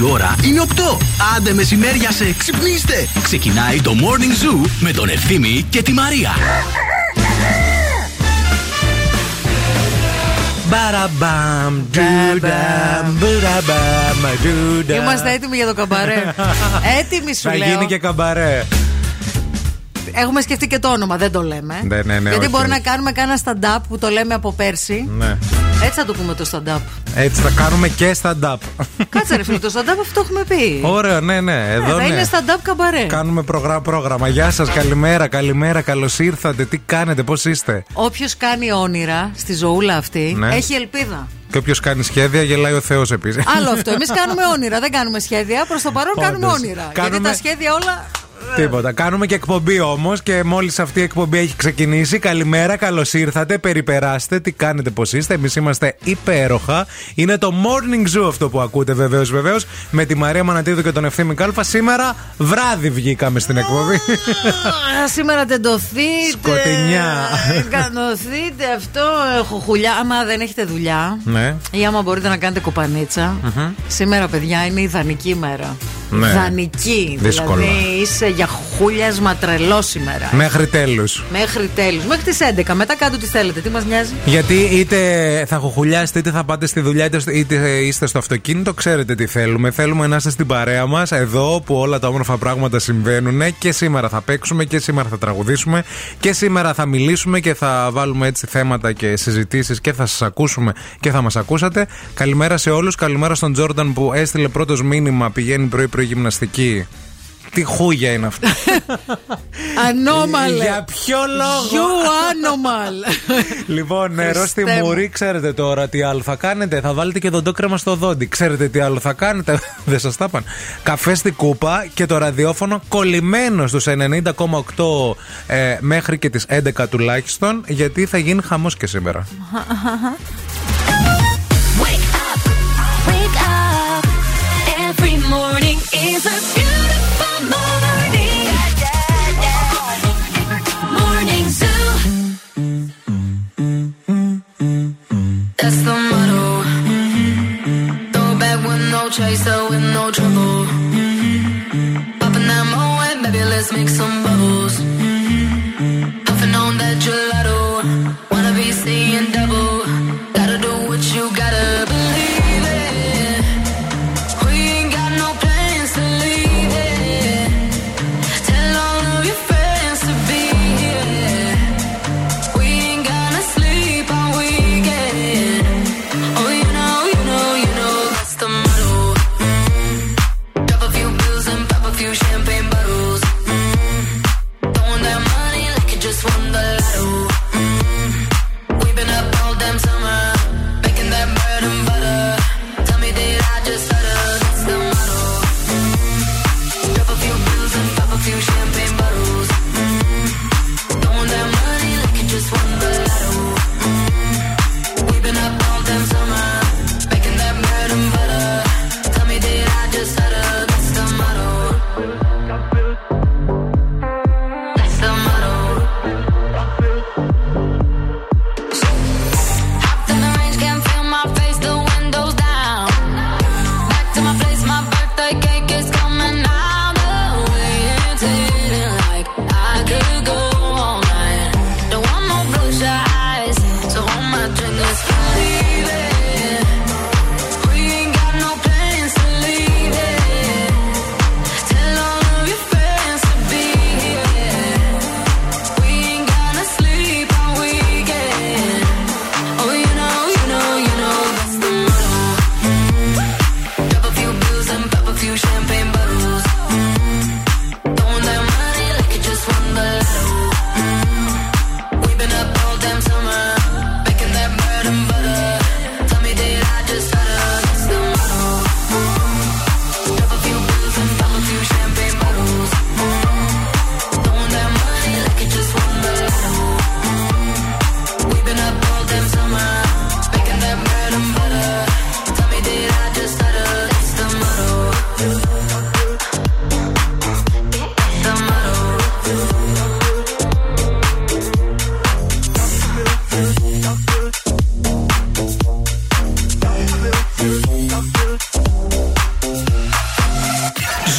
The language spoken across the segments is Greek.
Η ώρα είναι 8. Άντε μεσημέρια σε ξυπνήστε. Ξεκινάει το Morning Zoo με τον Ευθύμη και τη Μαρία. Είμαστε έτοιμοι για το καμπαρέ. Έτοιμοι σου Θα λέω. γίνει και καμπαρέ. Έχουμε σκεφτεί και το όνομα, δεν το λέμε. Ναι, ναι, ναι, Γιατί όχι, μπορεί όχι. να κάνουμε κάνα stand-up που το λέμε από πέρσι. Ναι. Έτσι θα το πούμε το stand-up. Έτσι θα κάνουμε και stand-up. Κάτσε ρε φίλε, το stand-up αυτό έχουμε πει. Ωραία, ναι, ναι. Ε, Εδώ θα ναι. είναι stand-up καμπαρέ. Κάνουμε προγρά- πρόγραμμα. Γεια σας, καλημέρα, καλημέρα, καλώς ήρθατε. Τι κάνετε, πώς είστε; Όποιος κάνει όνειρα στη ζωούλα αυτή Ναι. έχει ελπίδα. Και όποιος κάνει σχέδια, γελάει ο Θεός επίσης. Άλλο αυτό. Εμείς κάνουμε όνειρα, δεν κάνουμε σχέδια. Προς το παρόν Όντως. κάνουμε όνειρα. Γιατί Κάνουμε- τα σχέδια όλα. Τίποτα. Κάνουμε και εκπομπή όμως και μόλις αυτή η εκπομπή έχει ξεκινήσει. Καλημέρα, καλώς ήρθατε. Περιπεράστε, τι κάνετε, πώς είστε. Εμείς είμαστε υπέροχα. Είναι το morning zoo αυτό που ακούτε βεβαίως, βεβαίως. Με τη Μαρία Μανατίδου και τον Ευθύμη Κάλφα. Σήμερα βράδυ βγήκαμε στην εκπομπή. Α, Σήμερα τεντωθείτε. Σκοτεινιά. Κανωθείτε αυτό. Έχω χουλιά. Άμα δεν έχετε δουλειά. ναι. Ή άμα μπορείτε να κάνετε κοπανίτσα. Σήμερα, παιδιά, είναι ιδανική μέρα. Ναι. Ιδανική. Δύσκολα. Δηλαδή είσαι για χούλιασμα τρελό σήμερα. Μέχρι τέλους. Μέχρι τέλους. Μέχρι τις 11. Μετά κάτω τι θέλετε. Τι μας νοιάζει; Γιατί είτε θα χοχουλιάσετε, είτε θα πάτε στη δουλειά, είτε, στο- είτε είστε στο αυτοκίνητο, ξέρετε τι θέλουμε. Θέλουμε να είστε στην παρέα μας, εδώ που όλα τα όμορφα πράγματα συμβαίνουν. Και σήμερα θα παίξουμε και σήμερα θα τραγουδήσουμε και σήμερα θα μιλήσουμε και θα βάλουμε έτσι θέματα και συζητήσεις και θα σας ακούσουμε και θα μας ακούσατε. Καλημέρα σε όλους. Καλημέρα στον Τζόρνταν που έστειλε πρώτος μήνυμα, πηγαίνει πρωί-πρωί γυμναστική. Τι χούγια είναι αυτό. Ανώμαλε. Για ποιο λόγο; You animal. Λοιπόν, νερό στη Χριστέ μου. μουρή, ξέρετε τώρα τι άλλο θα κάνετε. Θα βάλετε και δοντόκρεμα στο δόντι. Ξέρετε τι άλλο θα κάνετε. Δεν σας τα είπαν. Καφέ στην κούπα και το ραδιόφωνο κολλημένο στους 90,8 ε, μέχρι και τις 11 τουλάχιστον. Γιατί θα γίνει χαμός και σήμερα. Wake up, wake up. Every morning is a beautiful That's the motto. Throw back with no chaser, with no trouble. Popping that moe, baby, let's make some bubbles.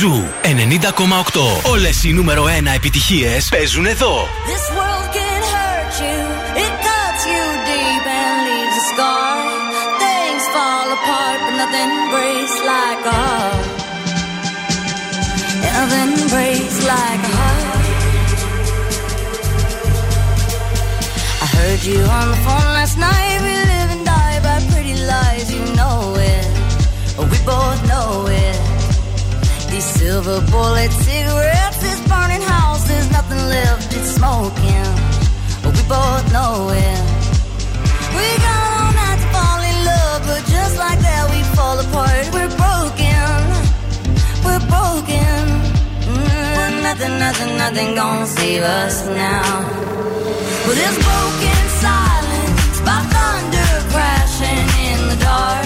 90,8. Όλες οι νούμερο 1 επιτυχίες παίζουν εδώ. This world can hurt you, it cuts you deep and leaves a scar. Things fall apart, but nothing breaks like a heart. Nothing breaks like a heart. I heard you on the phone last night. We live and die by pretty lies, you know it. We both know it. Silver bullet cigarettes, this burning house, there's nothing left, it's smoking. But we both know it. We got all night to fall in love, but just like that, we fall apart. We're broken, we're broken. Mm, nothing, nothing, nothing gonna save us now. Well, this broken silence by thunder crashing in the dark,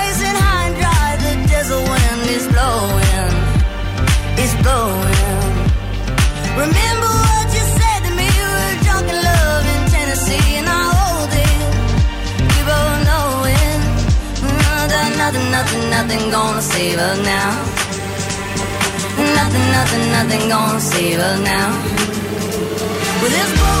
nothing, nothing, nothing gonna save us now. Nothing, nothing, nothing gonna save us now. With this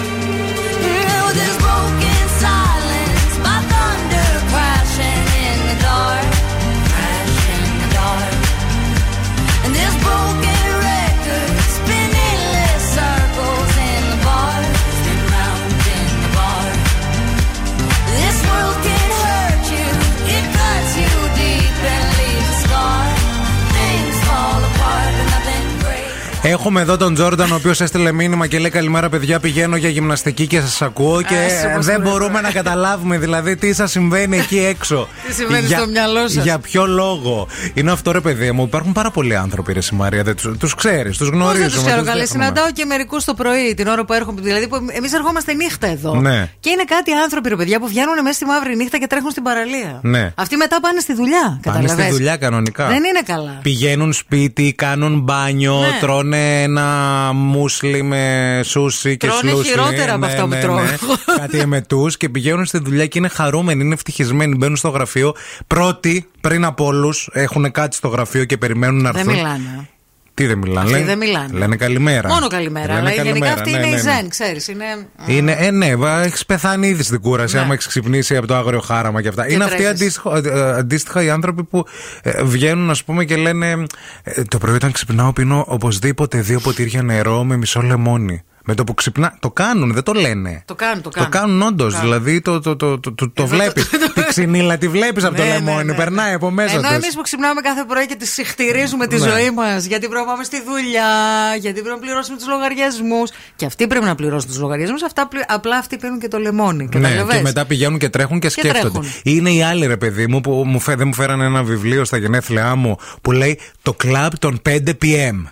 Έχουμε εδώ τον Τζόρνταν, ο οποίος έστειλε μήνυμα και λέει Καλημέρα, παιδιά. Πηγαίνω για γυμναστική και σας ακούω και Άσε, πώς δεν με μπορούμε να καταλάβουμε δηλαδή τι σας συμβαίνει εκεί έξω. Τι συμβαίνει για, στο μυαλό σας; Για ποιο λόγο; Είναι αυτό, ρε παιδί μου. Υπάρχουν πάρα πολλοί άνθρωποι, ρε Σιμαρία. Του ξέρεις, τους Πώς γνωρίζουμε. δεν τους ξέρω τους καλά. δέχομαι. Συναντάω και μερικούς το πρωί, την ώρα που έρχομαι. Δηλαδή, εμείς ερχόμαστε νύχτα εδώ. Ναι. Και είναι κάτι άνθρωποι, ρε παιδιά, που βγαίνουν μέσα στη μαύρη νύχτα και τρέχουν στην παραλία. Ναι. Αυτοί μετά πάνε στη δουλειά. Πάνε στη καταλαβες; δουλειά κανονικά. Δεν είναι καλά. Πηγαίνουν σπίτι, κάνουν μπάνιο, Ναι. Τρώνε ένα μουσλι με σούσι και Τρώνε σλούσι. χειρότερα από αυτά που τρώω. Κάτι εμετού και πηγαίνουν στη δουλειά και είναι χαρούμενοι, είναι ευτυχισμένοι. Μπαίνουν στο γραφείο. Πρώτοι, πριν από όλους, έχουν κάτσει στο γραφείο και περιμένουν να Δεν έρθουν. μιλάνε. Τι δεν μιλάνε. Αυτοί λένε, δεν μιλάνε. Λένε καλημέρα. Μόνο καλημέρα. Λένε Αλλά γενικά καλημέρα, αυτή ναι, είναι ναι, η ναι. ζεν, ξέρεις. Είναι. Είναι, ε, ναι, έχεις πεθάνει ήδη στην κούραση. Ναι. Άμα έχεις ξυπνήσει από το άγριο χάραμα και αυτά. είναι αυτοί τρέχεις. αντίστοιχο- ε, ε, αντίστοιχα οι άνθρωποι που ε, βγαίνουν, ας πούμε, και λένε ε, Το πρωί όταν ξυπνάω πίνω οπωσδήποτε δύο ποτήρια νερό με μισό λεμόνι. Με το που ξυπνά. Το κάνουν, δεν το λένε. Το κάνουν, το Το κάνουν. κάνουν όντως. Το κάνουν. Δηλαδή το, το, το, το, το, το Εδώ βλέπεις. το- το- Τη ξυνήλα τη βλέπεις από το Ναι, ναι, λεμόνι. ναι, ναι. Περνάει από μέσα Ενώ τους. εμείς που ξυπνάμε κάθε πρωί και τη συχτηρίζουμε τη Ναι. ζωή μας, γιατί πρέπει να πάμε στη δουλειά, γιατί πρέπει να πληρώσουμε τους λογαριασμούς. Και αυτοί πρέπει να πληρώσουν τους λογαριασμούς, απλά αυτοί παίρνουν και το λεμόνι. Ναι, Καταλαβες; και μετά πηγαίνουν και τρέχουν και, Και σκέφτονται. τρέχουν. Είναι οι άλλοι, ρε παιδί μου, που μου φέ, δεν μου φέρανε ένα βιβλίο στα γενέθλιά μου που λέει Το κλαμπ των 5 PM.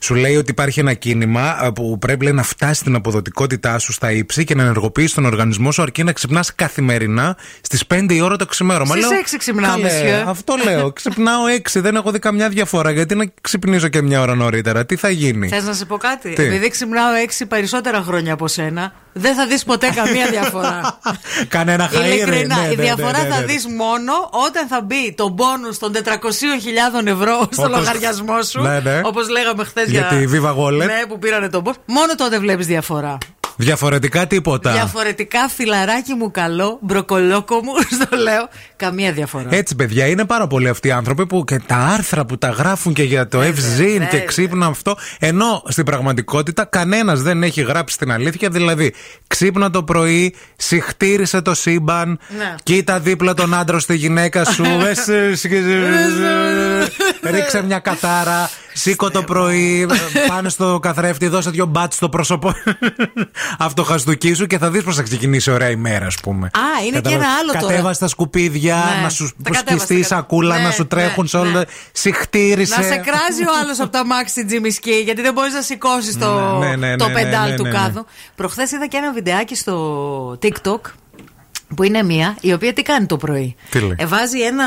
Σου λέει ότι υπάρχει ένα κίνημα ε, που πρέπει λέει, να φτάσει την αποδοτικότητά σου στα ύψη και να ενεργοποιήσει τον οργανισμό σου αρκεί να ξυπνάς καθημερινά στις 5 η ώρα το ξημέρωμα. Στις Λέω, έξι ξυπνάω, «Καλέ, μεσιέ». Αυτό λέω. Ξυπνάω 6. Δεν έχω δει καμιά διαφορά. Γιατί να ξυπνήσω και μια ώρα νωρίτερα. Τι θα γίνει; Θες να σε πω κάτι; Τι; Επειδή ξυπνάω έξι περισσότερα χρόνια από σένα, δεν θα δεις ποτέ καμία διαφορά. Κανένα χαΐρι. Ειλικρινά, Ναι, η ναι, διαφορά ναι, ναι, θα ναι. δεις μόνο όταν θα μπει το μπόνου των 400.000 ευρώ στο Όπως- λογαριασμό σου. Ναι, ναι. Όπως λέγαμε χθες Για τη Viva Wallet. Ναι, που πήρανε τον μπόνου. Μόνο τότε βλέπεις διαφορά. Διαφορετικά τίποτα. Διαφορετικά φιλαράκι μου καλό, μπροκολόκο μου, στο λέω. Καμία διαφορά. Έτσι, παιδιά, είναι πάρα πολλοί αυτοί οι άνθρωποι που και τα άρθρα που τα γράφουν και για το FZIN και βέβαια. ξύπνα αυτό. Ενώ στην πραγματικότητα κανένας δεν έχει γράψει την αλήθεια. Δηλαδή, ξύπνα το πρωί, συχτήρισε το σύμπαν, Ναι. κοίτα δίπλα τον άντρα στη γυναίκα σου, έσαι, ρίξε μια κατάρα, σήκω το πρωί, πάνε στο καθρέφτη, δώσε δύο μπάτς στο πρόσωπο. Αυτοχαστούκι σου και θα δεις πώς θα ξεκινήσει ωραία ημέρα, ας πούμε. Α, είναι και Κατάλαβες. ένα άλλο τώρα. Κατέβασε τα σκουπίδια, Ναι, να σου τα κατέβασα, σκιστεί η τα κατα- σακούλα, Ναι, να σου τρέχουν ναι, σε όλα. ναι. Συχτήρισε. Να σε κράζει ο άλλος από τα μάξι στην τζιμισκή, γιατί δεν μπορείς να σηκώσεις το, Ναι, ναι, ναι, το ναι, πεντάλ ναι, του ναι, ναι. κάδου. Προχθές είδα και ένα βιντεάκι στο TikTok. Που είναι μία, η οποία τι κάνει το πρωί; Τι λέει; Ε, βάζει ένα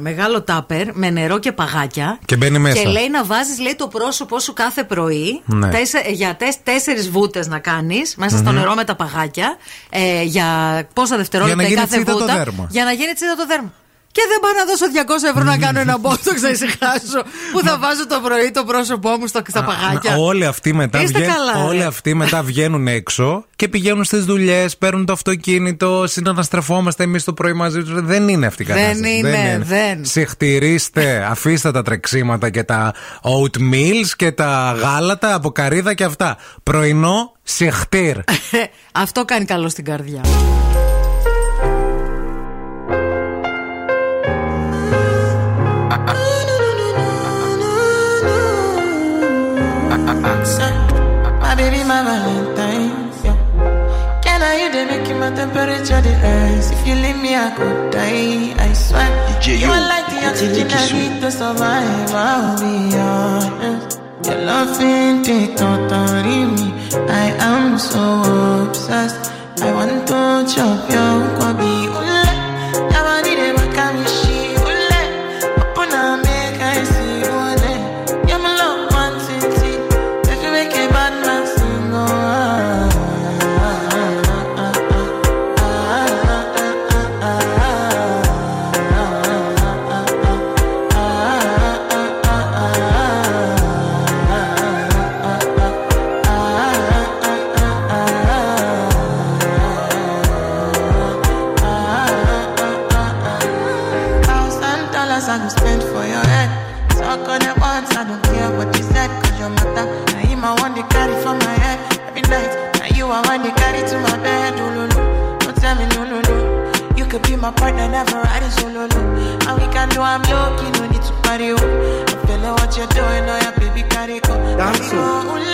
μεγάλο τάπερ με νερό και παγάκια. Και μπαίνει μέσα. Και λέει να βάζεις λέει, το πρόσωπό σου κάθε πρωί. Ναι. τέσσε- για τέσ, τέσσερις βούτες να κάνεις μέσα στο νερό με τα παγάκια. Ε, για πόσα δευτερόλεπτα Για να η γίνει κάθε τσίτα το βούτα. δέρμα. Για να γίνει τσίτα το δέρμα. Και δεν πάω να δώσω 200 ευρώ να κάνω ένα μπότοξ να ησυχάσω. Που θα βάζω το πρωί το πρόσωπό μου στα, στα παγάκια. Όλοι αυτοί, μετά Είστε βγαίνουν, καλά, ρε. όλοι αυτοί μετά βγαίνουν έξω και πηγαίνουν στις δουλειές, παίρνουν το αυτοκίνητο, συναναστρεφόμαστε εμείς το πρωί μαζί τους. Δεν είναι αυτή η Δεν κατάσταση. είναι, δεν. Συχτηρίστε, αφήστε τα τρεξίματα και τα oatmeals και τα γάλατα από καρύδα και αυτά. Πρωινό συχτήρ. Αυτό κάνει καλό στην καρδιά. Temperature the rise? If you leave me, I could die. I swear. you are like the oxygen I need to survive. I'll be honest. Your love ain't it totally me. I am so obsessed. I want to chop your kwabi. Ule, yabani de makamishi. Ule, my partner, never ride it solo. No. And we can do I'm low, no need to party. Oh. I'm feeling what you're doing, oh yeah, baby, carry go. Carry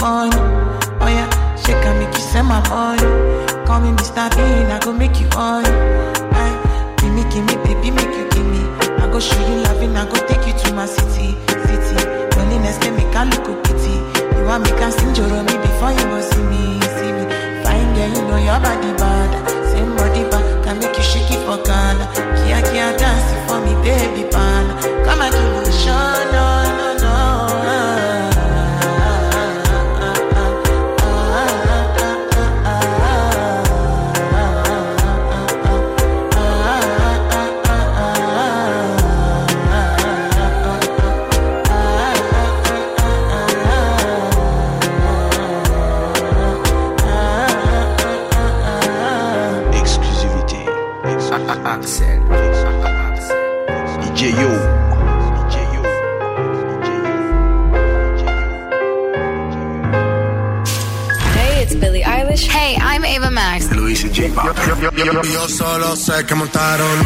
morning? Oh yeah, shake and make you send my money. Call me Mr. Bean, I go make you on. Aye, eh, give me, give me, baby, make you give me. I go show you loving, I go take you to my city, city. Loneliness can make I look pity. You want me can sing me before you go see me, see me. Fine girl, you know your body bad. Luis y J Balvin. Yo solo sé que montaron.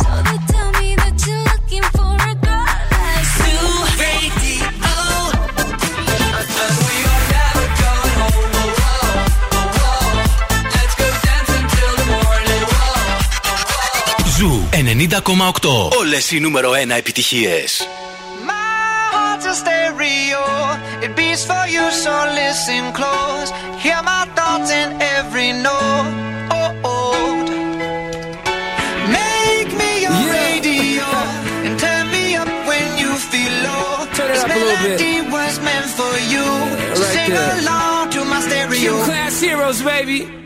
So they tell me that you're looking for a girl like Sue. Ζου 90,8. Όλες οι νούμερο 1 επιτυχίες. It beats for you, so listen close. Hear my thoughts in every note. Oh, oh. Make me your radio and turn me up when you feel low. Turn it this up a little bit. melody was meant for you. So right sing there. along to my stereo. Class heroes, baby.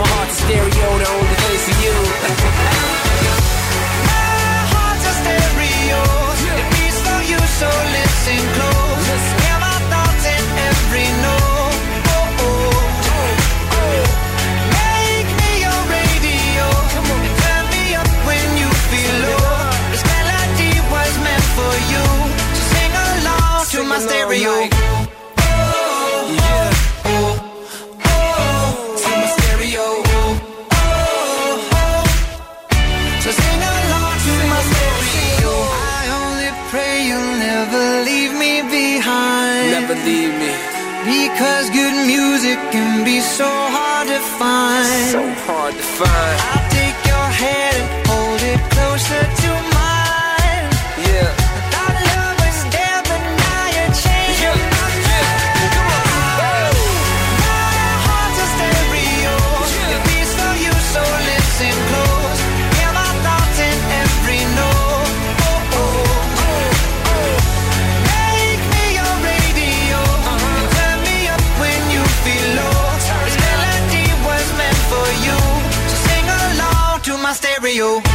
my heart's a stereo, the only place for you. My heart's a stereo. It beats for you, so listen close. Hear my thoughts in every note. Oh, oh. Make me your radio and turn me up when you feel low. This melody was meant for you, so sing along to my stereo. Yeah. Find. So hard to find. I'll take your hand and hold it closer you.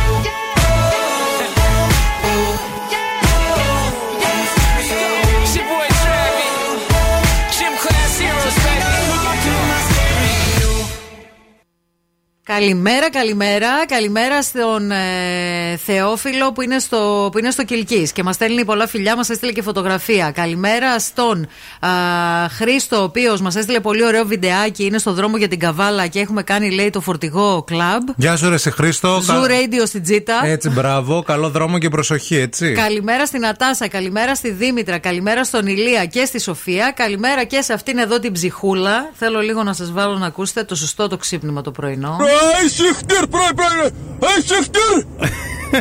Καλημέρα, καλημέρα. Καλημέρα στον ε, Θεόφιλο που είναι στο, που είναι στο Κιλκής και μας στέλνει πολλά φιλιά, μας έστειλε και φωτογραφία. Καλημέρα στον α, Χρήστο, ο οποίος μας έστειλε πολύ ωραίο βιντεάκι. Είναι στο δρόμο για την Καβάλα και έχουμε κάνει, λέει, το φορτηγό κλαμπ. Γεια σου, ρε συ Χρήστο. Zoo Radio στην Τζίτα. Έτσι, μπράβο. Καλό δρόμο και προσοχή, έτσι. Καλημέρα στη Νατάσα, καλημέρα στη Δήμητρα, καλημέρα στον Ηλία και στη Σοφία. Καλημέρα και σε αυτήν εδώ την ψυχούλα. Θέλω λίγο να σας βάλω να ακούσετε το σωστό το ξύπνημα το πρωινό.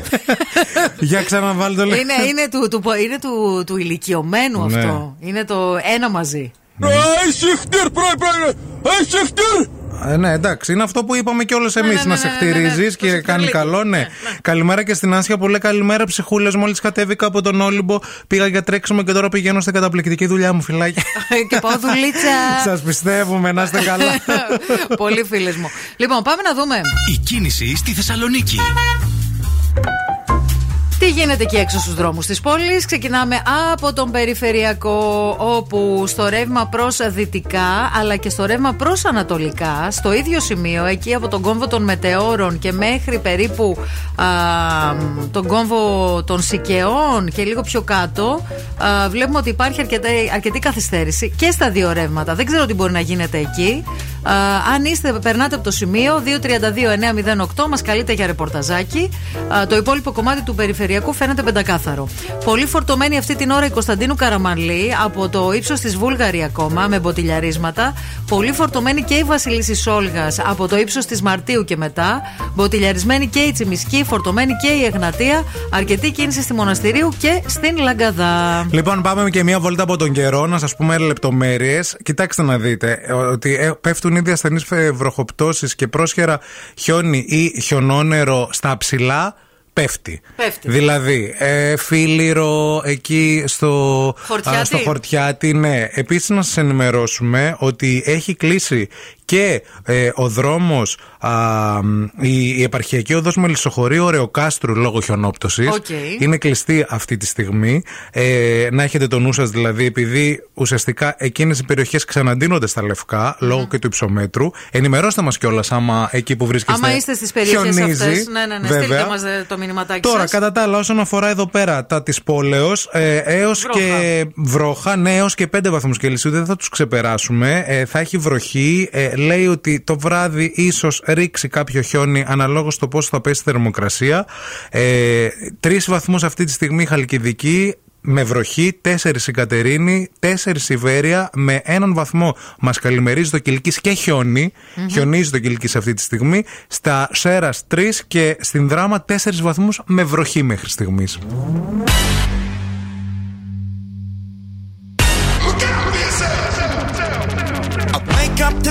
Για ξαναβάλει το λίγο. είναι είναι, του, του, είναι του, του ηλικιωμένου Ναι. αυτό. Είναι το ένα μαζί. Ε, ναι, εντάξει, είναι αυτό που είπαμε κιόλας εμείς. ναι, να ναι, σε ναι, ναι, ναι, χτυρίζεις ναι, το και σε κάνει λίγο. καλό, ναι. Καλημέρα και στην Άσια που λέει καλημέρα ψυχούλες. Μόλις κατέβηκα από τον Όλυμπο, πήγα για τρέξιμο και τώρα πηγαίνω στην καταπληκτική δουλειά μου, φυλάκια. και πάω δουλίτσα. Σας πιστεύουμε, να είστε καλά. Πολύ φίλες μου. Λοιπόν, πάμε να δούμε. Η κίνηση στη Θεσσαλονίκη. Τι γίνεται εκεί έξω στους δρόμους της πόλης; Ξεκινάμε από τον περιφερειακό Όπου στο ρεύμα προς δυτικά Αλλά και στο ρεύμα προς ανατολικά Στο ίδιο σημείο Εκεί από τον κόμβο των μετεώρων Και μέχρι περίπου α, Τον κόμβο των Σικαιών Και λίγο πιο κάτω α, Βλέπουμε ότι υπάρχει αρκετή, αρκετή καθυστέρηση Και στα δύο ρεύματα Δεν ξέρω τι μπορεί να γίνεται εκεί Α, αν είστε, περνάτε από το σημείο 232-908, μας καλείτε για ρεπορταζάκι. Α, το υπόλοιπο κομμάτι του περιφερειακού φαίνεται πεντακάθαρο. Πολύ φορτωμένη αυτή την ώρα η Κωνσταντίνου Καραμαλή από το ύψος της Βούλγαρη ακόμα με μποτιλιαρίσματα. Πολύ φορτωμένη και η Βασιλίση Σόλγας από το ύψος της Μαρτίου και μετά. Μποτιλιαρισμένη και η Τσιμισκή, φορτωμένη και η Εγνατία. Αρκετή κίνηση στη Μοναστηρίου και στην Λαγκαδά. Λοιπόν, πάμε και μία βόλτα από τον καιρό να σας πούμε λεπτομέρειες. Κοιτάξτε να δείτε ε, ότι ε, πέφτουν ήδη ασθενείς βροχοπτώσεις και πρόσχερα χιόνι ή χιονόνερο στα ψηλά. Πέφτει. Πέφτει. Δηλαδή, ε, φίλιρο εκεί στο Χορτιάτι. α, στο χορτιάτι, ναι. Επίσης, να σας ενημερώσουμε ότι έχει κλείσει και ε, ο δρόμος, η, η επαρχιακή οδός Μελισσοχωρίου Ωρεοκάστρου λόγω χιονόπτωσης. Οκ. Είναι κλειστή αυτή τη στιγμή. Ε, να έχετε το νου σας δηλαδή, επειδή ουσιαστικά εκείνες οι περιοχές ξαναντύνονται στα λευκά λόγω και του υψομέτρου. Ενημερώστε μας κιόλας άμα εκεί που βρίσκεστε. Άμα είστε στις περιοχές χιονίζει, αυτές, ναι, ναι, ναι. βέβαια. Στείλτε μας το μηνυματάκι Τώρα, σας. κατά τα άλλα, όσον αφορά εδώ πέρα τα της πόλεως, ε, έως Βρόχα. και βρόχα, ναι, έως και 5 βαθμούς Κελσίου, δεν θα τους ξεπεράσουμε. Ε, θα έχει βροχή. Ε, λέει ότι το βράδυ ίσως ρίξει κάποιο χιόνι αναλόγως στο πόσο θα πέσει η θερμοκρασία. Ε, Τρεις βαθμούς αυτή τη στιγμή η Χαλκιδική. Με βροχή, 4 η Κατερίνη, 4 η Βέρεια, με έναν βαθμό μας καλημερίζει το Κυλκής και χιονι Χιονίζει το Κυλκής αυτή τη στιγμή. Στα Σέρας 3 και στην Δράμα 4 βαθμούς με βροχή μέχρι στιγμής.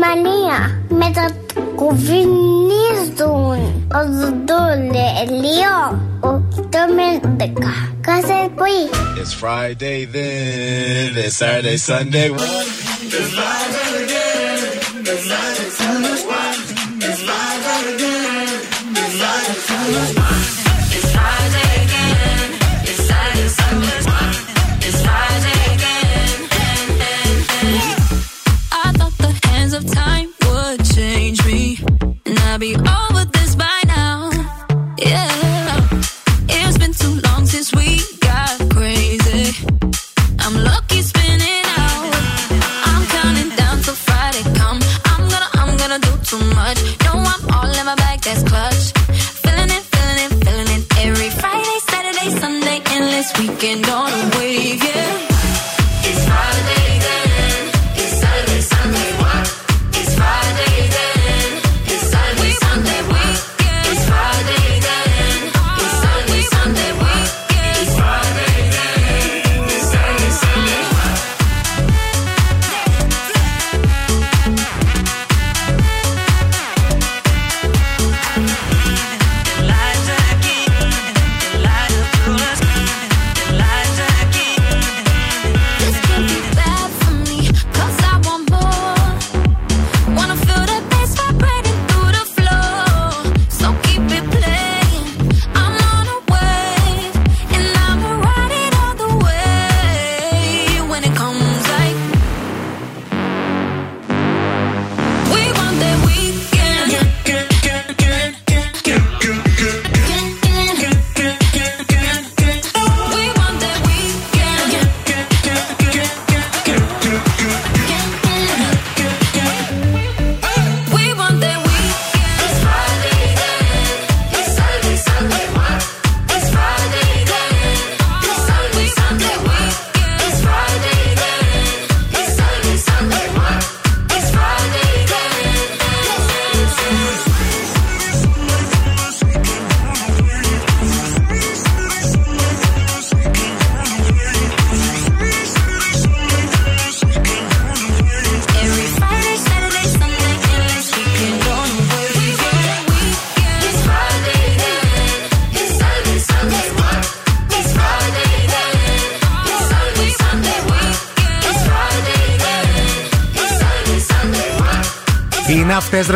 Γερμανία. Μετακουβινίζουν το λελίο. Οκτώ με δέκα. Κάθε πρωί. It's Friday then, it's Saturday, Sunday. It's Friday again, it's Saturday, Sunday. be oh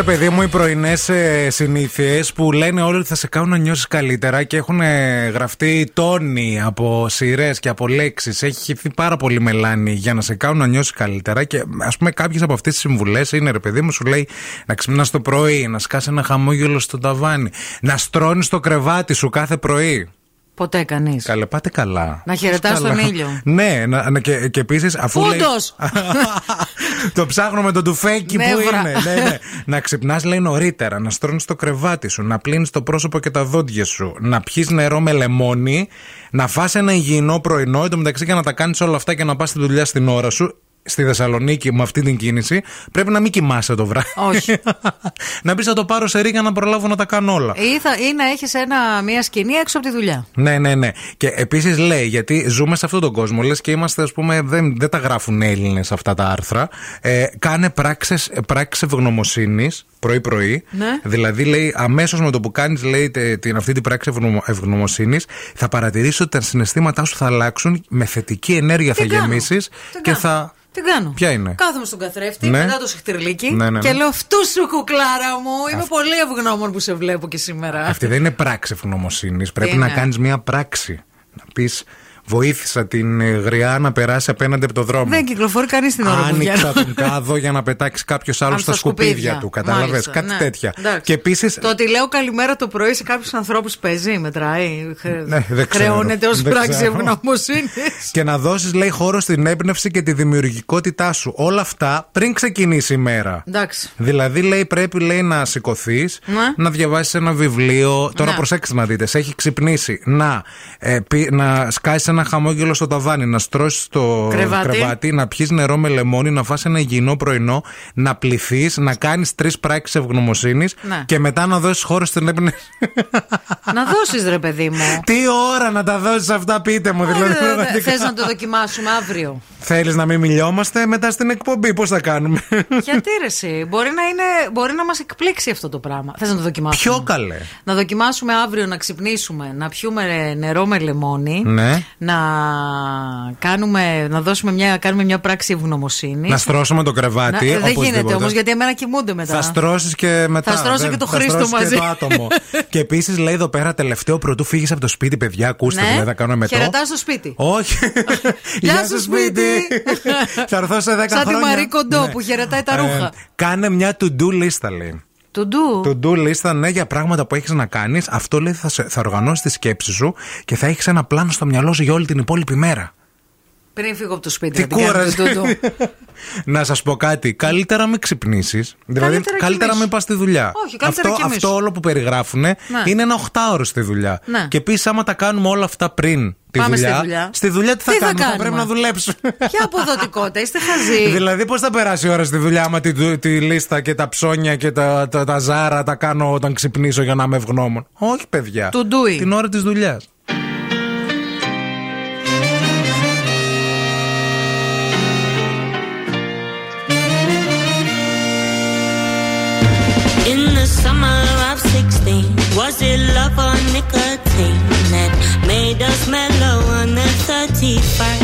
παιδί μου, οι πρωινές συνήθειες που λένε όλοι ότι θα σε κάνουν να νιώσεις καλύτερα και έχουν ε, γραφτεί τόνοι από σειρές και από λέξεις. Έχει χυθεί πάρα πολύ μελάνη για να σε κάνουν να νιώσεις καλύτερα. Και ας πούμε, κάποιες από αυτές τις συμβουλές είναι, ρε παιδί μου, σου λέει να ξυπνάς το πρωί, να σκάσει ένα χαμόγελο στο ταβάνι, να στρώνεις το κρεβάτι σου κάθε πρωί. Ποτέ κανείς. Καλέ, πάτε καλά. Να χαιρετάς Καλά. τον ήλιο. Ναι, να, να- και, και επίσης αφού. λέει- Φούντος! το ψάχνω με το τουφέκι που Νεύρα. είναι. ναι, ναι. να ξυπνάς, λέει νωρίτερα, να στρώνεις το κρεβάτι σου, να πλύνεις το πρόσωπο και τα δόντια σου, να πιεις νερό με λεμόνι, να φας ένα υγιεινό πρωινό, εντωμεταξύ και να τα κάνεις όλα αυτά και να πας στη δουλειά στην ώρα σου. Στη Θεσσαλονίκη με αυτή την κίνηση πρέπει να μην κοιμάσαι το βράδυ. Όχι. να πει θα το πάρω σε ρίγα να προλάβω να τα κάνω όλα. Ή, θα, ή να έχεις μια σκηνή έξω από τη δουλειά. Ναι, ναι, ναι. Και επίσης λέει, γιατί ζούμε σε αυτόν τον κόσμο, λες και είμαστε, ας πούμε, δεν, δεν τα γράφουν Έλληνες αυτά τα άρθρα. Ε, κάνε πράξεις, πράξεις ευγνωμοσύνης πρωί-πρωί. Ναι. Δηλαδή, λέει, αμέσως με το που κάνεις, λέει, τε- την, αυτή την πράξη ευγνωμοσύνης, θα παρατηρήσεις ότι τα συναισθήματά σου θα αλλάξουν, με θετική ενέργεια θα κάνω; γεμίσεις Τι και κάνω; θα. Τι κάνω. Ποια είναι; Κάθομαι στον καθρέφτη Ναι. μετά το συχτηρλίκι Ναι, ναι, ναι. και λέω αυτού σου κουκλάρα μου. Είμαι πολύ ευγνώμων που σε βλέπω και σήμερα. Αυτή δεν είναι πράξη ευγνωμοσύνης. Πρέπει είναι; να κάνεις μια πράξη. Να πεις, βοήθησα την ε, γριά να περάσει απέναντι από το δρόμο. Δεν κυκλοφορεί κανείς την ώρα που Άνοιξα βγαίνω. τον κάδο για να πετάξει κάποιος άλλος Αν στα σκουπίδια του. Κατάλαβες; Μάλιστα, Κάτι ναι. τέτοια. Εντάξει. Και επίση. Το ότι λέω καλημέρα το πρωί σε κάποιους ανθρώπους παίζει, μετράει. Χρε- Ναι, δεν ξέρω. Χρεώνεται ως Δεν πράξη ξέρω. ευγνωμοσύνης. Και να δώσεις, λέει, χώρο στην έμπνευση και τη δημιουργικότητά σου. Όλα αυτά πριν ξεκινήσει η μέρα. Εντάξει. Δηλαδή, λέει, πρέπει λέει, να σηκωθείς, Ναι. να διαβάσεις ένα βιβλίο. Τώρα Ναι. προσέξτε να δείτε, σε έχει ξυπνήσει. Να, ε, πει- να σκάσεις ένα χαμόγελο στο ταβάνι, να στρώσεις το Κρεβάτι. κρεβάτι, να πιεις νερό με λεμόνι, να φας ένα υγιεινό πρωινό, να πληθείς, να κάνεις τρεις πράξεις ευγνωμοσύνης Ναι. και μετά να δώσεις χώρο στην έμπνευση. να δώσεις, ρε παιδί μου. Τι ώρα να τα δώσεις αυτά, πείτε μου. Δηλαδή, πραγματικά. Θες να το δοκιμάσουμε αύριο; Θέλεις να μην μιλιόμαστε μετά στην εκπομπή, πώς θα κάνουμε; Γιατί ρε, εσύ, μπορεί να, είναι, μπορεί να μας εκπλήξει αυτό το πράγμα. Θες να το δοκιμάσουμε; Πιο καλέ. Να δοκιμάσουμε αύριο να ξυπνήσουμε, να πιούμε νερό με λεμόνι. Ναι. Να κάνουμε, να δώσουμε μια, κάνουμε μια πράξη ευγνωμοσύνης. Να στρώσουμε το κρεβάτι. Να- ε, δεν οπωσδήποτε. γίνεται όμως γιατί εμένα κοιμούνται μετά. Θα στρώσεις και μετά. Θα στρώσω δεν- και το θα Χρήστο στρώσεις μαζί. Και το άτομο. και επίσης λέει εδώ πέρα τελευταίο πρωτού φύγεις από το σπίτι, παιδιά. Ακούστε, Ναι. δηλαδή θα κάνω μετό. Χαιρετά στο σπίτι. Όχι. Γεια σου, σπίτι. θα έρθω σε 10 Σαν τη χρόνια. Μαρή Κοντό Ναι. που χαιρετάει τα Ε, ρούχα. κάνε μια to-do λίστα, λέει. Του ντου. To-do λίστα, ναι, για πράγματα που έχεις να κάνεις. Αυτό λέει θα, σε- θα οργανώσεις τη σκέψη σου και θα έχεις ένα πλάνο στο μυαλό σου για όλη την υπόλοιπη μέρα. Πριν φύγω από το σπίτι. Τι να την κάνω κούραση. του ντου. να σας πω κάτι. Καλύτερα μην ξυπνήσεις. Δηλαδή, Καλύτερα καλύτερα κοιμήσου. μην πας στη δουλειά. Όχι, καλύτερα αυτό, κοιμήσου. αυτό όλο που περιγράφουν είναι ένα οχτάωρο στη δουλειά. Ναι. Και επίσης, άμα τα κάνουμε όλα αυτά πριν τη Πάμε στη δουλειά, δουλειά. στη δουλειά τι θα Τι θα κάνουμε, θα, κάνουμε; πρέπει να δουλέψουμε. Ποια αποδοτικότητα, είστε χαζοί. δηλαδή, πώς θα περάσει η ώρα στη δουλειά, άμα τη, τη λίστα και τα ψώνια και τα, τα, τα ζάρα τα κάνω όταν ξυπνήσω για να είμαι ευγνώμων; Όχι, παιδιά. To do it. Την ώρα της δουλειάς. 16, was it love or nicotine that made us mellow on the 31st?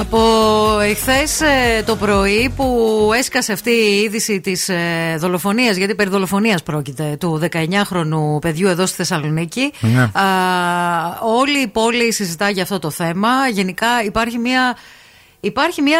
Από εχθέ το πρωί που έσκασε αυτή η είδηση τη δολοφονία, γιατί περί δολοφονία πρόκειται, του 19χρονου παιδιού εδώ στη Θεσσαλονίκη. Ναι. Α, όλη η πόλη συζητά για αυτό το θέμα. Γενικά υπάρχει μια Υπάρχει μια,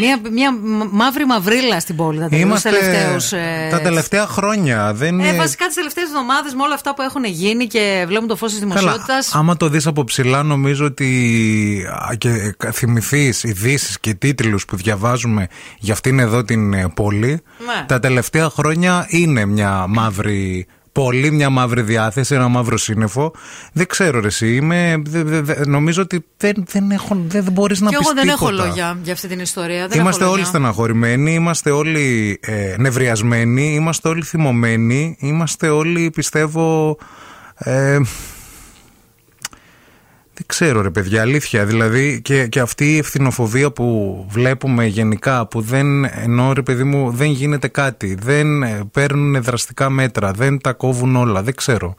μια, μια μαύρη μαυρίλα στην πόλη τα Είμαστε τελευταίους, ε, τα τελευταία χρόνια. Δεν ε, είναι- βασικά τις τελευταίες εβδομάδες με όλα αυτά που έχουν γίνει και βλέπουν το φως της Καλά, δημοσιότητας. άμα το δεις από ψηλά νομίζω ότι α, και θυμηθείς ειδήσεις και τίτλους που διαβάζουμε για αυτήν εδώ την ε, πόλη Ναι. τα τελευταία χρόνια είναι μια μαύρη πόλη, μια μαύρη διάθεση, ένα μαύρο σύννεφο. Δεν ξέρω ρε εσύ, είμαι, δε- δε- δε- νομίζω ότι δεν, δεν, έχω, δεν, δεν μπορείς να Και πεις εγώ δεν έχω τίποτα. λόγια για αυτή την ιστορία. Δεν Είμαστε έχω όλοι λόγια. στεναχωρημένοι, είμαστε όλοι ε, νευριασμένοι, είμαστε όλοι θυμωμένοι, είμαστε όλοι πιστεύω... Ε, δεν ξέρω ρε παιδιά, αλήθεια. Δηλαδή και, και αυτή η ευθυνοφοβία που βλέπουμε γενικά, που δεν ενώ ρε παιδί μου δεν γίνεται κάτι, δεν ε, παίρνουν δραστικά μέτρα, δεν τα κόβουν όλα, δεν ξέρω.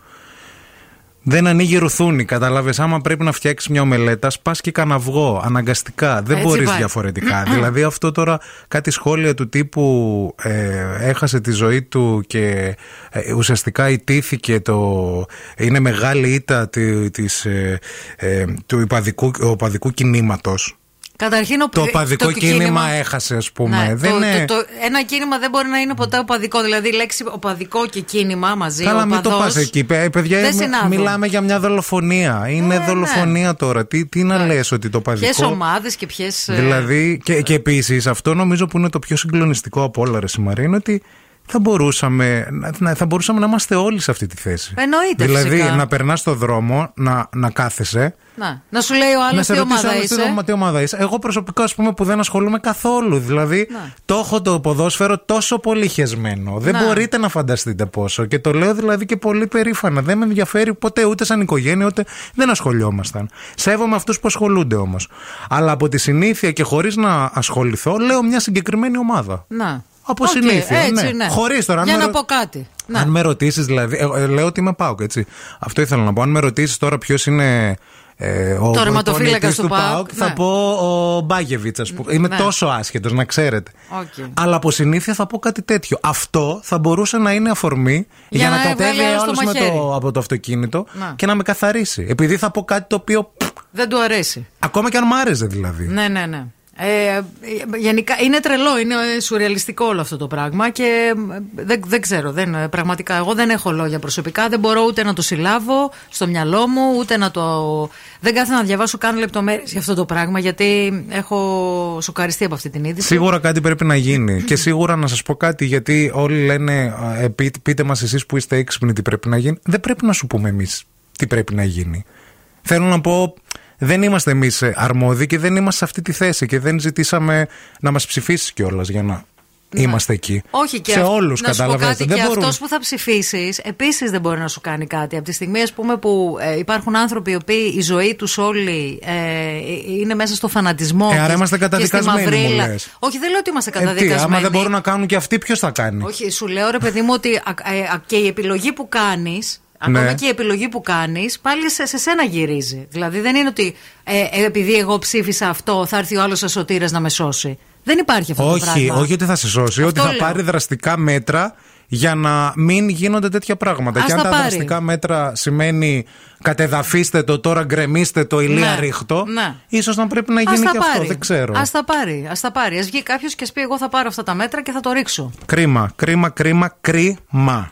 Δεν ανοίγει ρουθούνη, κατάλαβες. Άμα πρέπει να φτιάξεις μια ομελέτα, σπάς και κανένα αυγό, αναγκαστικά. Δεν Έτσι μπορείς πάει. διαφορετικά. δηλαδή, αυτό τώρα κάτι σχόλια του τύπου ε, έχασε τη ζωή του και ε, ουσιαστικά ιτήθηκε το. είναι μεγάλη ήττα τη- της, ε, ε, του υπαδικού, οπαδικού κινήματος. Καταρχήν, ο- Το οπαδικό το κίνημα έχασε, ας πούμε. Ναι, δεν το, είναι... το, το- ένα κίνημα δεν μπορεί να είναι ποτέ οπαδικό. Δηλαδή, η λέξη οπαδικό και κίνημα μαζί. Καλά, μην το οπαδός, πας εκεί. Παι- Παιδιά, δεν μι- συνάδουν. μιλάμε για μια δολοφονία. Είναι ναι. δολοφονία τώρα. Τι, τι να λες ότι το παδικό. Ποιες ομάδες και ποιες. Δηλαδή, και, και επίσης, αυτό νομίζω που είναι το πιο συγκλονιστικό από όλα, ρε Σιμαρή, είναι ότι θα μπορούσαμε, να- να, θα μπορούσαμε να είμαστε όλοι σε αυτή τη θέση. Εννοείται, Δηλαδή, φυσικά. να περνάς το δρόμο, να, να κάθεσαι. Να, να σου λέει ο άλλος να σε τι ρωτήσει ομάδα άλλος τι είσαι. ομα- τι ομάδα είσαι. Εγώ προσωπικά, ας πούμε, που δεν ασχολούμαι καθόλου. Δηλαδή, Να. το έχω το ποδόσφαιρο τόσο πολύ χεσμένο. Δεν Να. μπορείτε να φανταστείτε πόσο. Και το λέω δηλαδή και πολύ περήφανα. Δεν με ενδιαφέρει ποτέ ούτε σαν οικογένεια, ούτε δεν ασχολιόμασταν. Σέβομαι αυτούς που ασχολούνται όμως. Αλλά από τη συνήθεια και χωρίς να ασχοληθώ, λέω μια συγκεκριμένη ομάδα. Να. Από Οκ, συνήθεια. έτσι, ναι. ναι. Χωρίς τώρα, αν Για με να ρω- πω κάτι. Να. Αν με ρωτήσεις, δηλαδή. ε, ε, λέω ότι είμαι πάω έτσι. Αυτό ήθελα να πω. Αν με ρωτήσεις τώρα ποιος είναι ε, ο Το τερματοφύλακας προπονητής του ΠΑΟΚ, Θα ναι. πω ο Μπάγεβιτς, ας πούμε. Είμαι Ναι. τόσο άσχετος, να ξέρετε. Οκ. Αλλά από συνήθεια θα πω κάτι τέτοιο. Αυτό θα μπορούσε να είναι αφορμή για, Για να, να κατέβει βγάλει άλλος το άλλο μαχαίρι. από το αυτοκίνητο Να. και να με καθαρίσει. Επειδή θα πω κάτι το οποίο. πφ, Δεν του αρέσει. ακόμα και αν μ' άρεσε δηλαδή. Ναι, ναι, ναι. Ε, γενικά είναι τρελό, είναι σουρεαλιστικό όλο αυτό το πράγμα και ε, δεν, δεν ξέρω. Δεν, ε, πραγματικά, εγώ δεν έχω λόγια προσωπικά. Δεν μπορώ ούτε να το συλλάβω στο μυαλό μου, ούτε να το. Δεν κάθομαι να διαβάσω καν λεπτομέρειες για αυτό το πράγμα, γιατί έχω σοκαριστεί από αυτή την είδηση. Σίγουρα κάτι πρέπει να γίνει. και σίγουρα να σας πω κάτι, γιατί όλοι λένε, ε, πείτε, πείτε μας εσείς που είστε έξυπνοι τι πρέπει να γίνει. Δεν πρέπει να σου πούμε εμείς τι πρέπει να γίνει. Θέλω να πω, δεν είμαστε εμείς αρμόδιοι και δεν είμαστε σε αυτή τη θέση και δεν ζητήσαμε να μας ψηφίσεις κιόλας για να είμαστε εκεί. Ναι. Όχι και σε αυ- όλους, να σου πω κατάλαβε. κάτι, Δεν και μπορούν. αυτός που θα ψηφίσεις επίσης δεν μπορεί να σου κάνει κάτι. Από τη στιγμή ας πούμε, που ε, υπάρχουν άνθρωποι οι οποίοι η ζωή τους όλη ε, είναι μέσα στο φανατισμό. Ε, άρα και- είμαστε και στη καταδικασμένοι, μου μαυρίλα. λες. Όχι, δεν λέω ότι είμαστε Ε, τι, καταδικασμένοι. άμα δεν μπορούν να κάνουν και αυτοί, ποιος θα κάνει; Όχι, σου λέω ρε παιδί μου ότι α, ε, α, και η επιλογή που κάνεις. Ναι. Ακόμα και η επιλογή που κάνεις, πάλι σε, σε σένα γυρίζει. Δηλαδή δεν είναι ότι ε, ε, επειδή εγώ ψήφισα αυτό, θα έρθει ο άλλος σωτήρας να με σώσει. Δεν υπάρχει αυτό το Όχι, πράγμα. όχι ότι θα σε σώσει, ότι θα λέω. πάρει δραστικά μέτρα για να μην γίνονται τέτοια πράγματα. Ας και αν τα τα πάρει. δραστικά μέτρα σημαίνει κατεδαφίστε το, τώρα γκρεμίστε το, ηλία Ναι, ρίχτο, ναι. ίσως να πρέπει να Ας γίνει τα και αυτό. πάρει. Δεν ξέρω. Α τα πάρει. Α τα πάρει. Α βγει κάποιος και ας πει: Εγώ θα πάρω αυτά τα μέτρα και θα το ρίξω. Κρίμα, κρίμα, κρίμα, κρίμα.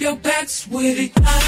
your backs with it.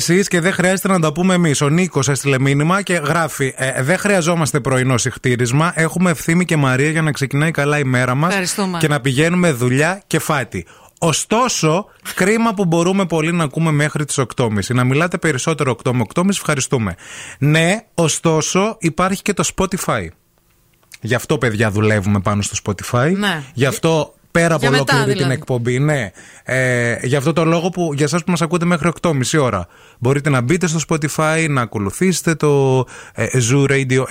Εσείς και δεν χρειάζεται να τα πούμε εμείς. Ο Νίκος έστειλε μήνυμα και γράφει: ε, Δεν χρειαζόμαστε πρωινό συχτήρισμα. Έχουμε ευθύμη και Μαρία για να ξεκινάει καλά η μέρα μας Ευχαριστούμε. και να πηγαίνουμε δουλειά και φάτι. Ωστόσο, κρίμα που μπορούμε πολύ να ακούμε μέχρι τις 8.30. Να μιλάτε περισσότερο 8 με 8.30, ευχαριστούμε. Ναι, ωστόσο, υπάρχει και το Spotify. Γι' αυτό, παιδιά, δουλεύουμε πάνω στο Spotify. Ναι. Γι' αυτό πέρα από Για μετά, ολόκληρη την δηλαδή. εκπομπή. Ναι. Ε, για αυτό το λόγο που για εσάς που μας ακούτε μέχρι 8.30 ώρα, μπορείτε να μπείτε στο Spotify, να ακολουθήσετε το ε, Zoo Radio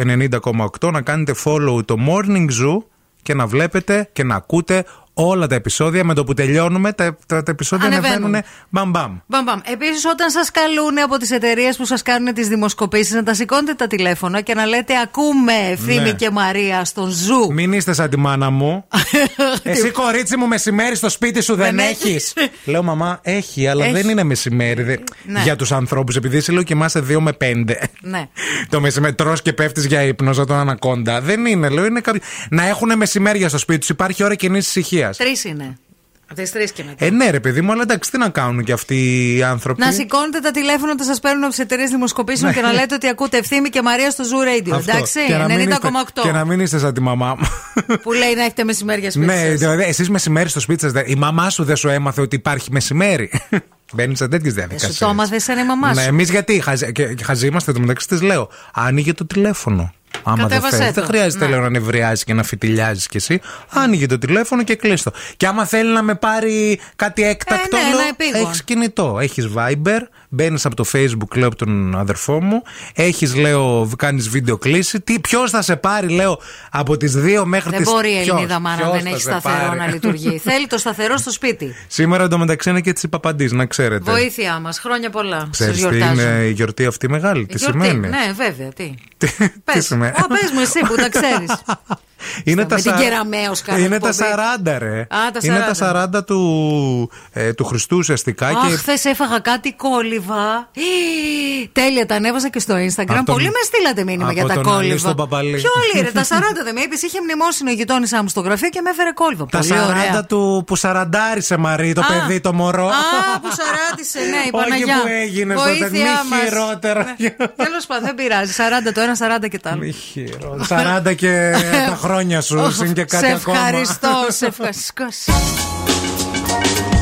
90,8, να κάνετε follow το Morning Zoo και να βλέπετε και να ακούτε όλα τα επεισόδια. Με το που τελειώνουμε, τα, τα, τα επεισόδια Ανεβαίνουν. ανεβαίνουν μπαμ μπαμ. Μπαμ, μπαμ. Επίσης, όταν σας καλούν από τις εταιρείες που σας κάνουν τις δημοσκοπήσεις, να τα σηκώνετε τα τηλέφωνα και να λέτε Ακούμε Ευθύμη Ναι. και Μαρία στον Zoo. Μην είστε σαν τη μάνα μου. Εσύ, κορίτσι μου, μεσημέρι στο σπίτι σου δεν, Δεν έχεις. έχεις. Λέω, μαμά, έχει, αλλά Έχει. δεν είναι μεσημέρι. δε- Ναι. Για τους ανθρώπους, επειδή εσύ λέω κοιμάσαι 2 με 5. Ναι. Το μεσημέρι τρώ και πέφτεις για ύπνος σαν τον ανακόντα. Δεν είναι, λέω. Είναι κάποιο... Να έχουν μεσημέρια στο σπίτι του. Υπάρχει ώρα κοινή ησυχίας. Τρεις είναι. Από τις τρεις και μετά. Ε, ναι, ρε παιδί μου, αλλά εντάξει, τι να κάνουν και αυτοί οι άνθρωποι; Να σηκώνετε τα τηλέφωνα όταν σας παίρνουν από τις εταιρείες δημοσκοπήσεων Ναι. και να λέτε ότι ακούτε Ευθύμη και Μαρία στο Zoo Radio. Αυτό. Εντάξει, Και να μην είστε- 90,8. Και να μην είστε σαν τη μαμά μου. Που λέει να έχετε μεσημέρια σπίτι. Ναι, σας. δηλαδή εσείς μεσημέρι στο σπίτι σας, η μαμά σου δεν σου έμαθε ότι υπάρχει μεσημέρι. Μπαίνει σε τέτοιες Ε, διαδικασίες. Σου το έμαθε σαν η μαμά Ναι, σου. εμείς γιατί χαζ, και, και χαζοί είμαστε το μεταξύ της λέω. Άνοιγε το τηλέφωνο. Άμα δεν Κατέβασέ θέλει. το. Δεν χρειάζεται Ναι. λέω να νευριάζει και να φιτιλιάζει κι εσύ. Άνοιγε το τηλέφωνο και κλείστο. Και άμα θέλει να με πάρει κάτι έκτακτο, Ε, ναι, λέω, ένα επίγον. έχεις κινητό. Έχεις Viber, μπαίνεις από το Facebook, λέω από τον αδερφό μου. Έχεις, λέω, κάνεις βίντεο κλίση. Τι, ποιος θα σε πάρει, λέω, από τις 2 μέχρι Δεν τις μπορεί η Ελληνίδα μάνα δεν έχει σταθερό πάρει; να λειτουργεί. Θέλει το σταθερό στο σπίτι. Σήμερα εντωμεταξύ είναι και τη Παπαντή, να ξέρετε. Βοήθειά μας. Χρόνια πολλά. Σας Ξέρεις τι γιορτάζω. είναι η γιορτή αυτή μεγάλη, τι Γιορτή. σημαίνει; Ναι, βέβαια. Τι. Τι Πες. σημαίνει. Α, πες μου εσύ που τα ξέρεις. Είναι Με τα, την σα- Κεραμέως κάνω είναι τα εκπομπή. 40, ρε. τα Είναι 40. τα 40 του, ε, του Χριστού ουσιαστικά. Αχ, και χθες έφαγα κάτι κόλυβα. Ε, Τέλεια, τα ανέβασα και στο Instagram. Από τον- Πολύ με στείλατε μήνυμα από για τα τον κόλυβα. Αλή στον Παπαλή. Ποιο άλλη, ρε, τα 40 δεν με είπες. Είχε μνημόσυνο η γειτόνισά μου στο γραφείο και με έφερε κόλυβα. τα Πολύ 40 ωραία. του που σαραντάρισε Μαρή, το Α, παιδί, το μωρό. Α, που σαράντισε, ναι, η Όχι Παναγιά. που έγινε τότε, Βοήθειά μη μας. χειρότερα. Τέλος πάντων, δεν πειράζει. 40 το ένα, 40 και το άλλο. 40 και τα χρόνια σου, είναι και κάτι σε ακόμα. ευχαριστώ, σε ευχαριστώ.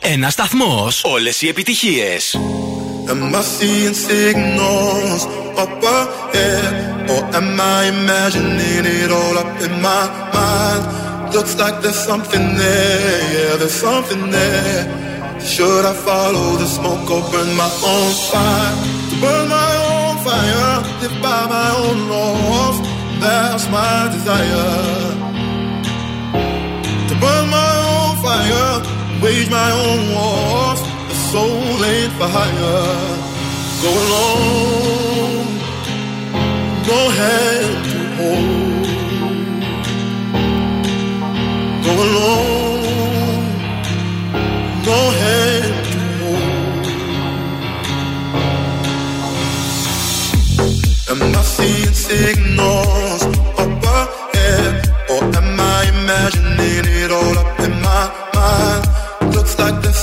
Ένα σταθμό. Όλε οι επιτυχίε. Am I seeing signals up ahead? Or am I imagining it all up in my mind? Looks like there's something there, yeah, there's something there. Should I follow the smoke or burn my own fire? Burn my own fire, live by my own laws. That's my desire. Wage my own wars. The soul ain't for hire. Go alone, no hand to hold. Go alone, no hand to hold. Am I seeing signals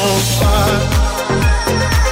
on fire.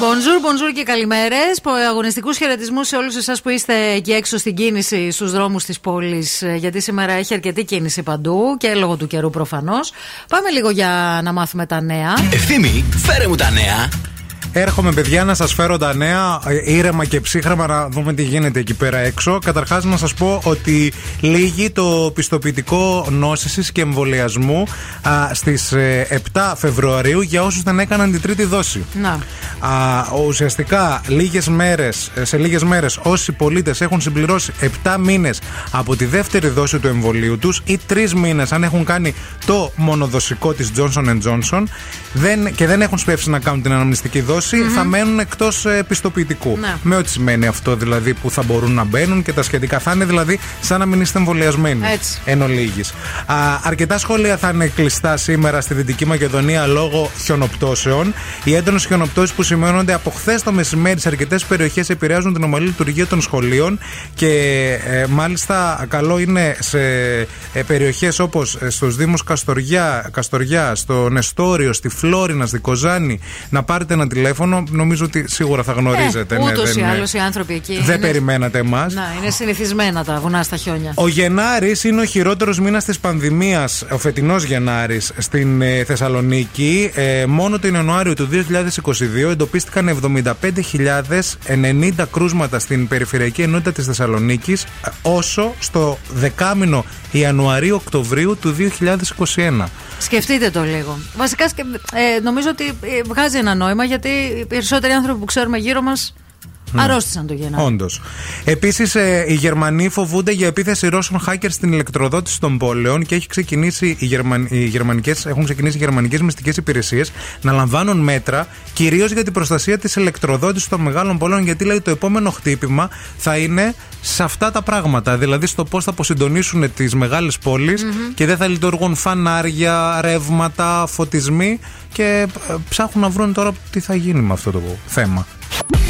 Bonjour, bonjour και καλημέρες. Αγωνιστικούς χαιρετισμούς σε όλους εσάς που είστε εκεί έξω στην κίνηση στους δρόμους της πόλης. Γιατί σήμερα έχει αρκετή κίνηση παντού και λόγω του καιρού προφανώς. Πάμε λίγο για να μάθουμε τα νέα. Ευθύμη, φέρε μου τα νέα. Έρχομαι, παιδιά, να σας φέρω τα νέα ε, ήρεμα και ψύχρεμα να δούμε τι γίνεται εκεί πέρα έξω. Καταρχάς, να σας πω ότι λύγει το πιστοποιητικό νόσησης και εμβολιασμού στις 7 Φεβρουαρίου για όσους δεν έκαναν την τρίτη δόση. Να. Α, ουσιαστικά λίγες μέρες, σε λίγες μέρες όσοι πολίτες έχουν συμπληρώσει 7 μήνες από τη δεύτερη δόση του εμβολίου τους ή 3 μήνες αν έχουν κάνει το μονοδοσικό της Johnson Johnson δεν, και δεν έχουν σπεύσει να κάνουν την αναμνηστική δόση, θα μένουν εκτός ε, πιστοποιητικού. Ναι. Με ό,τι σημαίνει αυτό δηλαδή που θα μπορούν να μπαίνουν και τα σχετικά. Θα είναι δηλαδή σαν να μην είστε εμβολιασμένοι. Έτσι. Εν ολίγης. Α, αρκετά σχόλια θα είναι κλειστά σήμερα στη Δυτική Μακεδονία λόγω χιονοπτώσεων. Οι έντονες χιονοπτώσεις που σημαίνονται από χθες το μεσημέρι σε αρκετές περιοχές επηρεάζουν την ομαλή λειτουργία των σχολείων και ε, μάλιστα καλό είναι σε ε, περιοχές όπως στους Δήμους Καστοριά, Καστοριά, στο Νεστόριο, στη Φλόρινα, στη Κοζάνη να πάρετε ένα τηλέφωνο. Νομίζω ότι σίγουρα θα γνωρίζετε. Ε, ναι, Ούτως δεν ή είναι- άλλως οι άνθρωποι εκεί. δεν είναι- περιμένατε εμάς. Να, είναι συνηθισμένα τα βουνά στα χιόνια. Ο Γενάρης είναι ο χειρότερος μήνας της πανδημίας, ο φετινός Γενάρης στην ε, Θεσσαλονίκη. Ε, μόνο τον Ιανουάριο του 2022 εντοπίστηκαν 75.090 κρούσματα στην περιφερειακή ενότητα της Θεσσαλονίκης, όσο στο δεκάμινο Ιανουαρίου-Οκτωβρίου του 2021. Σκεφτείτε το λίγο. Βασικά σκε- ε, νομίζω ότι ε, βγάζει ένα νόημα γιατί οι περισσότεροι άνθρωποι που ξέρουμε γύρω μα Αρρώστησαν το Γενάρη. Όντως. Επίσης, οι Γερμανοί φοβούνται για επίθεση Ρώσων hackers στην ηλεκτροδότηση των πόλεων και έχει ξεκινήσει οι, Γερμαν... οι γερμανικές... έχουν ξεκινήσει οι γερμανικές μυστικές υπηρεσίες να λαμβάνουν μέτρα κυρίως για την προστασία της ηλεκτροδότησης των μεγάλων πόλεων. Γιατί λέει το επόμενο χτύπημα θα είναι σε αυτά τα πράγματα. Δηλαδή στο πώς θα αποσυντονίσουν τις μεγάλες πόλεις και δεν θα λειτουργούν φανάρια, ρεύματα, φωτισμοί. Και ε, ψάχνουν να βρουν τώρα τι θα γίνει με αυτό το θέμα.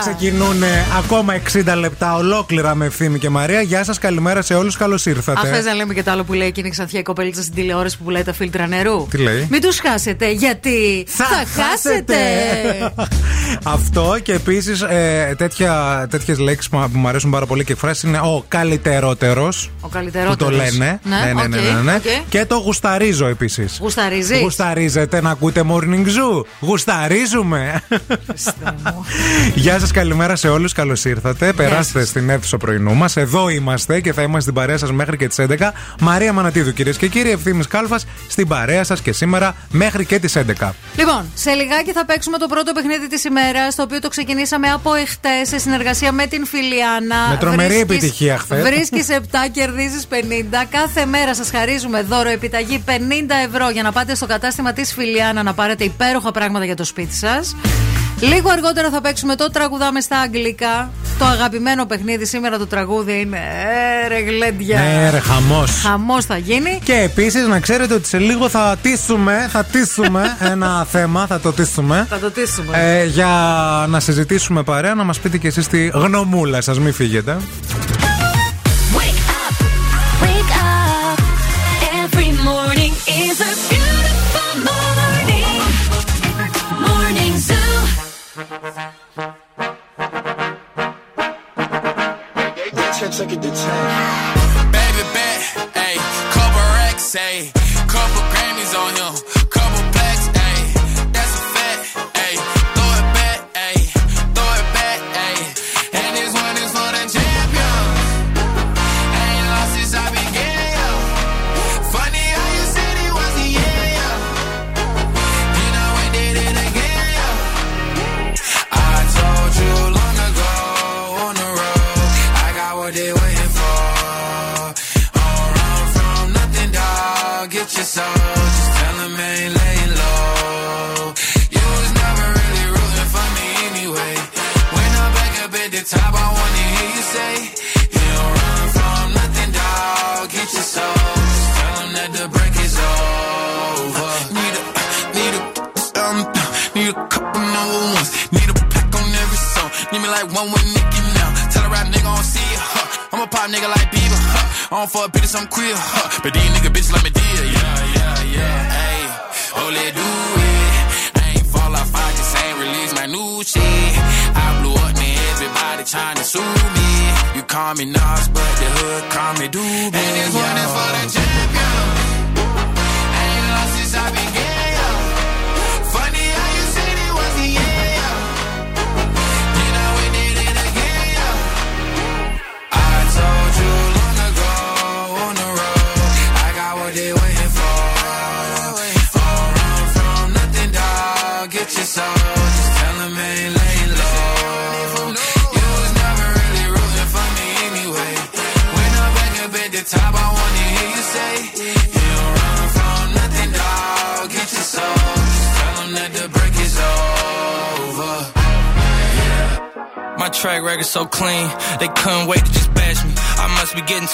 Ξεκινούν ακόμα 60 λεπτά ολόκληρα με ευθύμη και Μαρία. Γεια σας, καλημέρα σε όλους. Καλώς ήρθατε. Αχ, να λέμε και το άλλο που λέει εκείνη η ξανθιά η κοπέλιτσα στην τηλεόραση που πουλάει τα φίλτρα νερού; Τι λέει; Μην τους χάσετε, γιατί θα, χάσετε. Αυτό και επίσης ε, τέτοιες λέξεις που μου αρέσουν πάρα πολύ και εκφράσεις είναι ο καλύτερότερο. Ο Που καλύτερο. το λένε. Ναι, ναι, ναι, ναι, ναι, ναι. Και το γουσταρίζω επίσης. Γουσταρίζεις; Γουσταρίζετε να ακούτε morning zoo. Γουσταρίζουμε. Γεια σας, καλημέρα σε όλους. Καλώς ήρθατε. Περάστε στην αίθουσα πρωινού μας. Εδώ είμαστε και θα είμαστε στην παρέα σας μέχρι και τις 11. Μαρία Μανατίδου, κυρίες και κύριοι, ευθύνη Κάλφας στην παρέα σας και σήμερα μέχρι και τις 11. Λοιπόν, σε λιγάκι θα παίξουμε το πρώτο παιχνίδι της ημέρας, το οποίο το ξεκινήσαμε από εχθές σε συνεργασία με την Φιλιάνα. Με τρομερή επιτυχία χθες. Βρίσκεις 7, κερδίζεις 50. Κάθε μέρα σας χαρίζουμε δώρο επιταγή 50 ευρώ για να πάτε στο κατάστημα της Φιλιάνα να πάρετε υπέροχα πράγματα για το σπίτι σας. Λίγο αργότερα θα παίξουμε το τραγουδάμε στα αγγλικά. Το αγαπημένο παιχνίδι σήμερα το τραγούδι είναι. Ε, ρε γλέντια. Ναι, ρε, χαμός. Χαμός θα γίνει. Και επίσης να ξέρετε ότι σε λίγο θα τίσουμε, θα τίσουμε ένα θέμα, θα το τίσουμε. Θα το τίσουμε. Ε, για να συζητήσουμε παρέα, να μας πείτε και εσείς τη γνωμούλα σας, μην φύγετε. Wake up. Every morning is a Baby bet, ayy, couple racks, ayy,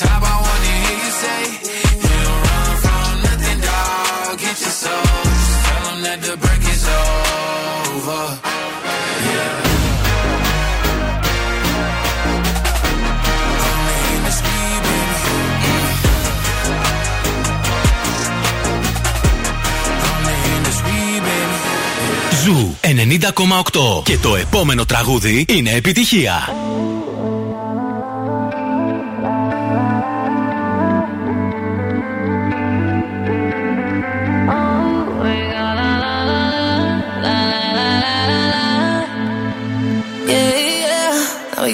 top, I wanna hear you say, You don't run from nothing, dog. Get your soul, just tell 'em that the break is over. Yeah. Ζου 90,8. Και το επόμενο τραγούδι είναι επιτυχία.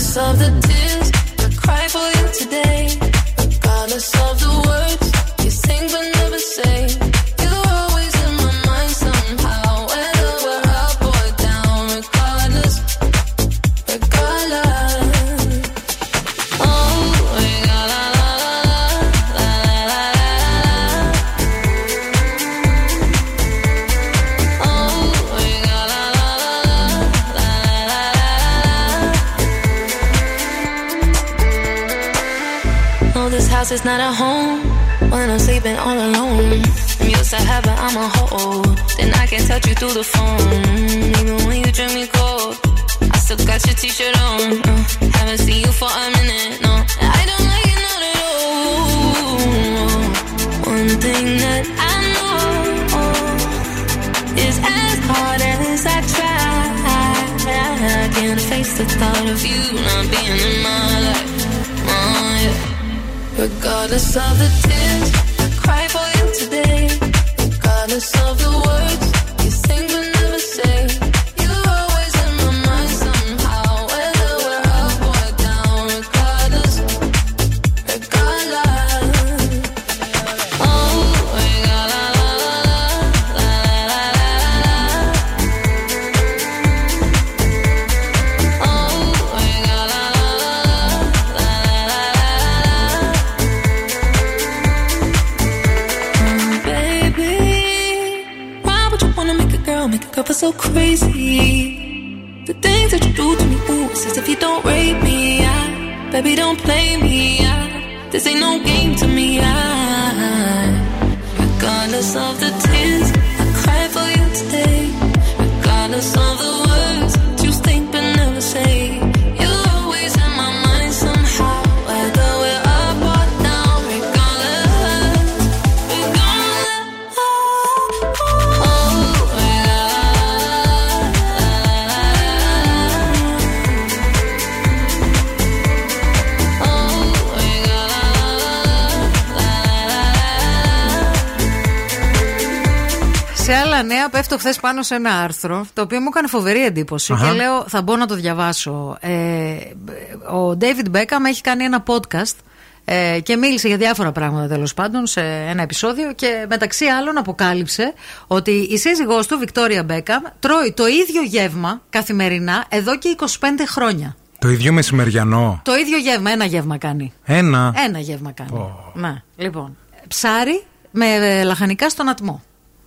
Of the tears I cry for you today. House is not a home when I'm sleeping all alone. I'm used to heaven, I'm a hoe. Then I can touch you through the phone. Even when you drink me cold, I still got your t-shirt on. Uh, haven't seen you for a minute, no. I don't like it not at all. One thing that I know is as hard as I try. I can't face the thought of you not being in my life. Regardless of the I cry for you today. Regardless of the words baby, don't play me. I, this ain't no game to me. I, regardless of the tears I cry for you today. 9 πέφτω χθες πάνω σε ένα άρθρο το οποίο μου έκανε φοβερή εντύπωση και λέω θα μπω να το διαβάσω. Ε, ο David Beckham έχει κάνει ένα podcast ε, και μίλησε για διάφορα πράγματα τέλος πάντων σε ένα επεισόδιο και μεταξύ άλλων αποκάλυψε ότι η σύζυγός του, Βικτόρια Μπέκαμ, τρώει το ίδιο γεύμα καθημερινά εδώ και 25 χρόνια. Το ίδιο μεσημεριανό. Το ίδιο γεύμα, ένα γεύμα κάνει. Ένα. Ένα γεύμα κάνει. Oh. Λοιπόν. Ψάρι με ε, λαχανικά στον ατμό.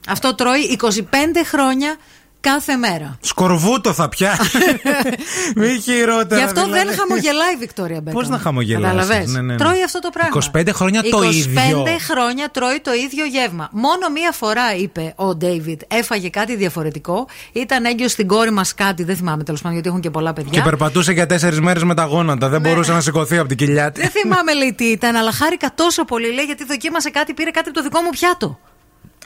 Αυτό τρώει 25 χρόνια κάθε μέρα. Σκορβούτο θα πιάσει. Μη χειρότερα. Γι' αυτό δηλαδή. δεν χαμογελάει η Βικτόρια Μπέκαμ. Πώς να χαμογελάσει, Καταλαβες; ναι, ναι, ναι. Τρώει αυτό το πράγμα. 25 χρόνια το 25 ίδιο. χρόνια τρώει το ίδιο γεύμα. Μόνο μία φορά είπε ο Ντέιβιτ έφαγε κάτι διαφορετικό. Ήταν έγκυο στην κόρη μας κάτι, δεν θυμάμαι τέλος πάντων γιατί έχουν και πολλά παιδιά. Και περπατούσε για τέσσερις μέρες με τα γόνατα. Δεν μπορούσε να σηκωθεί από την κοιλιά της. Δεν θυμάμαι λέει τι ήταν, αλλά χάρηκα τόσο πολύ λέει γιατί δοκίμασε κάτι, πήρε κάτι από το δικό μου πιάτο.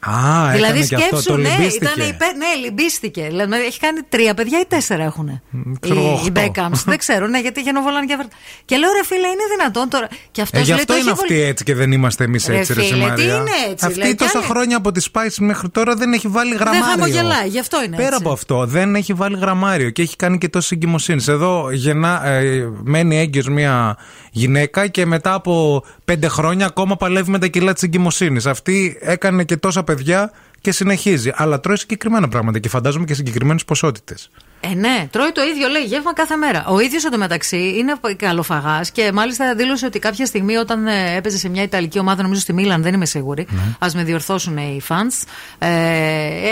Α, δηλαδή έκανε και αυτό, σκέψου, το ναι, λυμπίστηκε. ήταν υπέ... ναι, λυμπίστηκε. Δηλαδή, έχει κάνει τρία παιδιά ή τέσσερα έχουν. ξέρω εγώ, οι, οι οχτώ. Μπέκαμς. δεν ξέρω, ναι, γιατί γενοβολάνε και αυτά. Και λέω ρε φίλε, είναι δυνατόν τώρα. Και αυτός Ε, γι' λέει αυτό το είναι έχει αυτή έτσι και δεν είμαστε εμείς Ρε έτσι, ρε φίλε, τι Μαρία. είναι έτσι, Αυτή λέει, τόσα κι άλλη. χρόνια από τη Spice μέχρι τώρα δεν έχει βάλει γραμμάριο. Δεν χαμογελάει, γι' αυτό είναι Πέρα έτσι. από αυτό, δεν έχει βάλει γραμμάριο και έχει κάνει και τόση εγκυμοσύνης. Εδώ γεννά, ε, μένει έγκυος μια γυναίκα και μετά από πέντε χρόνια ακόμα παλεύει με τα κιλά της εγκυμοσύνης. Αυτή έκανε και τόσα παιδιά και συνεχίζει. Αλλά τρώει συγκεκριμένα πράγματα και φαντάζομαι και συγκεκριμένες ποσότητες. Ε, ναι, τρώει το ίδιο, λέει, γεύμα κάθε μέρα. Ο ίδιος εντωμεταξύ είναι καλοφαγάς και μάλιστα δήλωσε ότι κάποια στιγμή όταν ε, έπαιζε σε μια Ιταλική ομάδα, νομίζω στη Μίλαν, δεν είμαι σίγουρη, Ναι. ας με διορθώσουν οι fans, ε,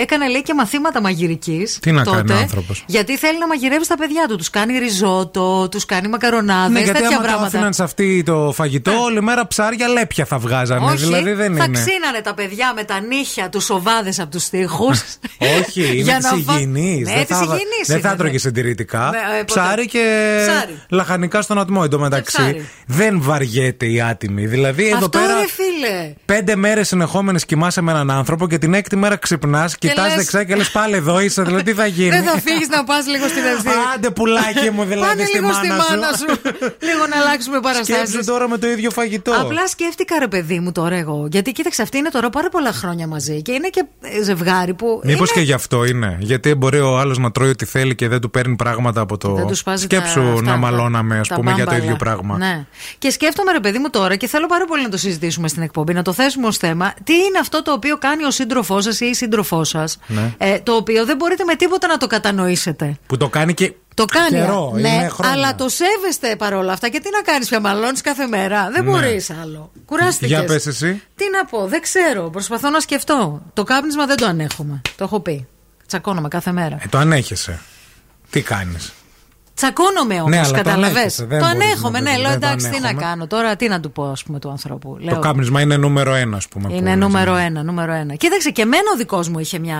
έκανε λέει και μαθήματα μαγειρικής. Τι να τότε, κάνει ο άνθρωπος. Γιατί θέλει να μαγειρεύει τα παιδιά του. Τους κάνει ριζότο, τους κάνει μακαρονάδες, Ναι, γιατί τέτοια άμα το πράγματα. άφηναν σε αυτή το φαγητό, όλη μέρα ψάρια λέπια θα βγάζανε. Όχι, δηλαδή δεν θα είναι. ξύνανε τα παιδιά με τα νύχια τους σοβάδες από τους τοίχου. Όχι, είναι Για της να φά- υγιεινής. Ναι, δεν της θα, υγιεινής δεν θα είναι, τρώγε ναι. συντηρητικά. Ναι, ε, ποτέ. ψάρι και Ψάρι. λαχανικά στον ατμό. Εν τω μεταξύ, ψάρι. δεν βαριέται η άτιμη. Δηλαδή εδώ Αυτό πέρα. ρε φίλε. Πέντε μέρες συνεχόμενες κοιμάσαι με έναν άνθρωπο και την έκτη μέρα ξυπνάς, κοιτάς λες- δεξιά και λες πάλι εδώ είσαι. Δηλαδή τι θα γίνει; Δεν θα φύγεις να πας λίγο στην ευθύνη. Άντε πουλάκι μου, δηλαδή Πάνε στη λίγο στη μάνα σου. μάνα σου. λίγο να αλλάξουμε παραστάσεις. Σκέψου τώρα με το ίδιο φαγητό. Απλά σκέφτηκα ρε παιδί μου τώρα εγώ. Γιατί κοίταξε, αυτή είναι τώρα πάρα πολλά χρόνια μαζί και είναι και ε, ζευγάρι που. Μήπως είναι... και γι' αυτό είναι. Γιατί μπορεί ο άλλος να τρώει ό,τι θέλει και δεν του παίρνει πράγματα από το. Δεν τους πάζει τα- Σκέψου αυτά, να τα- μαλώναμε, ας τα πούμε, για το μπάμπαλα. ίδιο πράγμα. Ναι. Και σκέφτομαι, ρε παιδί μου, τώρα και θέλω πάρα πολύ να το συζητήσουμε στην εκπομπή, να το θέσουμε ως θέμα. Τι είναι αυτό το οποίο κάνει ο σύντροφός σας ή η σύντροφός σας, Ναι. ε, το οποίο δεν μπορείτε με τίποτα να το κατανοήσετε. Που το κάνει και. Το κάνει. Καιρό, ναι, είναι χρόνια. αλλά το σέβεστε παρόλα αυτά. Και τι να κάνεις πια, μαλώνεις κάθε μέρα. Δεν Ναι. μπορείς άλλο. Κουράστηκες. Για πες εσύ. Τι να πω, δεν ξέρω. Προσπαθώ να σκεφτώ. Το κάπνισμα δεν το ανέχομαι. Το έχω πει. Τσακώνομαι κάθε μέρα. Ε, το ανέχεσαι. Τι κάνεις; Τσακώνομαι όμως, Ναι, αλλά το καταλαβέ. ανέχεσαι, Το, δεν μπορείς ανέχομαι, να ναι. το- Λέω δεν το εντάξει, τι να ανέχομαι. κάνω τώρα, τι να του πω, ας πούμε, του ανθρώπου. Το Λέω, κάπνισμα είναι νούμερο ένα, ας πούμε. που είναι λες. νούμερο ένα, νούμερο ένα. Κοίταξε, και εμένα ο δικός μου είχε μια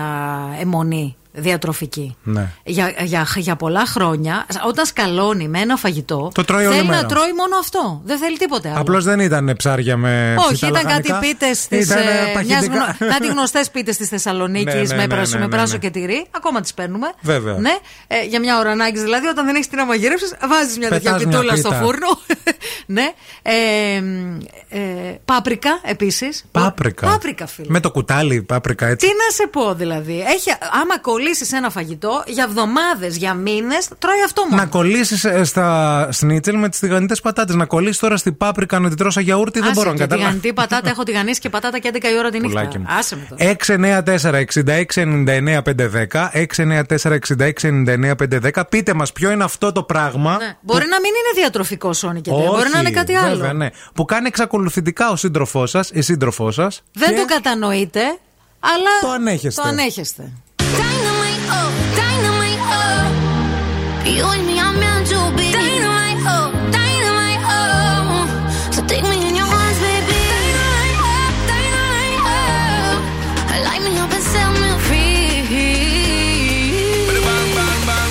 αιμονή διατροφική. Ναι. Για, για, για πολλά χρόνια, όταν σκαλώνει με ένα φαγητό, Το τρώει όλη θέλει μέρα. να τρώει μόνο αυτό. Δεν θέλει τίποτε άλλο. Απλώς δεν ήταν ψάρια με Όχι, ψητά ήταν κάτι λαχανικά. πίτες τη. Ήταν, ε, παχυντικά. Κάτι γνωστές πίτες της Θεσσαλονίκης Ναι, ναι, με, ναι, πράσο, ναι, με ναι, πράσο ναι. και τυρί. Ακόμα τις παίρνουμε. Βέβαια. Ναι, ε, για μια ώρα ανάγκης δηλαδή, όταν δεν έχεις τι να μαγειρεύσει, βάζεις μια τέτοια Πετάς μια πιτούλα στο πίτα. φούρνο. ναι. Ε, ε, πάπρικα επίσης. Πάπρικα. Πάπρικα, φίλε. Με το κουτάλι, πάπρικα έτσι. Τι να σε πω δηλαδή. Έχει, άμα κολλήσει ένα φαγητό για εβδομάδες, για μήνες, τρώει αυτό μόνο. Να κολλήσεις στα σνίτσελ με τις τηγανιτές πατάτες. Να κολλήσεις τώρα στην πάπρικα να την τρώσα γιαούρτι, δεν Άσε, μπορώ να και καταλάβω. τηγανιτή πατάτα έχω τηγανίσει και πατάτα και 11 η ώρα τη νύχτα. Πουλάκι μου. Άσε με τώρα. 694-6699-510. 694-6699-510. Πείτε μας ποιο είναι αυτό το πράγμα. Ναι. Μπορεί να μην είναι διατροφικό Σόνι και τέτοια. Όχι, Μπορεί να είναι κάτι άλλο. βέβαια, ναι. Που κάνει εξακολουθητικά ο σύντροφός σας, η σύντροφός σας. Δεν το κατανοείτε, αλλά. Το ανέχεστε. Το ανέχεστε. Loving your arms, baby. Dynamite, dynamite, uh. I like me over selling free. But the bum, bang, bum.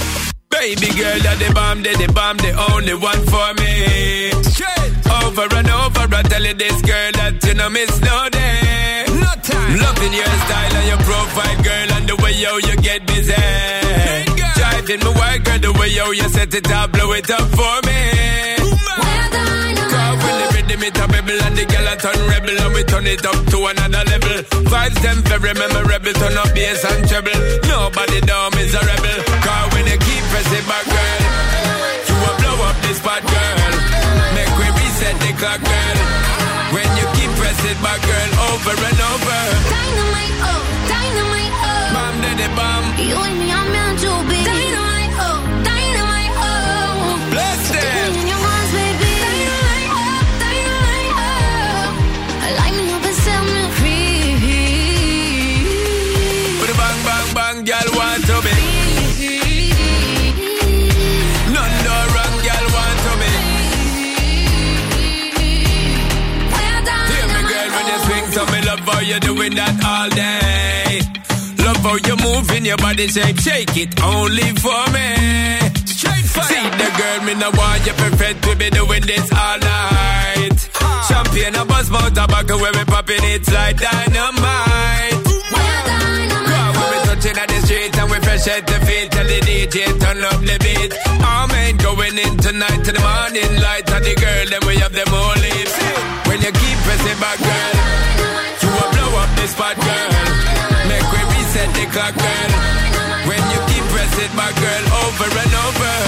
Baby girl that they bomb, they they bomb the only one for me. Shit, over run over ratelling this girl that you know miss no day. Love time. Love your style and your profile, girl, and the way yo you get busy. Driving my work, girl, the way yo you set it up, blow it up for me. Cause when the rhythm it a rebel and the girl a turn rebel and we turn it up to another level. Vibes them very memorable, turn up bass and treble. Nobody down is a rebel. Cause when you keep pressing back, girl, you will blow up this spot, girl. Make we reset the clock, girl. When you keep pressing back, girl, over and over. Dynamite, oh, dynamite, oh. Bomb daddy bomb. You and me are how you move in your body shape, shake it only for me. Straight fire. See the girl, me no want you perfect, we be doing this all night. Champagne, a buzz, mouth, tobacco, when we popping it's like dynamite. Girl, when we touching at the street and we fresh at the feet, tell the DJ turn up the beat. All men going in tonight to the morning light, and the girl then we have them all lips. When you keep pressing back, girl, you will blow up this spot, girl. my girl over and over.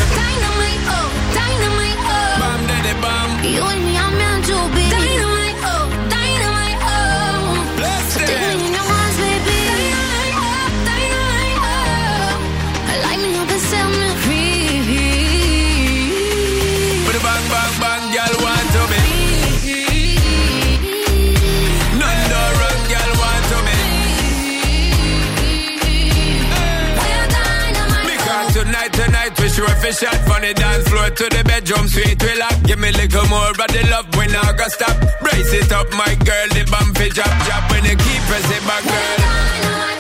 Fi shot from the dance floor to the bedroom, sweet relax. Give me a little more of the love when I go stop. Brace it up, my girl, the bump fi drop, drop. When you keep pressing back, girl,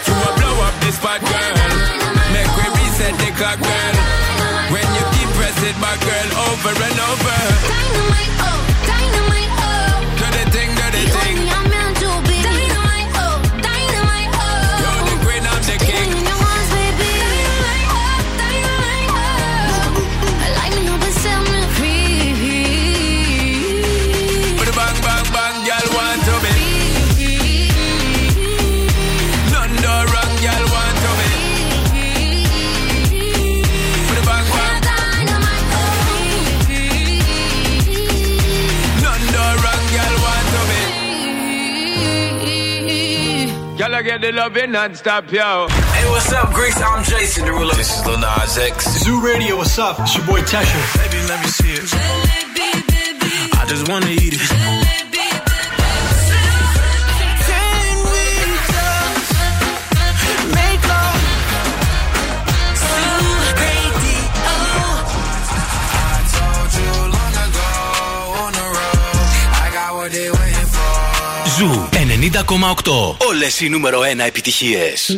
you will blow up this spot, girl. Make we reset the clock, girl. When you keep pressing back, girl, over and over. Get the loving non-stop, yo. Hey, what's up, Greece? I'm Jason Derulo. This is Lil Nas X. Zoo Radio, what's up? It's your boy Tesha. Baby, let me see it. I just wanna eat it. 90,8. Όλες οι νούμερο 1 επιτυχίες.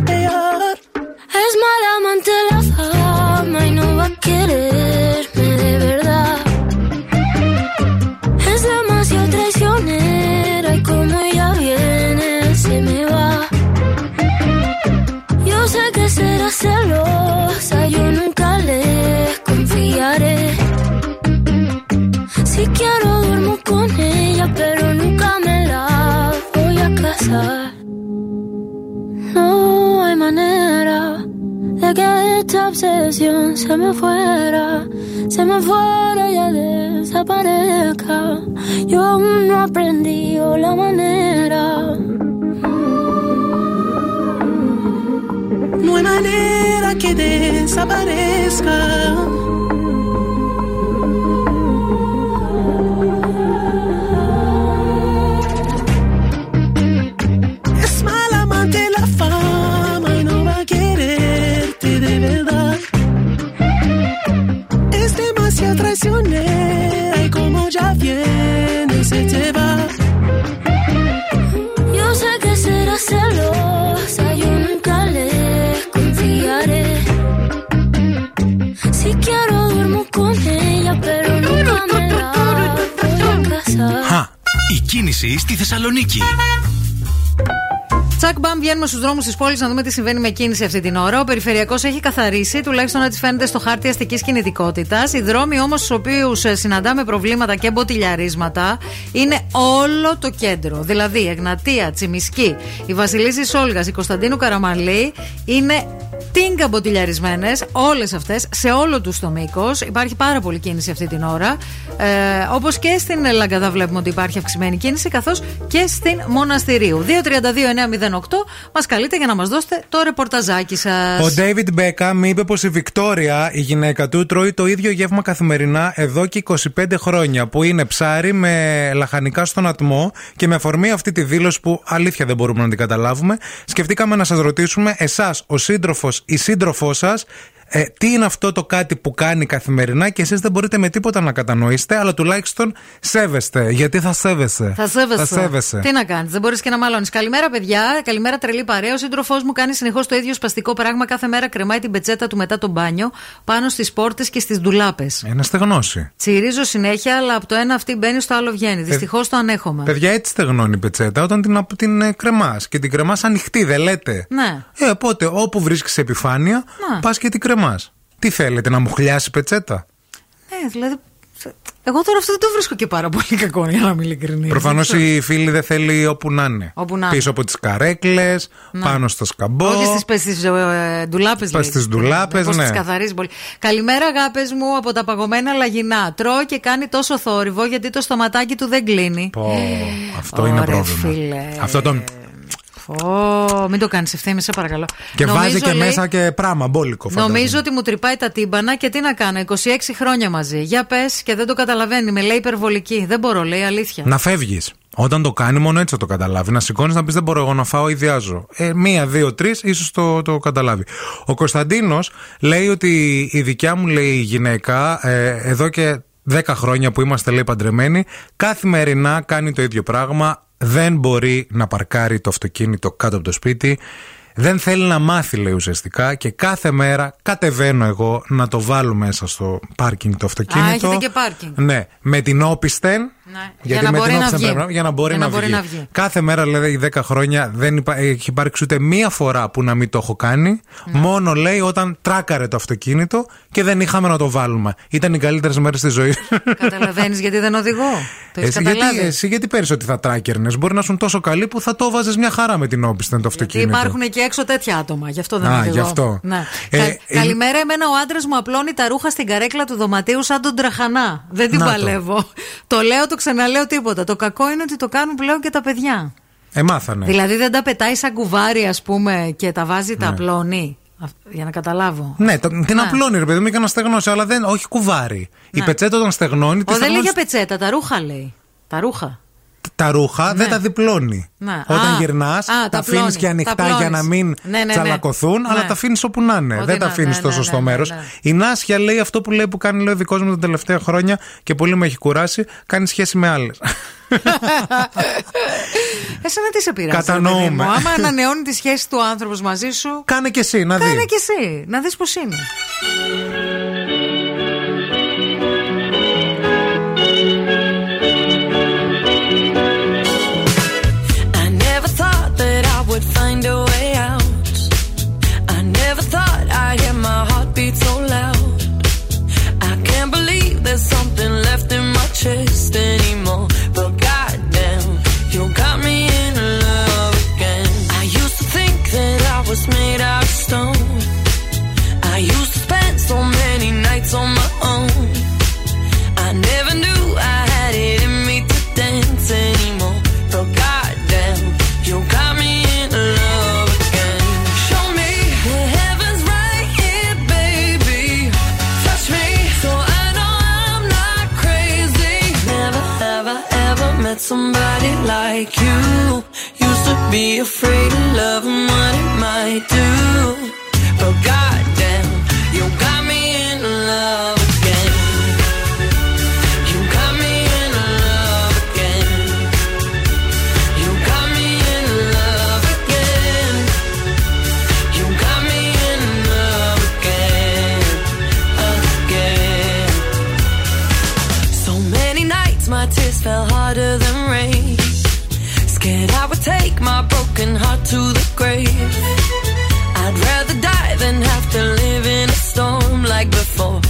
βγαίνουμε στους δρόμους της πόλης να δούμε τι συμβαίνει με κίνηση αυτή την ώρα. Ο περιφερειακός έχει καθαρίσει, τουλάχιστον έτσι φαίνεται στο χάρτη αστικής κινητικότητας. Οι δρόμοι όμως στους οποίους συναντάμε προβλήματα και μποτιλιαρίσματα είναι όλο το κέντρο. Δηλαδή, Εγνατία, Τσιμισκή, η Βασιλίση Όλγα, η Κωνσταντίνου Καραμαλή είναι τίνκα μποτιλιαρισμένε, όλες αυτές, σε όλο τους το μήκος. Υπάρχει πάρα πολύ κίνηση αυτή την ώρα. Ε, Όπως και στην Λαγκαδά βλέπουμε ότι υπάρχει αυξημένη κίνηση, καθώς και στην Μοναστηρίου. 232-908 μας καλείτε για να μας δώσετε το ρεπορταζάκι σας. Ο David Beckham είπε πως η Βικτόρια, η γυναίκα του, τρώει το ίδιο γεύμα καθημερινά εδώ και 25 χρόνια. Που είναι ψάρι με λαχανικά στον ατμό και με αφορμή αυτή τη δήλωση που αλήθεια δεν μπορούμε να την καταλάβουμε, σκεφτήκαμε να σας ρωτήσουμε, εσάς, ο σύντροφος ή σύντροφός σας, ε, τι είναι αυτό το κάτι που κάνει καθημερινά και εσείς δεν μπορείτε με τίποτα να κατανοήσετε, αλλά τουλάχιστον σέβεστε. Γιατί θα σέβεσαι; Θα σέβεσαι. Θα σέβεσαι. Τι να κάνεις, δεν μπορείς και να μαλώνεις. Καλημέρα, παιδιά. Καλημέρα, τρελή παρέα. Ο σύντροφός μου κάνει συνεχώς το ίδιο σπαστικό πράγμα. Κάθε μέρα κρεμάει την πετσέτα του μετά το μπάνιο πάνω στις πόρτες και στις ντουλάπες. Ένα στεγνώσει. Τσιρίζω συνέχεια, αλλά από το ένα αυτή μπαίνει στο άλλο βγαίνει. Δυστυχώς το ανέχομαι. Παιδιά, έτσι στεγνώνει η πετσέτα όταν την, την ε, κρεμάς. Και την κρεμάς ανοιχτή, δεν λέτε; Ναι. Ε, οπότε όπου βρίσκεις επιφάνεια, Να. πας και την κρεμάς. Τι θέλετε, να μου χλιάσει η πετσέτα; Ναι, δηλαδή. Εγώ τώρα αυτό δεν το βρίσκω και πάρα πολύ κακό, για να είμαι ειλικρινής. Προφανώς η φίλη δεν θέλει όπου να είναι. Όπου να είναι. Πίσω από τις καρέκλες, Ναι. πάνω στο σκαμπό. Όχι στι ε, ντουλάπες. Πας στις ντουλάπες, ναι. Τις καθαρίζει πολύ. Καλημέρα, αγάπες μου από τα παγωμένα λαγινά. Τρώει και κάνει τόσο θόρυβο γιατί το στοματάκι του δεν κλείνει. Πω, αυτό είναι Ωραία, πρόβλημα. φίλε. Αυτό τον. Ω, μην το κάνεις ευθύνη, σε παρακαλώ. Και Νομίζω, βάζει και λέει, μέσα και πράμα, μπόλικο. φαντάζομαι. Νομίζω ότι μου τρυπάει τα τύμπανα και τι να κάνω, 26 χρόνια μαζί. Για πες και δεν το καταλαβαίνει. Με λέει υπερβολική. Δεν μπορώ, λέει αλήθεια. Να φεύγεις. Όταν το κάνει, μόνο έτσι θα το καταλάβει. Να σηκώνεις να πεις: Δεν μπορώ εγώ να φάω, ιδιάζω. Ε, μία, δύο, τρεις, ίσως το, το καταλάβει. Ο Κωνσταντίνος λέει ότι η δικιά μου λέει γυναίκα, ε, εδώ και 10 χρόνια που είμαστε λέει παντρεμένοι, καθημερινά κάνει το ίδιο πράγμα. Δεν μπορεί να παρκάρει το αυτοκίνητο κάτω από το σπίτι. Δεν θέλει να μάθει, λέει ουσιαστικά, και κάθε μέρα κατεβαίνω εγώ να το βάλω μέσα στο πάρκινγκ το αυτοκίνητο. Α, έχετε και πάρκινγκ. Ναι, με την όπισθεν. Ναι, Γιατί για να με μπορεί την να όπισθεν βγει. πρέπει να- για να μπορεί, Για να, να μπορεί βγει. να βγει. Κάθε μέρα, λέει, 10 χρόνια δεν υπά- έχει υπάρξει ούτε μία φορά που να μην το έχω κάνει. Ναι. Μόνο λέει όταν τράκαρε το αυτοκίνητο και δεν είχαμε να το βάλουμε. Ήταν οι καλύτερες μέρες της ζωής. Καταλαβαίνεις γιατί δεν οδηγώ. Το έχεις Εσύ γιατί, καταλάβει; εσύ γιατί παίρνεις ότι θα τράκερνες; Μπορεί να ήσουν τόσο καλή που θα το βάζε μια χαρά με την όπισθεν το Γιατί αυτοκίνητο. υπάρχουν και έξω τέτοια άτομα. Γι' αυτό δεν Α, οδηγώ. γι' αυτό. Ναι. Ε, Κα- ε, Καλημέρα, εμένα ο άντρας μου απλώνει τα ρούχα στην καρέκλα του δωματίου σαν τον τραχανά. Δεν την Να το. παλεύω. Το λέω, το ξαναλέω τίποτα. Το κακό είναι ότι το κάνουν πλέον και τα παιδιά. Ε, μάθανε. Δηλαδή δεν τα πετάει σαν κουβάρι, ας πούμε, και τα βάζει, τα Ναι. απλώνει. Αυ- Για να καταλάβω. Ναι, το, την απλώνει ρε παιδί μου για να στεγνώσει, αλλά δεν, όχι κουβάρι. Η Ναι. πετσέτα όταν στεγνώνει, τη Ο δεν λέει στεγνώνει για πετσέτα, τα ρούχα λέει. Τα ρούχα. τα ρούχα, δεν τα διπλώνει. Ναι. Όταν Α, γυρνάς, α, τα τα αφήνεις πλώνεις, και ανοιχτά τα για πλώνεις. να μην Ναι, ναι, ναι. τσαλακωθούν, αλλά Ναι. τα αφήνεις όπου να είναι. Ό,τι δεν τα να- αφήνεις ναι, στο ναι, σωστό ναι, μέρος. ναι. Η Νάσια λέει αυτό που λέει που κάνει λέει, ο δικός μου τα τελευταία χρόνια και πολύ με έχει κουράσει, κάνει σχέση με άλλες. Εσένα τι σε πειράζει. Κατανοούμε. ρε παιδί μου. Άμα ανανεώνει τη σχέση του άνθρωπος μαζί σου. Κάνε και εσύ, να δει. Κάνε και εσύ. Να δεις πώς είναι. on my own. I never knew I had it in me to dance anymore. But goddamn, you got me in love again. Show me heavens right here, baby. Touch me so I know I'm not crazy. Never ever ever met somebody like you. Used to be afraid of love and what it might do. But god. fell harder than rain. Scared I would take my broken heart to the grave. I'd rather die than have to live in a storm like before.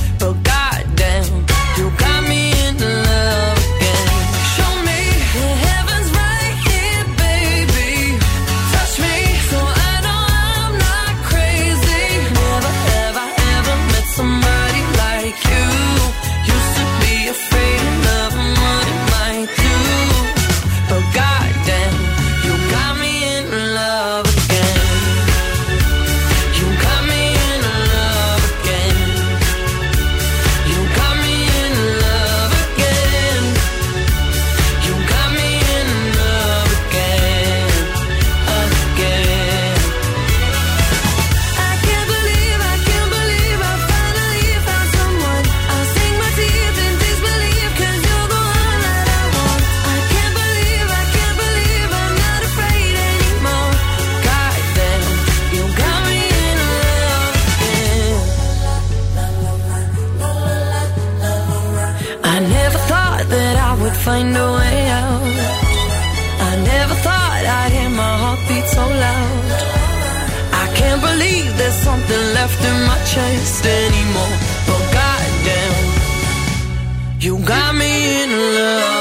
chest anymore. But goddamn, you got me in love.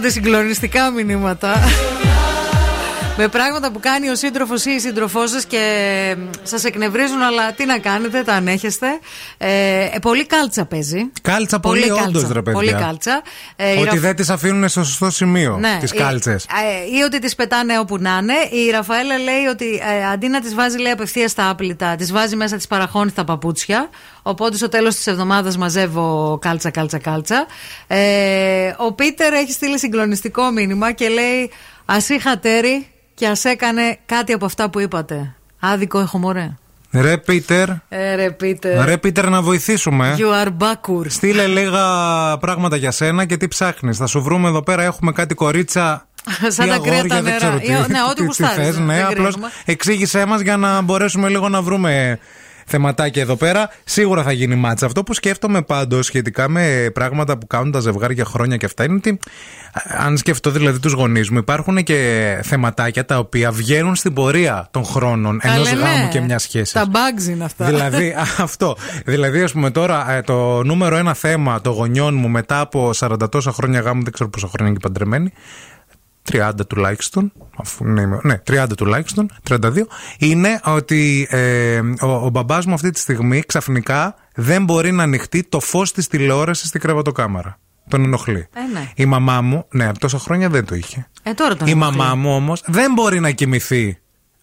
Έρχονται συγκλονιστικά μηνύματα. Με πράγματα που κάνει ο σύντροφος ή η σύντροφός σας και σας εκνευρίζουν, αλλά τι να κάνετε, τα ανέχεστε. Ε, ε, πολύ κάλτσα παίζει. Κάλτσα πολύ, κάλτσα. όντως, ρε παιδιά. Πολύ κάλτσα. Ε, η Ότι Ραφ- δεν τις αφήνουν στο σωστό σημείο. Ναι, τις ε, κάλτσες. ε, ή ότι τις πετάνε όπου να είναι. Η Ραφαέλα λέει ότι ε, αντί να τις βάζει λέει, απευθείας στα άπλυτα, τις βάζει μέσα, τι παραχώνει στα παπούτσια. Οπότε στο τέλος της εβδομάδας μαζεύω κάλτσα, κάλτσα, κάλτσα. Ε, ο Πίτερ έχει στείλει συγκλονιστικό μήνυμα και λέει Α είχα τέρι και ας έκανε κάτι από αυτά που είπατε. Άδικο έχω μωρέ. Ρε Πίτερ. Ε, ρε Πίτερ. Ρε Πίτερ να βοηθήσουμε. You are backward. Στείλε λίγα πράγματα για σένα και τι ψάχνεις. Θα σου βρούμε εδώ πέρα. Έχουμε κάτι κορίτσα. Σαν ή τα κρύα αγόρια, τα δεν νερά. ξέρω τι, Ή- ναι, ό,τι τι- τι γουστάρεις, θες, δεν ναι, απλώς κρίνουμε. εξήγησέ μας για να μπορέσουμε λίγο να βρούμε θεματάκια εδώ πέρα. Σίγουρα θα γίνει μάτσα. Αυτό που σκέφτομαι πάντως σχετικά με πράγματα που κάνουν τα ζευγάρια χρόνια και αυτά είναι ότι αν σκεφτώ δηλαδή τους γονείς μου υπάρχουν και θεματάκια τα οποία βγαίνουν στην πορεία των χρόνων ενός Καλέ, ναι. γάμου και μιας σχέσης. Τα bugs είναι αυτά. Δηλαδή, α, αυτό. Δηλαδή, ας πούμε τώρα, ε, το νούμερο ένα θέμα των γονιών μου μετά από 40 τόσα χρόνια γάμου, δεν ξέρω πόσα χρόνια είναι και παντρεμένοι, 30 τουλάχιστον, αφού ναι, είμαι- ναι 30 τουλάχιστον, 32, είναι ότι ε, ο, ο μπαμπάς μου αυτή τη στιγμή ξαφνικά δεν μπορεί να ανοιχτεί το φως της τηλεόρασης στην κρεβατοκάμαρα. Τον ενοχλεί. Ε, ναι. Η μαμά μου, ναι, από τόσα χρόνια δεν το είχε. Ε, τώρα τον Η ενοχλεί. μαμά μου όμως δεν μπορεί να κοιμηθεί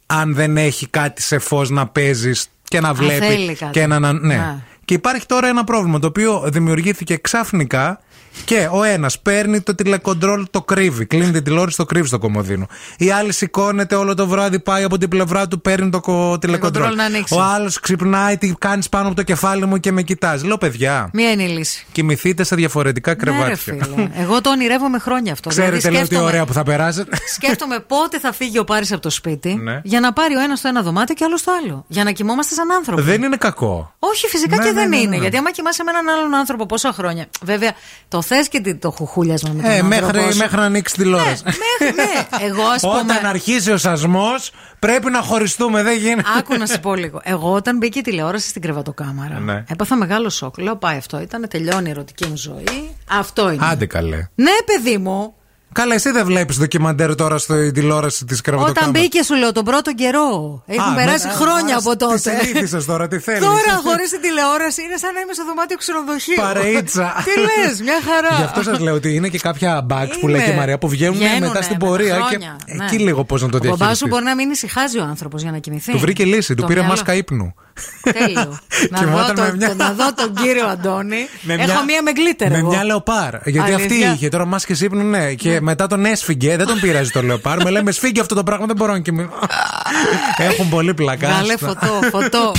αν δεν έχει κάτι σε φως να παίζεις και να βλέπει. θέλει κάτι. Και, να, να- ναι. Ναι. και υπάρχει τώρα ένα πρόβλημα το οποίο δημιουργήθηκε ξαφνικά και ο ένας παίρνει το τηλεκοντρόλ, το κρύβει. Κλείνει την τηλεόραση, το κρύβει στο κομμωδίνο. Η άλλη σηκώνεται όλο το βράδυ, πάει από την πλευρά του, παίρνει το κο- τηλεκοντρόλ. να ανοίξει. Ο άλλος ξυπνάει, τι κάνεις πάνω από το κεφάλι μου και με κοιτάζει. Λέω, παιδιά, Μία είναι η λύση. κοιμηθείτε σε διαφορετικά Ναι, ρε κρεβάτια. φίλε. Εγώ το ονειρεύομαι χρόνια αυτό. Ξέρετε, Δηλαδή, λέω τι σκέφτομαι- ωραία που θα περάσετε. Σκέφτομαι πότε θα φύγει ο Πάρης από το σπίτι Ναι. για να πάρει ο ένας στο ένα δωμάτιο και ο άλλο στο άλλο. Για να κοιμόμαστε σαν άνθρωποι. Δεν είναι κακό. Όχι, φυσικά Ναι, και ναι, δεν ναι, ναι, είναι. ναι. Γιατί άμα κοιμάσαι με έναν άλλον άνθρωπο πόσα χρόνια. Βέβαια, το θες και τι- το χουχούλιασμα με τον Ε, άνθρωπό μέχρι, σου. μέχρι να ανοίξει τηλεόραση. Μέχρι, ναι. Εγώ, ας πούμε. Όταν αρχίσει ο σασμός, πρέπει να χωριστούμε. Δεν γίνεται. Άκου να σου πω λίγο. Εγώ όταν μπήκε η τηλεόραση στην κρεβατοκάμαρα, Ναι. έπαθα μεγάλο σοκ. Λέω, πάει αυτό. Ήταν, τελειώνει η ερωτική μου ζωή. Αυτό είναι. Άντε καλέ. Ναι, παιδί μου. Καλά, εσύ δεν βλέπεις ντοκιμαντέρ τώρα στην τηλεόραση της κρεβατοκάμερας. Όταν μπήκε, σου λέω, τον πρώτο καιρό. Έχουν Α, περάσει με- α, χρόνια ας, από τότε. Τι συνήθισες τώρα, τι θέλεις. Τώρα, χωρίς την τηλεόραση, είναι σαν να είμαι στο δωμάτιο ξενοδοχείου. Παρείτσα. Τι λες, μια χαρά. Γι' αυτό σας λέω ότι είναι και κάποια bugs που λέει Είναι. και η Μαρία που βγαίνουν Βγαίνουνε μετά στην με πορεία. χρόνια, και ναι. εκεί λίγο πώς να το Ο μπαμπάς διαχειριστείς. σου μπορεί να μην ησυχάζει ο άνθρωπος για να κοιμηθεί. Του βρήκε λύση, του Το πήρε μυαλό. μάσκα ύπνου. Τέλειο. να, δω Κοιμόταν με το, μια- να δω τον κύριο Αντώνη. Με Έχω μια- μία με γκλίτερ. Με εγώ. μια λεοπάρ. Γιατί αυτή Αλήθεια. είχε τώρα μάσκες ύπνου, ναι. Και μετά τον έσφυγε. Δεν τον πειράζει το λεοπάρ. Με λέμε σφίγγει αυτό το πράγμα, δεν μπορώ να κοιμηθώ. Έχουν πολύ πλακά. Βγάλε φωτό, φωτό.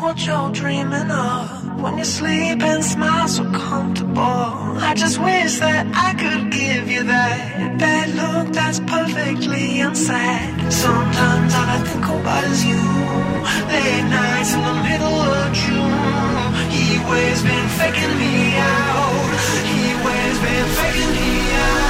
What you're dreaming of when you sleep and smile so comfortable. I just wish that I could give you that bad look that's perfectly unsaid. Sometimes all I think about is you. Late nights in the middle of June. He waves been faking me out. He waves been faking me out.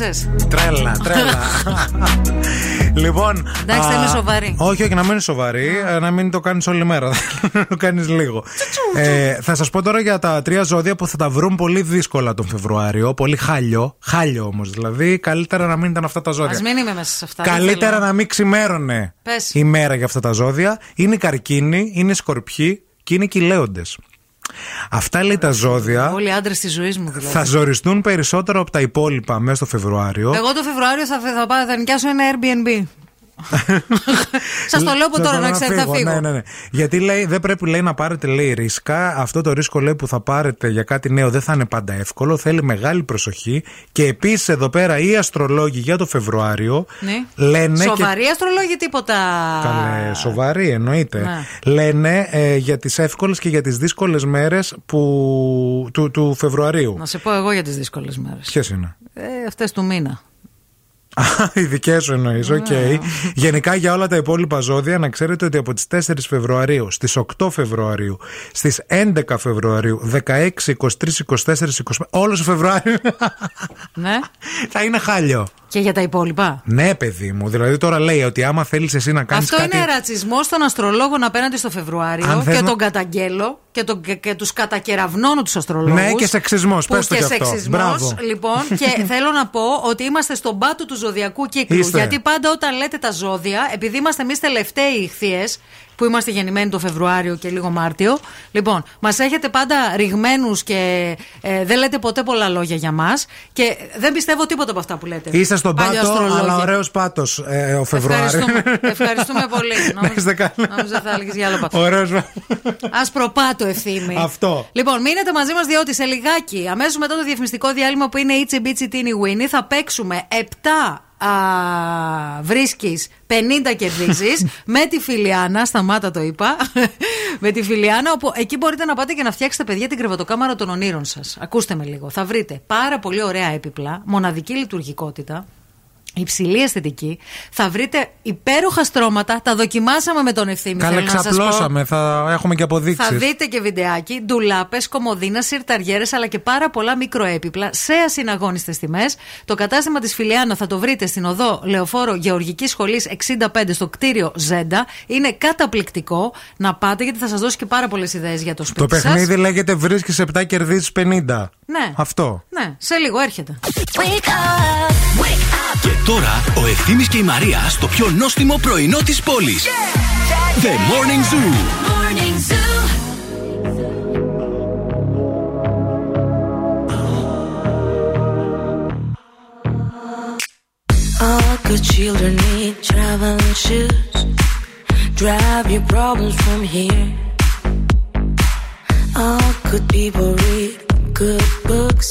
Κάνω αυτό, να ξέρει. Τρέλα, τρέλα. λοιπόν. Εντάξει, θα α, είμαι σοβαρή. Όχι, όχι, να μην είναι σοβαρή, ε, να μην το κάνεις όλη μέρα. να το κάνεις λίγο. ε, θα σας πω τώρα για τα τρία ζώδια που θα τα βρουν πολύ δύσκολα τον Φεβρουάριο. Πολύ χάλιο. Χάλιο όμως. Δηλαδή, καλύτερα να μην ήταν αυτά τα ζώδια. Α μην είμαι μέσα σε αυτά. δεν Καλύτερα θέλω. να μην ξημέρωνε Πες. η μέρα για αυτά τα ζώδια. Είναι οι καρκίνοι, είναι οι σκορπιοί και είναι και οι λέοντες. Αυτά λέει τα ζώδια Όλοι οι άντρες της ζωής μου δηλαδή. θα ζοριστούν περισσότερο από τα υπόλοιπα μέσα στο Φεβρουάριο. Εγώ το Φεβρουάριο θα, θα, πάω- θα νοικιάσω ένα Airbnb. Σας το λέω από Σας τώρα λέω να ξέρετε, θα φύγω. Ναι, ναι, ναι. Γιατί λέει, δεν πρέπει λέει, να πάρετε λέει, ρίσκα. Αυτό το ρίσκο λέει, που θα πάρετε για κάτι νέο δεν θα είναι πάντα εύκολο. Θέλει μεγάλη προσοχή. Και επίσης εδώ πέρα οι αστρολόγοι για το Φεβρουάριο Ναι. λένε. Σοβαρή αστρολόγη τίποτα. Και... Καλέ, σοβαρή εννοείται. Ναι. Λένε ε, για τις εύκολες και για τις δύσκολες μέρες που... του, του Φεβρουαρίου. Να σε πω εγώ για τις δύσκολες μέρες. Ποιες είναι; Ε, Αυτές του μήνα. Α, οι δικές σου εννοείς, οκ. Γενικά για όλα τα υπόλοιπα ζώδια να ξέρετε ότι από τις 4 Φεβρουαρίου στις 8 Φεβρουαρίου, στις 11 Φεβρουαρίου, 16, 23, 24, 25. Όλος ο Φεβρουάριος Ναι. θα είναι χάλια. Και για τα υπόλοιπα; Ναι, παιδί μου. Δηλαδή τώρα λέει ότι άμα θέλεις εσύ να κάνεις Αυτό κάτι. είναι ρατσισμός στον αστρολόγο απέναντι στο Φεβρουάριο Αν θες και να- τον καταγγέλω και, τον, και, και τους κατακεραυνώνω τους αστρολόγους. Ναι, και σεξισμός, πες το και κι αυτό. σεξισμός, Μπράβο. Λοιπόν, και θέλω να πω ότι είμαστε στον πάτο του ζωδιακού κύκλου. Είστε. Γιατί πάντα όταν λέτε τα ζώδια, επειδή είμαστε εμείς τελευταίοι οι Ιχθύες, που είμαστε γεννημένοι το Φεβρουάριο και λίγο Μάρτιο, λοιπόν, μας έχετε πάντα ρηγμένους και ε, δεν λέτε ποτέ πολλά λόγια για μας και δεν πιστεύω τίποτα από αυτά που λέτε. Είστε στον πάτο, Παλιοαστρολόγοι. αλλά ωραίος πάτος ε, ο Φεβρουάριο. Ευχαριστούμε, ευχαριστούμε πολύ. Να είστε καλά. Νόμιζα θα έλεγες για άλλο πάτος. Ωραίος. Ασπροπάτο ευθύμη. Αυτό. Λοιπόν, μείνετε μαζί μας διότι σε λιγάκι, αμέσως μετά το διαφημιστικό διάλειμμα που είναι Itsy Bitsy Teeny Winnie, θα παίξουμε 7 βρίσκεις 50 κερδίζεις με τη Φιλιάνα. Σταμάτα το είπα. με τη Φιλιάνα, όπου εκεί μπορείτε να πάτε και να φτιάξετε παιδιά την κρεβατοκάμαρα των ονείρων σας. Ακούστε με λίγο. Θα βρείτε πάρα πολύ ωραία έπιπλα, μοναδική λειτουργικότητα. Υψηλή αισθητική. Θα βρείτε υπέροχα στρώματα. Τα δοκιμάσαμε με τον ευθύνη. Καλά, θέλω να σας πω. ξαπλώσαμε. Θα έχουμε και αποδείξεις. Θα δείτε και βιντεάκι, ντουλάπες, κομμωδίνα, σιρταριέρες αλλά και πάρα πολλά μικροέπιπλα σε ασυναγώνιστε τιμές. Το κατάστημα της Φιλιάνα θα το βρείτε στην οδό Λεωφόρο Γεωργικής Σχολής 65 στο κτίριο Ζέντα. Είναι καταπληκτικό να πάτε γιατί θα σας δώσει και πάρα πολλές ιδέες για το Το σπίτι σας. παιχνίδι λέγεται Βρίσκεις 7 κερδίζεις 50. Ναι. Αυτό. Ναι, σε λίγο έρχεται. Και τώρα ο Ευθύμης και η Μαρία στο πιο νόστιμο πρωινό της πόλης. The Morning Zoo. All good children need traveling shoes. Drive your problems from here. All good people read good books.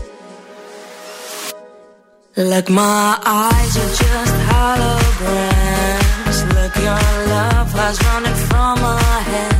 Like my eyes are just holograms. Look, your love has running from my hands.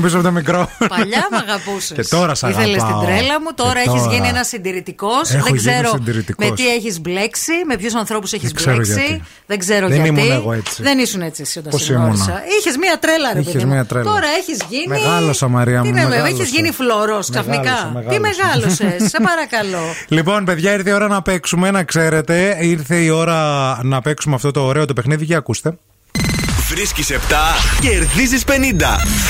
Κρύβαμε πίσω από το μικρό. Παλιά μ' αγαπούσες. Και τώρα σ' Ήθελες την αγαπάω. τρέλα μου, τώρα Και έχεις τώρα. γίνει ένας συντηρητικός. Έχω Δεν γίνει ξέρω συντηρητικός. με τι έχεις μπλέξει, με ποιους ανθρώπους έχεις Δεν ξέρω μπλέξει. γιατί. Δεν ξέρω Δεν γιατί. ήμουν εγώ έτσι. Δεν ήσουν έτσι εσύ όταν Πώς συνόρισα. ήμουνα; Είχες μία τρέλα, ρε Είχες παιδί μου. μία τρέλα. Τώρα έχεις γίνει. Μεγάλωσα, Μαρία μου, Τι μεγάλωσα. έχεις γίνει φλωρό ξαφνικά. Μεγάλωσα, Τι μεγάλωσα. μεγάλωσες, σε παρακαλώ. Λοιπόν, παιδιά, ήρθε η ώρα να παίξουμε, να ξέρετε. Ήρθε η ώρα να παίξουμε αυτό το ωραίο το παιχνίδι. Για ακούστε. Βρίσκεις 7, κερδίζεις 50.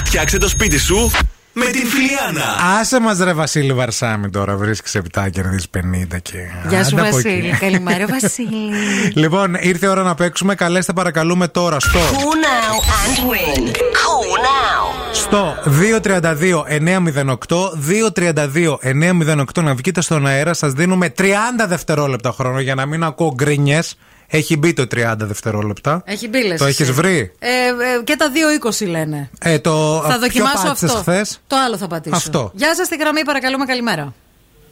Φτιάξε το σπίτι σου με την Φιλιάνα. Άσε μας ρε Βασίλη Βαρσάμι τώρα, βρίσκεις 7 κερδίζεις 50 και. Γεια σου, Άντε από εκεί. Βασίλη. Καλημέρα, Βασίλη. Λοιπόν, ήρθε η ώρα να παίξουμε. Καλέστε παρακαλούμε τώρα στο. Call now and win. Call now. Στο 232-908, 232-908 να βγείτε στον αέρα. Σας δίνουμε 30 δευτερόλεπτα χρόνο για να μην ακούω γκρινιές. Έχει μπει το 30 δευτερόλεπτα. Έχει μπει, λες Το εσύ. έχει βρει; Ε, ε, και τα 2.20 λένε. Ε, το θα δοκιμάσω αυτό. Χθες; Το άλλο θα πατήσω. Αυτό. Γεια σας, στη γραμμή, παρακαλούμε, καλημέρα.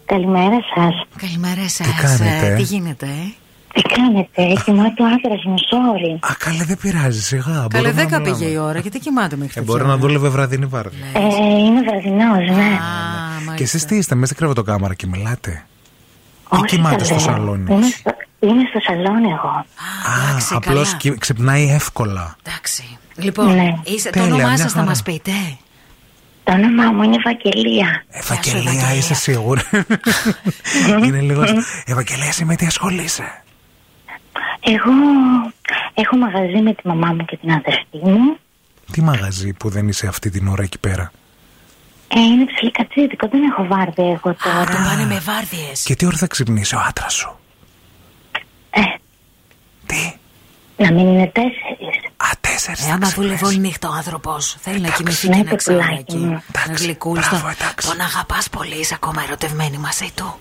Καλημέρα σας. Καλημέρα σας. Τι κάνετε; τι γίνεται, ε; Τι κάνετε, κοιμάται ο άντρας μου, sorry. Α, καλέ, δεν πειράζει, σιγά. Καλέ, μπορούμε να 10 πήγε μιλάμε. η ώρα, γιατί κοιμάται μέχρι Ε, τέτοια μπορεί να ώρα. δούλευε βραδινή βάρδια. Ε, είμαι βραδινός, ναι. Και εσείς τι είστε, μέσα στην κρεβατοκάμαρα και μιλάτε; Ή Όχι, κοιμάτε στο καλέ. σαλόνι. Είμαι στο, είμαι στο σαλόνι εγώ. Α, απλώς ξυπνάει εύκολα. Εντάξει. Λοιπόν, Ναι. είσαι, το Τέλεια, όνομά μια σας θα χαρά. μας πείτε. Το όνομά μου είναι Ευαγγελία. Ευαγγελία, είσαι σίγουρη. Είναι λίγο. Ευαγγελία, εσύ με τι ασχολείσαι; Εγώ έχω μαγαζί με τη μαμά μου και την αδερφή μου. Τι μαγαζί που δεν είσαι αυτή την ώρα εκεί πέρα; Ε, είναι ψιλικατσίδικο, δεν έχω βάρδια εγώ τώρα. Τον πάνε με βάρδιες. Και τι ώρα θα ξυπνήσει ο άντρας σου; Ε. Τι; Να μην είναι τέσσερις. Α, τέσσερις. Ε, άμα δουλεύει όλη νύχτα ο άνθρωπος, θέλει να κοιμηθεί ναι, και να το ξέρει πουλάκι εκεί. μου. Να γλυκούλει. Τον αγαπάς πολύ, είσαι ακόμα ερωτευμένη μαζί του;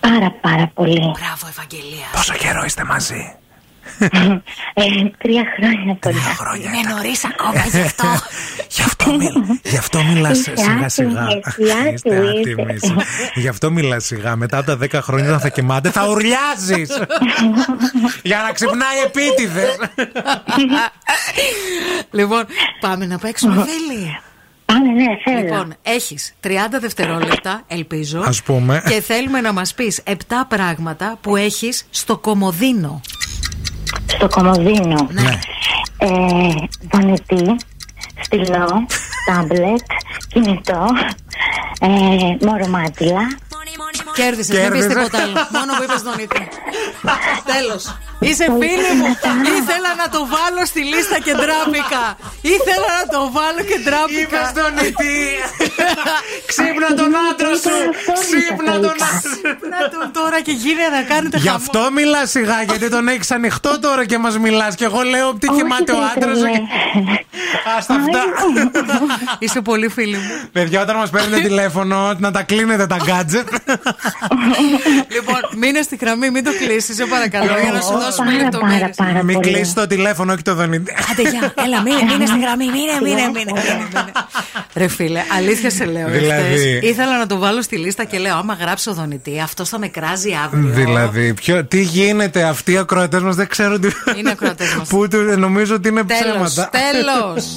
Πάρα πάρα πολύ. Μπράβο, Ευαγγελία. Πόσο καιρό είστε μαζί; Ε, τρία χρόνια τώρα. Είναι νωρίς ακόμα γι' αυτό. Γι' αυτό, μιλ, γι αυτό μιλάς Είστε σιγά σιγά. άτιμες, Είστε άτιμοι, άτιμοι. είστε. Γι' αυτό μιλάς σιγά. Μετά από τα 10 χρόνια όταν θα κοιμάται θα ουρλιάζεις. Για να ξυπνάει επίτηδες. λοιπόν, πάμε να παίξουμε, φίλοι. Πάμε, ναι, θέλω. Λοιπόν, έχεις 30 δευτερόλεπτα, ελπίζω. Ας πούμε. Και θέλουμε να μας πεις 7 πράγματα που έχεις στο κομοδίνο. Στο κομμωδίνο. Ναι. Ε, δονητή, στυλό, τάμπλετ, κινητό, ε, μωρομάτιλα. Κέρδισες, δεν πεις Κέρδισε. τίποτα άλλο. Μόνο που είπες δονητή. Τέλος. Είσαι φίλη μου. Ήθελα να το βάλω στη λίστα και ντράπηκα. Ήθελα να το βάλω και ντράπηκα. Είπες δονητή. Ξύπνα τον άντρα σου. Ξύπνα τον άντρα Ξύπνα τον τώρα και γίνε να κάνετε Γι' χαμό. αυτό μιλάς σιγά, γιατί τον έχεις ανοιχτό τώρα και μας μιλάς. Και εγώ λέω τι κοιμάται ο άντρας σου. και- Άστα αυτά. Είσαι πολύ φίλη μου. Παιδιά, όταν μας παίρνετε τηλέφωνο, να τα κλείνετε τα gadget. Λοιπόν, μείνε στη γραμμή, μην το κλείσεις, σε παρακαλώ, για να σου δώσουμε λεπτομέρειε. Μην κλείσει το τηλέφωνο, όχι το δονητή. Άντε, γεια, έλα, μείνε, μείνε στη γραμμή, μείνε, μείνε, μείνε. μείνε, μείνε. Ρε φίλε, αλήθεια σε λέω. Δηλαδή. εχθές Ήθελα να το βάλω στη λίστα και λέω: Άμα γράψω δονητή, αυτό θα με κράζει αύριο. Δηλαδή, ποιο, τι γίνεται, αυτοί οι ακροατές μας δεν ξέρουν τι. Είναι ακροατές μας. Που του- νομίζω ότι είναι Τέλος, ψέματα. τέλος.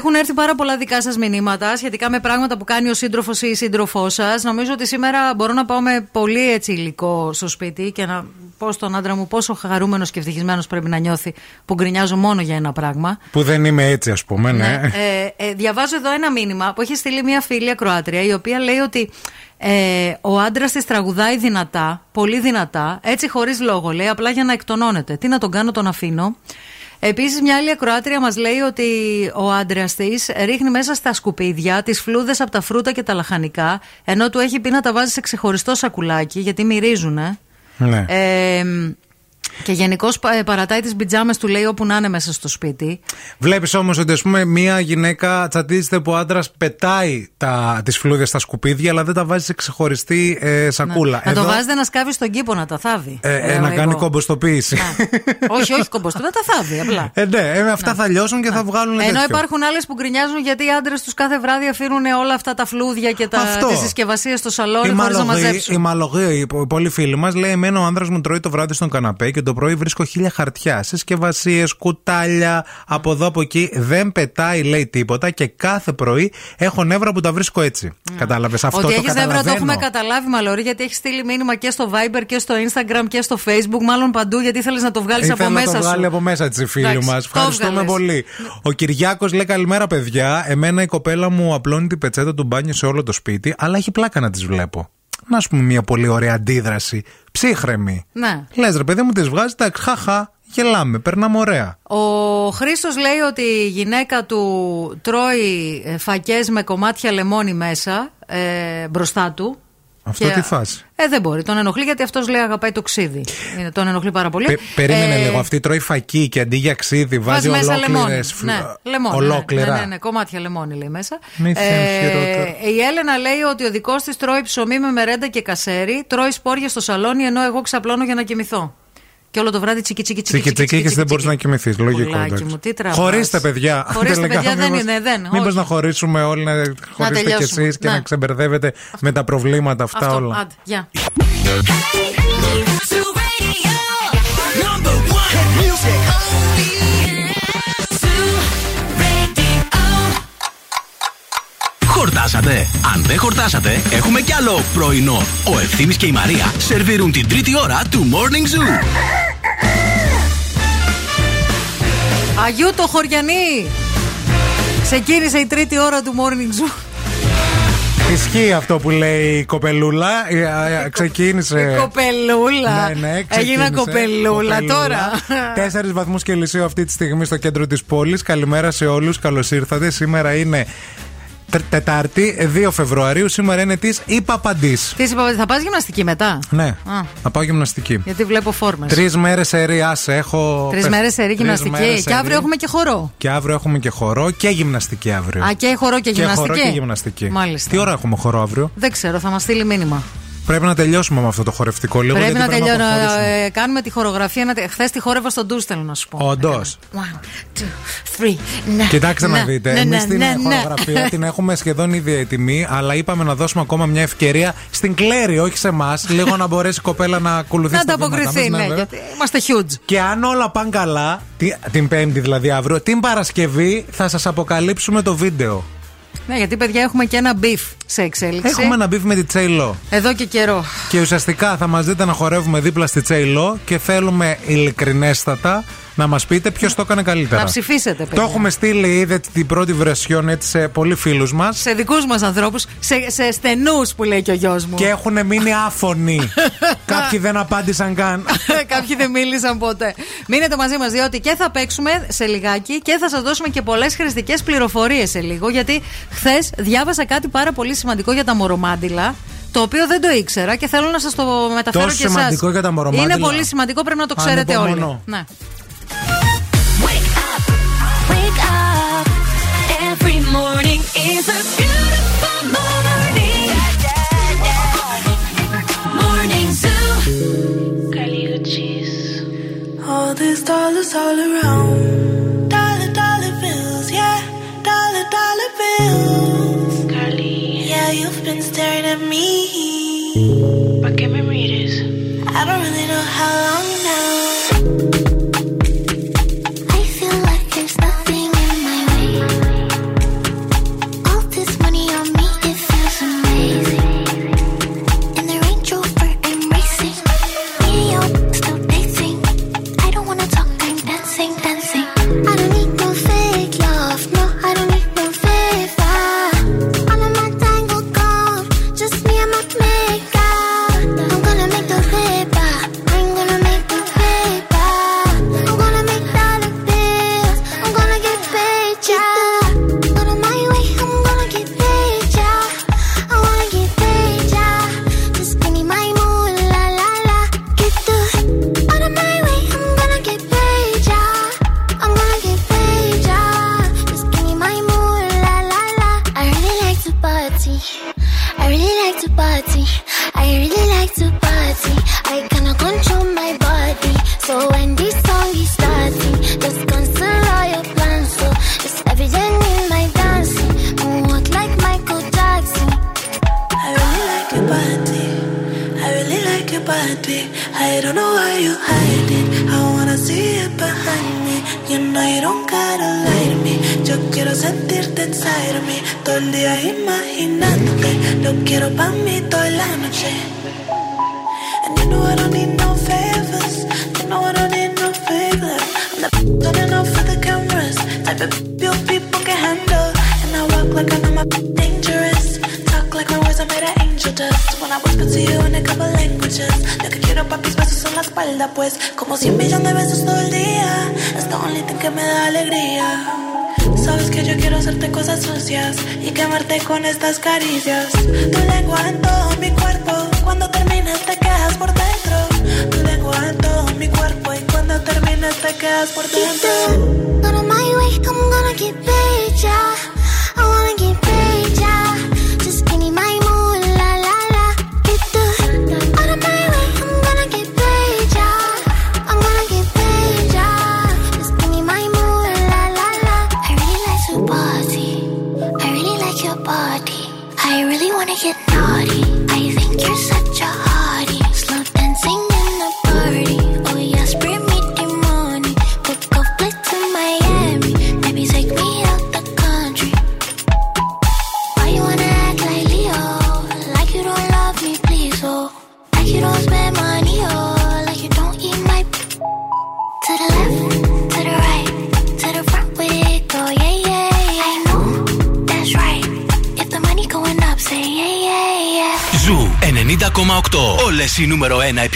Έχουν έρθει πάρα πολλά δικά σας μηνύματα σχετικά με πράγματα που κάνει ο σύντροφος ή η σύντροφός σας. Νομίζω ότι σήμερα μπορώ να πάω με πολύ έτσι υλικό στο σπίτι και να πω στον άντρα μου πόσο χαρούμενος και ευτυχισμένος πρέπει να νιώθει που γκρινιάζω μόνο για ένα πράγμα. Που δεν είμαι έτσι, ας πούμε, ναι. Ε, ε, διαβάζω εδώ ένα μήνυμα που έχει στείλει μια φίλη ακροάτρια η οποία λέει ότι ε, ο άντρας της τραγουδάει δυνατά, πολύ δυνατά, έτσι χωρίς λόγο. Λέει απλά για να εκτονώνεται. Τι να τον κάνω, τον αφήνω. Επίσης, μια άλλη ακροάτρια μας λέει ότι ο άντρα της ρίχνει μέσα στα σκουπίδια τις φλούδες από τα φρούτα και τα λαχανικά, ενώ του έχει πει να τα βάζει σε ξεχωριστό σακουλάκι, γιατί μυρίζουν. Ναι. Ε, και γενικώς παρατάει τις πιτζάμες του, λέει, όπου να είναι μέσα στο σπίτι. Βλέπεις όμως ότι ας πούμε, μία γυναίκα τσατίζεται που ο άντρας πετάει τις φλούδε στα σκουπίδια, αλλά δεν τα βάζει σε ξεχωριστή ε, σακούλα. Να το βάζετε να σκάβει στον κήπο να τα θάβει. Ε, ε, να κάνει κομποστοποίηση. όχι, όχι κομποστοποίηση, να τα θάβει απλά. Ε, ναι, ε, αυτά θα λιώσουν και θα βγάλουν. Ενώ τέτοιο. υπάρχουν άλλες που γκρινιάζουν γιατί οι άντρες τους κάθε βράδυ αφήνουν όλα αυτά τα φλούδια και τις συσκευασίες στο σαλόνι χωρίς να μαζέψουν. Η μαλογή, οι πολλοί φίλοι μας λέει: Εμένα ο άντρα μου τρώει το βράδυ στον καναπέ και το πρωί βρίσκω χίλια χαρτιά, συσκευασίε, κουτάλια, από εδώ από εκεί. Δεν πετάει, λέει τίποτα και κάθε πρωί έχω νεύρα που τα βρίσκω έτσι. Mm. Κατάλαβες αυτό Ότι το έχεις νεύρα το καταλαβαίνω. έχουμε καταλάβει, Μαλωρή, γιατί έχεις στείλει μήνυμα και στο Viber και στο Instagram και στο Facebook, μάλλον παντού, γιατί θέλεις να το βγάλεις από Ήθελα μέσα να το σου. βγάλει από μέσα τη φίλη Εντάξει, μας. το Ευχαριστούμε βγάλες. πολύ. Ο Κυριάκος λέει καλημέρα, παιδιά. Εμένα η κοπέλα μου απλώνει την πετσέτα του μπάνιου σε όλο το σπίτι, αλλά έχει πλάκα να τι βλέπω. Να σου πούμε μια πολύ ωραία αντίδραση. Ψύχρεμη. Ναι. Λες ρε παιδί μου, τη βγάζει τα χαχά. Γελάμε, περνάμε ωραία. Ο Χρήστος λέει ότι η γυναίκα του τρώει ε, φακές με κομμάτια λεμόνι μέσα ε, μπροστά του. Αυτό Και- τι φάση. Ε, δεν μπορεί. Τον ενοχλεί γιατί αυτός λέει αγαπάει το ξύδι. Είναι, τον ενοχλεί πάρα πολύ. Πε- περίμενε Ε, λίγο. Αυτή τρώει φακί και αντί για ξύδι βάζεις Βάζει μέσα λεμόνι. ολόκληρε. Ναι, λεμόνι. Ολόκληρα. Ναι, ναι, ναι, κομμάτια λεμόνι λέει μέσα. Μη θέμεις χειρότερο. η Έλενα λέει ότι ο δικός της τρώει ψωμί με μερέντα και κασέρι, τρώει σπόρια στο σαλόνι ενώ εγώ ξαπλώνω για να κοιμηθώ. Και όλο το βράδυ τσίκι τσίκι τσίκι. Τσίκι τσίκι και δεν μπορείς να κοιμηθείς. Λογικό. Πουλάκι εντάξει. μου, τι τραβάς. Χωρίστε, παιδιά. Χωρίστε, Τελικά, παιδιά, δεν μήπως- είναι, δεν, Μήπως όχι. να χωρίσουμε όλοι, να χωρίσετε κι τελειώσουμε. εσείς και Ναι. να ξεμπερδεύετε με τα προβλήματα αυτά Αυτό, όλα. άντε, γεια. Number one hit music only. Χορτάσατε χορτάσατε. Αν δεν χορτάσατε, έχουμε κι άλλο πρωινό. Ο Ευθύμης και η Μαρία σερβίρουν την τρίτη ώρα του Morning Zoo. Αγίου το χωριανή! Ξεκίνησε η τρίτη ώρα του morning zoo. Ισχύει αυτό που λέει η κοπελούλα. Ε, ε, Ξεκίνησε. Η κοπελούλα. Ναι, ναι, ξεκίνησε. Έγινα κοπελούλα τώρα. Τέσσερις βαθμούς Κελσίου αυτή τη στιγμή στο κέντρο της πόλης. Καλημέρα σε όλους. Καλώς ήρθατε. Σήμερα είναι Τε- Τετάρτη, 2 Φεβρουαρίου. Σήμερα είναι της Υπαπαντή. Τι είπα, θα πας γυμναστική μετά; Ναι, Α. θα πάω γυμναστική. Γιατί βλέπω φόρμες. Τρεις μέρες σε άσε. Έχω. Τρεις μέρες σε Τρεις γυμναστική. μέρες Και αύριο έχουμε και χορό. Και αύριο έχουμε και χορό και γυμναστική αύριο. Α, και χορό και Και γυμναστική; χορό και γυμναστική. Μάλιστα. Τι ώρα έχουμε χορό αύριο; Δεν ξέρω, θα μας στείλει μήνυμα. Πρέπει να τελειώσουμε με αυτό το χορευτικό λίγο. πρέπει γιατί να τελειώνω. αποχωρήσουμε. ε, κάνουμε τη χορογραφία. Χθες τη χόρευα στον ντου, θέλω να σου πω. Όντως. One, two, three. Ναι. Κοιτάξτε να ναι, δείτε. ναι, Εμείς ναι, την ναι, ναι. χορογραφία την έχουμε σχεδόν ήδη έτοιμη, αλλά είπαμε να δώσουμε ακόμα μια ευκαιρία στην Κλέρι, όχι σε εμάς, λίγο να μπορέσει η κοπέλα να ακολουθήσει. Να τα βήματα ανταποκριθεί, μας, ναι, βέβαια. γιατί είμαστε huge. Και αν όλα πάνε καλά, τι- την Πέμπτη δηλαδή αύριο, την Παρασκευή θα σας αποκαλύψουμε το βίντεο. Ναι, γιατί παιδιά έχουμε και ένα beef σε εξέλιξη. Έχουμε ένα beef με τη J.Lo. Εδώ και καιρό. Και ουσιαστικά θα μας δείτε να χορεύουμε δίπλα στη J.Lo και θέλουμε ειλικρινέστατα να μας πείτε ποιος το έκανε καλύτερα. Να ψηφίσετε, παιδιά. Το έχουμε στείλει, ήδη την πρώτη version έτσι σε πολλοί φίλους μας. Σε δικούς μας ανθρώπους, σε, σε στενούς που λέει και ο γιος μου. Και έχουν μείνει άφωνοι. Κάποιοι δεν απάντησαν καν. Κάποιοι δεν μίλησαν ποτέ. Μείνετε μαζί μας, διότι και θα παίξουμε σε λιγάκι και θα σας δώσουμε και πολλές χρηστικές πληροφορίες σε λίγο. Γιατί χθες διάβασα κάτι πάρα πολύ σημαντικό για τα μορομάντιλα. Το οποίο δεν το ήξερα και θέλω να σας το μεταφέρω Τόσο και εσάς. σημαντικό για τα μορομάντιλα. Είναι πολύ σημαντικό, πρέπει να το ξέρετε όλοι. Ανυπομονώ. Ναι. Wake up. Every morning is a beautiful at me. ¿Para qué me mires? I don't really know how estas caricias.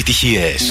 Επιτυχίες.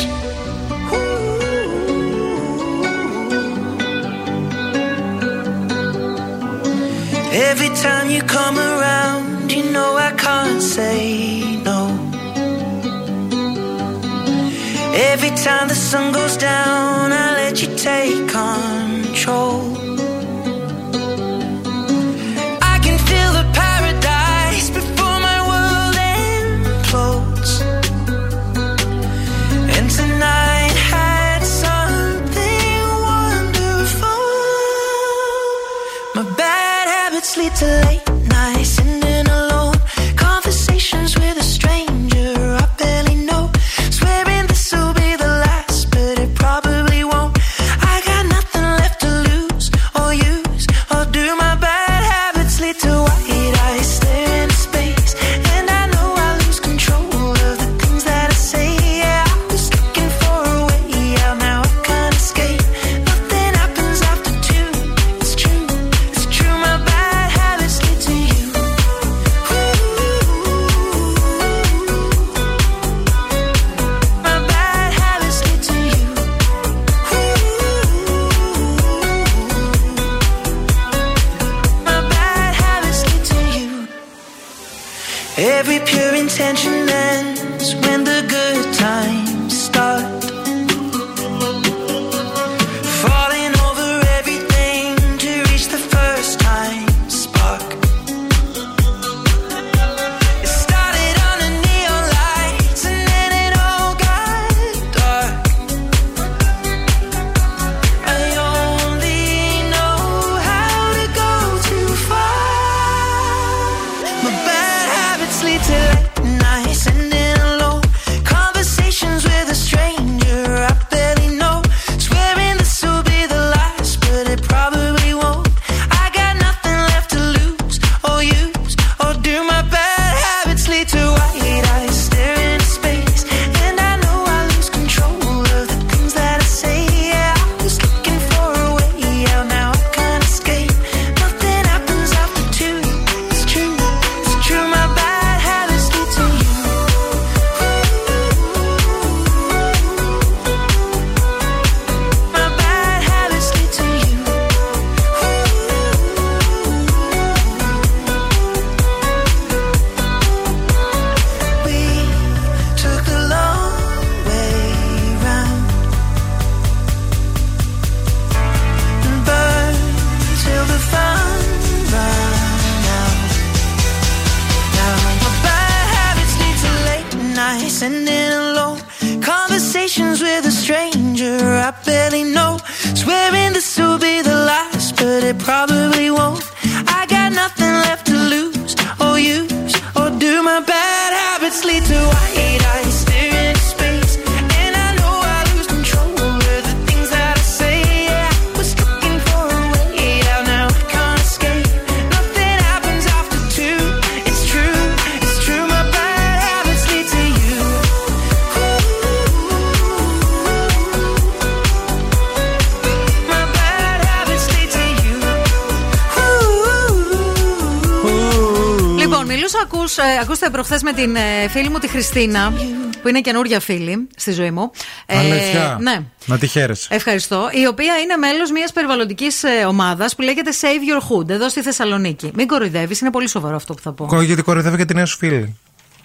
Με την ε, φίλη μου τη Χριστίνα, που είναι καινούργια φίλη στη ζωή μου. Ε, Αλήθεια; ναι. Να τη χαίρεσαι. Ευχαριστώ. Η οποία είναι μέλος μιας περιβαλλοντικής ομάδας που λέγεται Save Your Hood, εδώ στη Θεσσαλονίκη. Μην κοροϊδεύεις, είναι πολύ σοβαρό αυτό που θα πω. Κο- Γιατί κοροϊδεύει και τη νέα σου φίλη.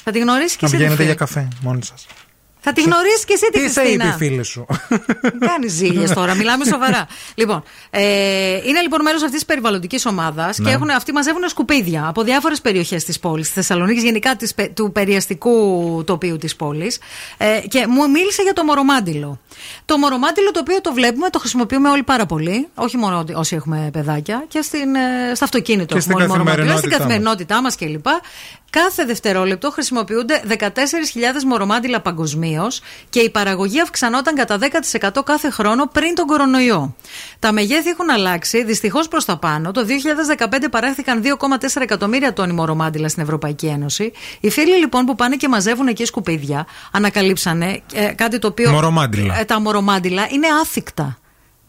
Θα τη γνωρίσεις και Να εσύ. τη πηγαίνετε φίλη. για καφέ μόνοι σας. Θα τη γνωρίσει και εσύ τη Τι σε είπε η Χριστίνα. φίλη σου; Κάνεις ζήλιες τώρα, μιλάμε σοβαρά. λοιπόν, ε, είναι λοιπόν μέρος αυτής της περιβαλλοντικής ομάδας Ναι. και έχουν, αυτοί μαζεύουν σκουπίδια από διάφορες περιοχές της πόλης, της Θεσσαλονίκης, γενικά της, πε- του περιαστικού τοπίου της πόλης. Ε, και μου μίλησε για το μορομάντιλο. Το μορομάντιλο το οποίο το βλέπουμε, το χρησιμοποιούμε όλοι πάρα πολύ, όχι μόνο ότι- όσοι έχουμε παιδάκια, και στην, ε, στο αυτοκίνητο Και στην έχουμε όλοι μορομάντιλο, στην καθημερινότητά καθημερινότητά μας κλπ. Κάθε δευτερόλεπτο χρησιμοποιούνται 14.000 μορομάντιλα παγκοσμίως και η παραγωγή αυξανόταν κατά 10% κάθε χρόνο πριν τον κορονοϊό. Τα μεγέθη έχουν αλλάξει, δυστυχώς προς τα πάνω. Το 2015 παράχθηκαν 2,4 εκατομμύρια τόνοι μορομάντιλα στην Ευρωπαϊκή Ένωση. Οι φίλοι λοιπόν που πάνε και μαζεύουν εκεί σκουπίδια ανακαλύψανε ε, κάτι το οποίο. Μορομάντιλα. Ε, τα μορομάντιλα είναι άθικτα.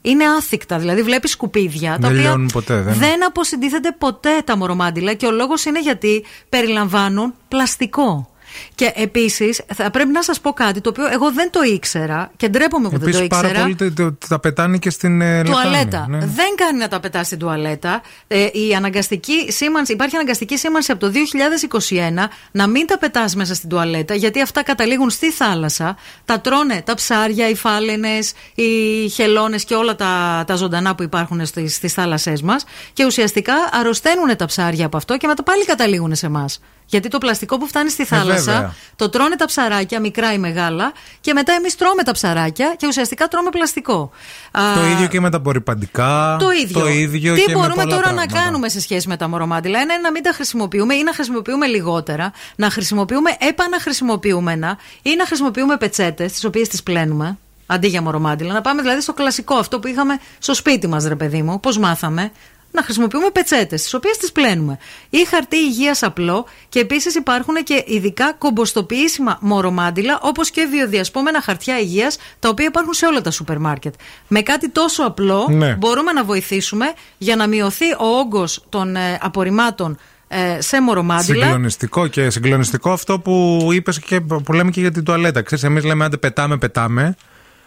είναι άθικτα. Δηλαδή, βλέπεις σκουπίδια τα Δεν οποία λιώνουν ποτέ, δεν- δεν αποσυντίθεται ποτέ τα μορομάντιλα και ο λόγος είναι γιατί περιλαμβάνουν πλαστικό. Και επίσης, θα πρέπει να σας πω κάτι το οποίο εγώ δεν το ήξερα και ντρέπομαι που δεν το Επίση πάρα ήξερα. πολύ τε- τε- τα πετάνε και στην ε, Τουαλέτα. λεκάνη, ναι. Δεν κάνει να τα πετά στην τουαλέτα. Ε, η αναγκαστική σήμανση, υπάρχει αναγκαστική σήμανση από το 2021 να μην τα πετάς μέσα στην τουαλέτα, γιατί αυτά καταλήγουν στη θάλασσα. Τα τρώνε τα ψάρια, οι φάλαινες, οι χελώνες και όλα τα, τα ζωντανά που υπάρχουν στις στις θάλασσές μας. Και ουσιαστικά αρρωσταίνουν τα ψάρια από αυτό και μετά πάλι καταλήγουν σε εμάς. Γιατί το πλαστικό που φτάνει στη θάλασσα βέβαια. το τρώνε τα ψαράκια, μικρά ή μεγάλα, και μετά εμείς τρώμε τα ψαράκια και ουσιαστικά τρώμε πλαστικό. Α, Το ίδιο και με τα απορριπαντικά. το ίδιο. Το ίδιο Τι και με μπορούμε πολλά τώρα πράγματα. να κάνουμε σε σχέση με τα μορομάντιλα; Ένα είναι να μην τα χρησιμοποιούμε ή να χρησιμοποιούμε λιγότερα, να χρησιμοποιούμε επαναχρησιμοποιούμενα ή να χρησιμοποιούμε πετσέτες, τις οποίες τις πλένουμε. Αντί για μορομάντιλα. Να πάμε δηλαδή στο κλασικό, αυτό που είχαμε στο σπίτι μας, ρε παιδί μου. Πώς μάθαμε; Να χρησιμοποιούμε πετσέτες, τις οποίες τις πλένουμε. Ή χαρτί υγείας απλό και επίσης υπάρχουν και ειδικά κομποστοποιήσιμα μορομάντιλα, όπως και βιοδιασπόμενα χαρτιά υγείας, τα οποία υπάρχουν σε όλα τα σούπερ μάρκετ. Με κάτι τόσο απλό Ναι. μπορούμε να βοηθήσουμε για να μειωθεί ο όγκος των ε, απορριμμάτων ε, σε μορομάντιλα. Συγκλονιστικό και συγκλονιστικό αυτό που είπες και που λέμε και για την τουαλέτα. Ξέρεις, εμείς λέμε άντε πετάμε, πετάμε.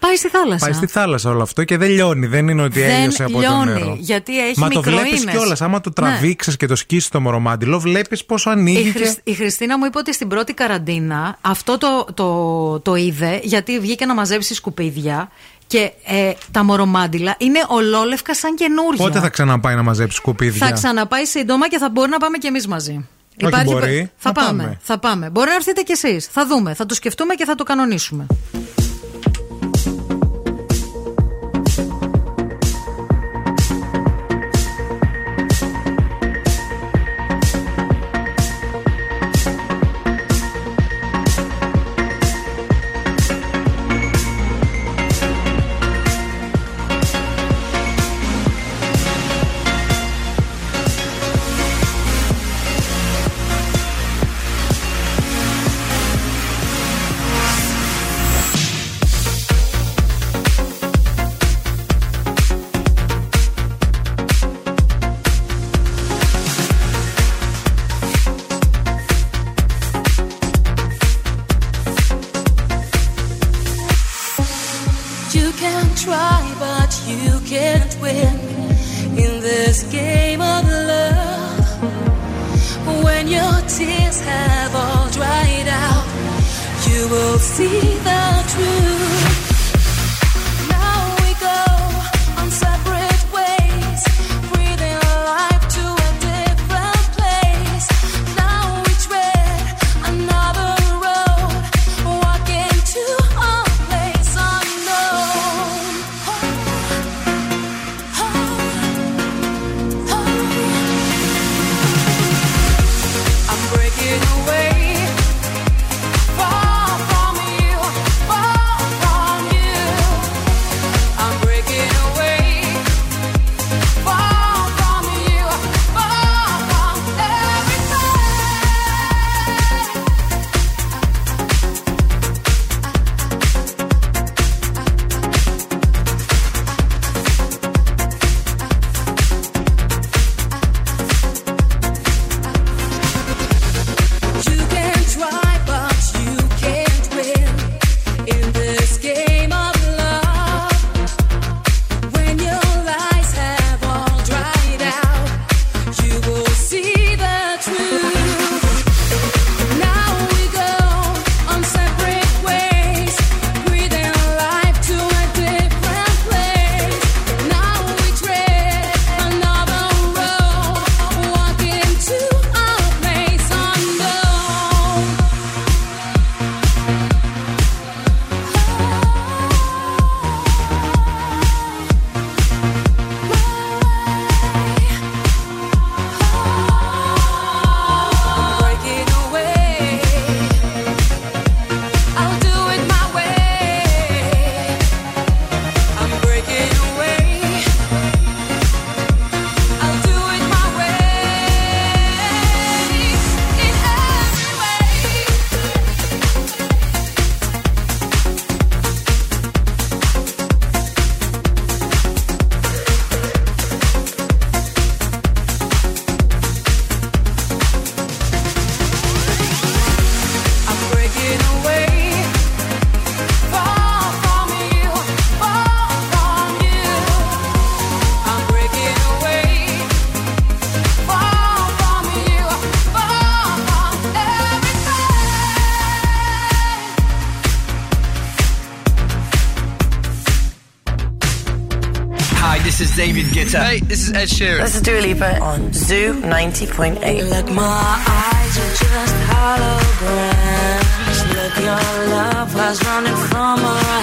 Πάει στη θάλασσα. Πάει στη θάλασσα όλο αυτό και δεν λιώνει. Δεν είναι ότι Δεν έλειωσε από το λιώνει, νερό. γιατί έχει Μα το βλέπεις μικροίνες. κιόλας. Άμα το Ναι. τραβήξεις και το σκίσεις το μορομάντιλο, βλέπεις πόσο Η, ανοίγει. Χρυσ- η Χριστίνα μου είπε ότι στην πρώτη καραντίνα αυτό το, το, το είδε γιατί βγήκε να μαζέψει σκουπίδια και ε, τα μορομάντιλα είναι ολόλευκα σαν καινούρια. Πότε θα ξαναπάει να μαζέψει σκουπίδια; Θα ξαναπάει σύντομα και θα μπορεί να πάμε κι εμείς μαζί. Όχι μπορεί, Θα να πάμε, πάμε. Θα πάμε. Μπορεί να έρθετε κι εσείς. Θα δούμε. Θα το σκεφτούμε και θα το κανονίσουμε. Hey, this is Ed Sheeran. This is Dua Lipa on Zoo 90.8. Like my eyes are just holograms. Look, your love was running from our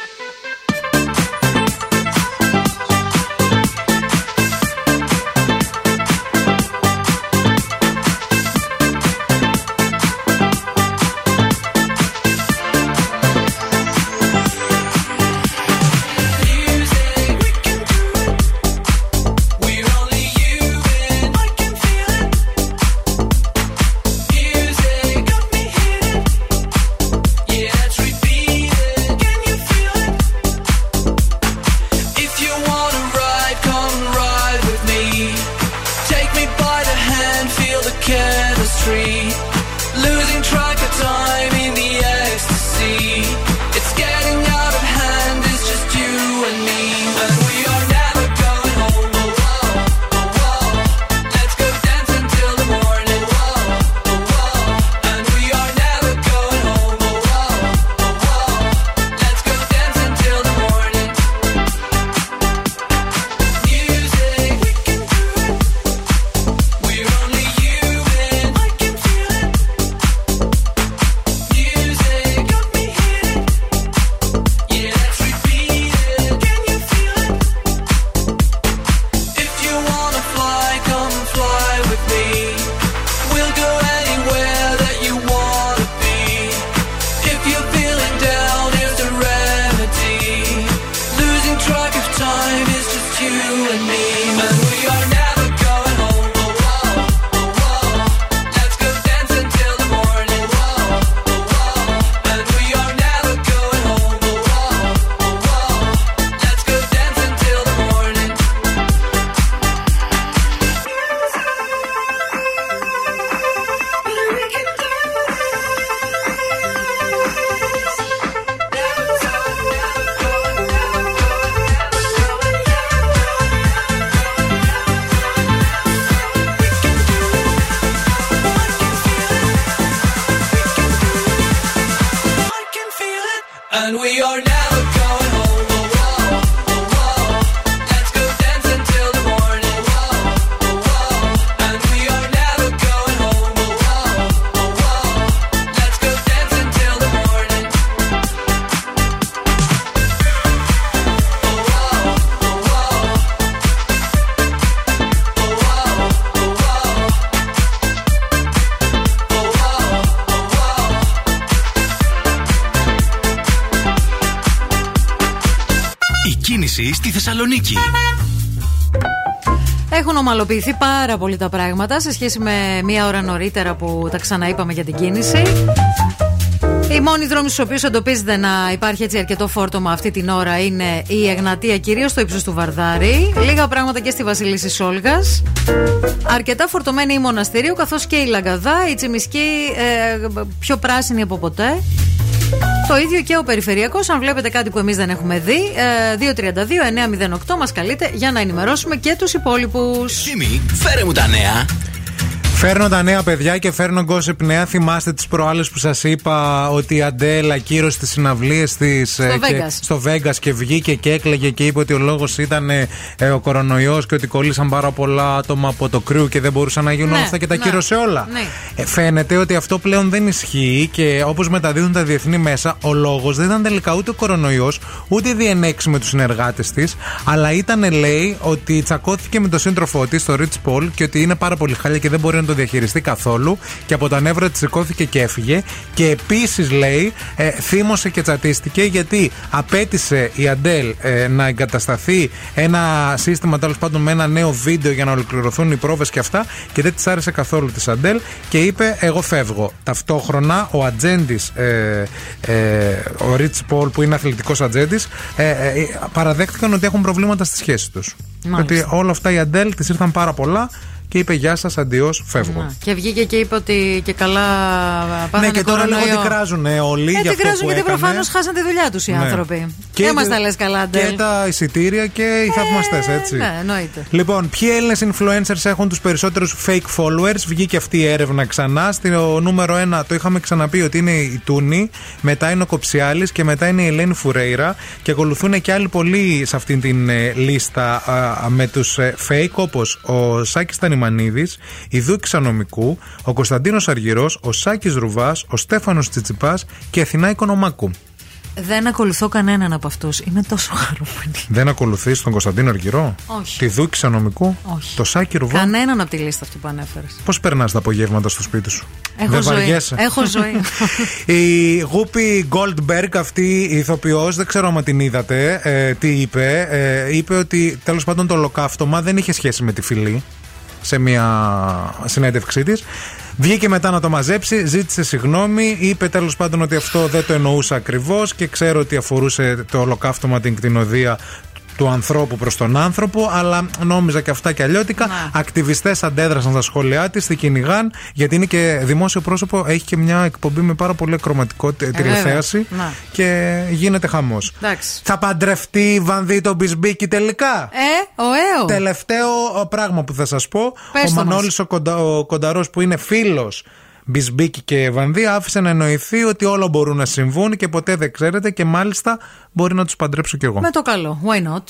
Ομαλοποιηθεί πάρα πολύ τα πράγματα σε σχέση με μία ώρα νωρίτερα που τα ξαναείπαμε για την κίνηση. Οι μόνοι δρόμοι στους οποίους εντοπίζεται να υπάρχει έτσι αρκετό φόρτωμα αυτή την ώρα είναι η Εγνατία, κυρίως στο ύψος του Βαρδάρη. Λίγα πράγματα και στη Βασιλίση Σόλγα. Αρκετά φορτωμένη η Μοναστηρίου, καθώς και η Λαγκαδά, η Τσιμισκή ε, πιο πράσινη από ποτέ. Το ίδιο και ο Περιφερειακός. Αν βλέπετε κάτι που εμείς δεν έχουμε δει, ε, 232-908 μας καλείτε για να ενημερώσουμε και τους υπόλοιπους. Τζίμι, φέρε μου τα νέα. Φέρνω τα νέα παιδιά και φέρνω gossip νέα. Θυμάστε τις προάλλες που σας είπα ότι η Αντέλα ακύρωσε τις συναυλίες της Vegas. στο Vegas και βγήκε και έκλαιγε και είπε ότι ο λόγος ήταν ε, ο κορονοϊός και ότι κολλήσαν πάρα πολλά άτομα από το κρύο και δεν μπορούσαν να γίνουν Ναι, όλα αυτά και τα ναι, κύρωσε όλα. ναι. Ε, φαίνεται ότι αυτό πλέον δεν ισχύει και όπως μεταδίδουν τα διεθνή μέσα, ο λόγος δεν ήταν τελικά ούτε ο κορονοϊός, ούτε η διενέξη με τους συνεργάτες της, αλλά ήταν, λέει, ότι τσακώθηκε με τον σύντροφό της, το Rich Paul, και ότι είναι πάρα πολύ χάλια και δεν μπορεί να το διαχειριστεί καθόλου. Και από τα νεύρα της σηκώθηκε και έφυγε. Και επίσης, λέει, ε, θύμωσε και τσατίστηκε γιατί απέτησε η Αντέλ ε, να εγκατασταθεί ένα σύστημα τέλος πάντων με ένα νέο βίντεο για να ολοκληρωθούν οι πρόβες και αυτά και δεν της άρεσε καθόλου της Αντέλ και είπε: Εγώ φεύγω. Ταυτόχρονα ο ατζέντης, ε, ε, ο Ριτ Πολ, που είναι αθλητικός ατζέντης, ε, ε, παραδέχτηκαν ότι έχουν προβλήματα στη σχέση τους. Μάλιστα. Ότι όλα αυτά η Αντέλ τη ήρθαν πάρα πολλά και είπε Γεια σας, αντιό, φεύγω. Να. Και βγήκε και είπε ότι και καλά πάθανε Ναι, και τώρα λίγο κορονοϊό. την κράζουν όλοι Ε, για την αυτό κράζουν που γιατί έκανε. προφανώς χάσαν τη δουλειά τους οι Ναι. άνθρωποι. Και Δεν μας το- τα λες καλά, Και Ντέλ. τα εισιτήρια και οι θαυμαστές, έτσι. Ναι, εννοείται. Λοιπόν, ποιοι Έλληνες influencers έχουν τους περισσότερους fake followers; Βγήκε αυτή η έρευνα ξανά. Στο νούμερο 1 το είχαμε ξαναπεί ότι είναι η Τούνη, μετά είναι ο Κοψιάλης και μετά είναι η Ελένη Φουρέιρα. Και ακολουθούν και άλλοι πολλοί σε αυτήν την ε, λίστα α, με τους fake όπως ο Σάκης Τανιμανίδη, η Δούκη Ανομικού, ο Κωνσταντίνος Αργυρός, ο Σάκης Ρουβάς, ο Στέφανος Τσιτσιπάς και η Αθηνά Οικονομάκου. Δεν ακολουθώ κανέναν από αυτούς. Είμαι τόσο χαρούμενη. Δεν ακολουθείς τον Κωνσταντίνο Αργυρό, Όχι. τη Δούκη Ανομικού, Όχι. το Σάκη Ρουβά; Κανέναν από τη λίστα αυτή που ανέφερες. Πώς περνάς τα απογεύματα στο σπίτι σου; Έχω δεν ζωή. βαριέσαι; Έχω ζωή. η Γούπι Γκόλτμπεργκ, αυτή η ηθοποιός, δεν ξέρω αν την είδατε, ε, τι είπε. Ε, είπε ότι τέλος πάντων το ολοκαύτωμα δεν είχε σχέση με τη φυλή σε μια συνέντευξή της. Βγήκε μετά να το μαζέψει, ζήτησε συγγνώμη, είπε τέλος πάντων ότι αυτό δεν το εννοούσε ακριβώς και ξέρω ότι αφορούσε το ολοκαύτωμα την κτηνοδία του ανθρώπου προς τον άνθρωπο, αλλά νόμιζα και αυτά και αλλιώτικα. Ακτιβιστές αντέδρασαν στα σχόλιά της, τη κυνηγάν, γιατί είναι και δημόσιο πρόσωπο, έχει και μια εκπομπή με πάρα πολύ ακροματικό τε- βέβαια. τηλεθέαση Να. και γίνεται χαμός. Εντάξει. Θα παντρευτεί η Βανδί τον Μπισμπίκη τελικά; Ε, ο Έο. Τελευταίο ε, πράγμα που θα σας πω. Πες ο το Μανώλης ο, κοντα, ο Κονταρός που είναι φίλος Μπισμπίκη και Βανδί άφησε να εννοηθεί ότι όλα μπορούν να συμβούν και ποτέ δεν ξέρετε και μάλιστα μπορεί να τους παντρέψω κι εγώ. Με το καλό. Why not?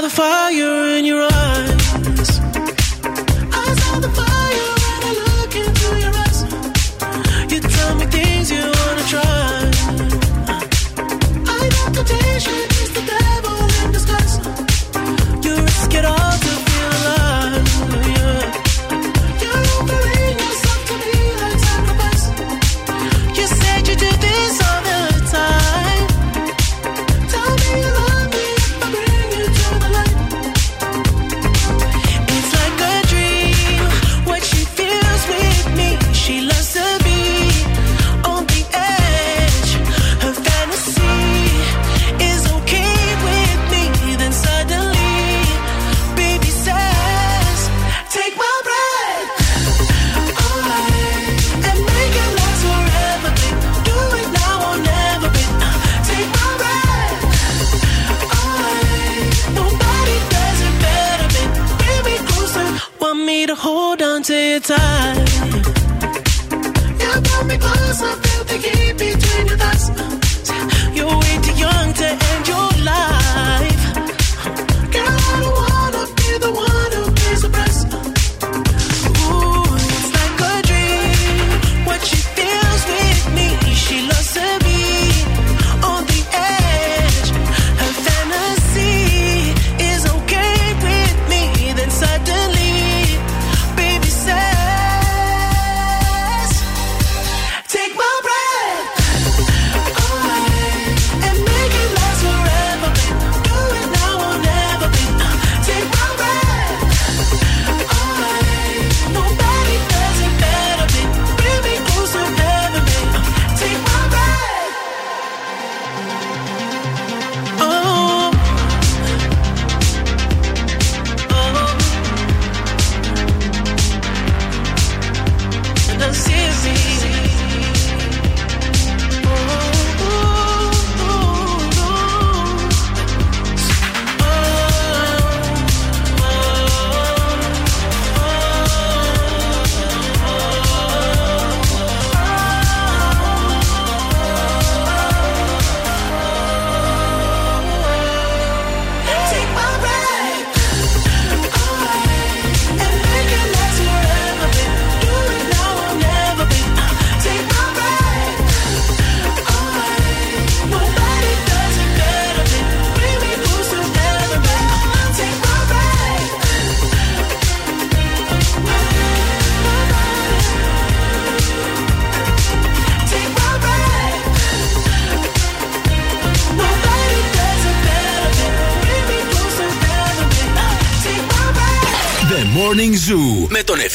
The fire in your eyes.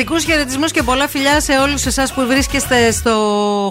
Αγωνιστικού χαιρετισμούς και πολλά φιλιά σε όλους εσάς που βρίσκεστε στο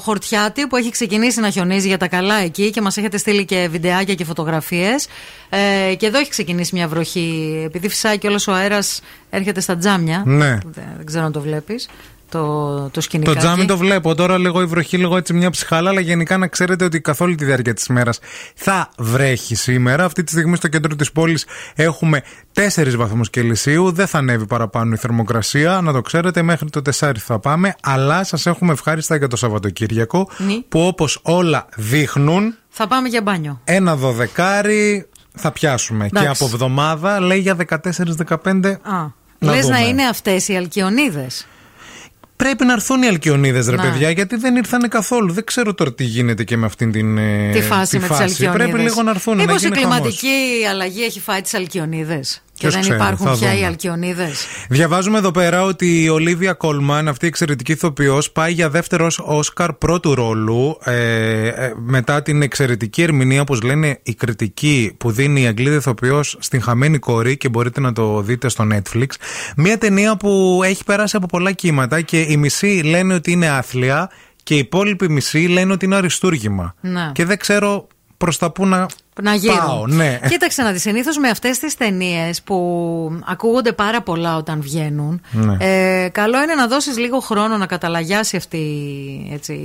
χορτιάτι που έχει ξεκινήσει να χιονίζει για τα καλά εκεί και μας έχετε στείλει και βιντεάκια και φωτογραφίες. Ε, και εδώ έχει ξεκινήσει μια βροχή. Επειδή φυσάει και όλο ο αέρας έρχεται στα τζάμια. Ναι. Δεν, δεν ξέρω αν το βλέπεις. Το, το Το σκηνικό. τζάμι το βλέπω τώρα λίγο η βροχή, λίγο έτσι μια ψυχάλα, αλλά γενικά να ξέρετε ότι καθ' όλη τη διάρκεια της ημέρας θα βρέχει σήμερα. Αυτή τη στιγμή στο κέντρο της πόλης έχουμε 4 βαθμούς Κελσίου. Δεν θα ανέβει παραπάνω η θερμοκρασία, να το ξέρετε, μέχρι το 4 θα πάμε. Αλλά σας έχουμε ευχάριστα για το Σαββατοκύριακο, Ναι. που όπως όλα δείχνουν, Θα πάμε για μπάνιο. ένα δωδεκάρι θα πιάσουμε. Και Εντάξει. από εβδομάδα λέει για 14-15. Α, Να λες να δούμε. είναι αυτές οι αλκιονίδες. Πρέπει να έρθουν οι αλκιονίδες, ρε Να. παιδιά, γιατί δεν ήρθανε καθόλου. Δεν ξέρω τώρα τι γίνεται και με αυτήν την. ε, Τη φάση με τις αλκιονίδε. Πρέπει λίγο να έρθουν. Μήπως να η γίνει κλιματική αλλαγή έχει φάει τις αλκιονίδες; Και Ποιος δεν ξέρει, υπάρχουν θα πια δούμε. οι αλκιονίδες. Διαβάζουμε εδώ πέρα ότι η Ολίβια Κόλμαν, αυτή η εξαιρετική ηθοποιός, πάει για δεύτερος Όσκαρ πρώτου ρόλου ε, ε, μετά την εξαιρετική ερμηνεία, όπως λένε, η κριτική που δίνει η Αγγλίδα ηθοποιός στην Χαμένη Κορή και μπορείτε να το δείτε στο Netflix. Μια ταινία που έχει περάσει από πολλά κύματα και οι μισοί λένε ότι είναι άθλια και οι υπόλοιποι μισοί λένε ότι είναι αριστούργημα. Να. Και δεν ξέρω προς τα πού να, Να γύρω. πάω. Ναι. Κοίταξε να δεις. Συνήθως με αυτές τις ταινίες που ακούγονται πάρα πολλά όταν βγαίνουν, Ναι. ε, καλό είναι να δώσεις λίγο χρόνο να καταλαγιάσει αυτή έτσι,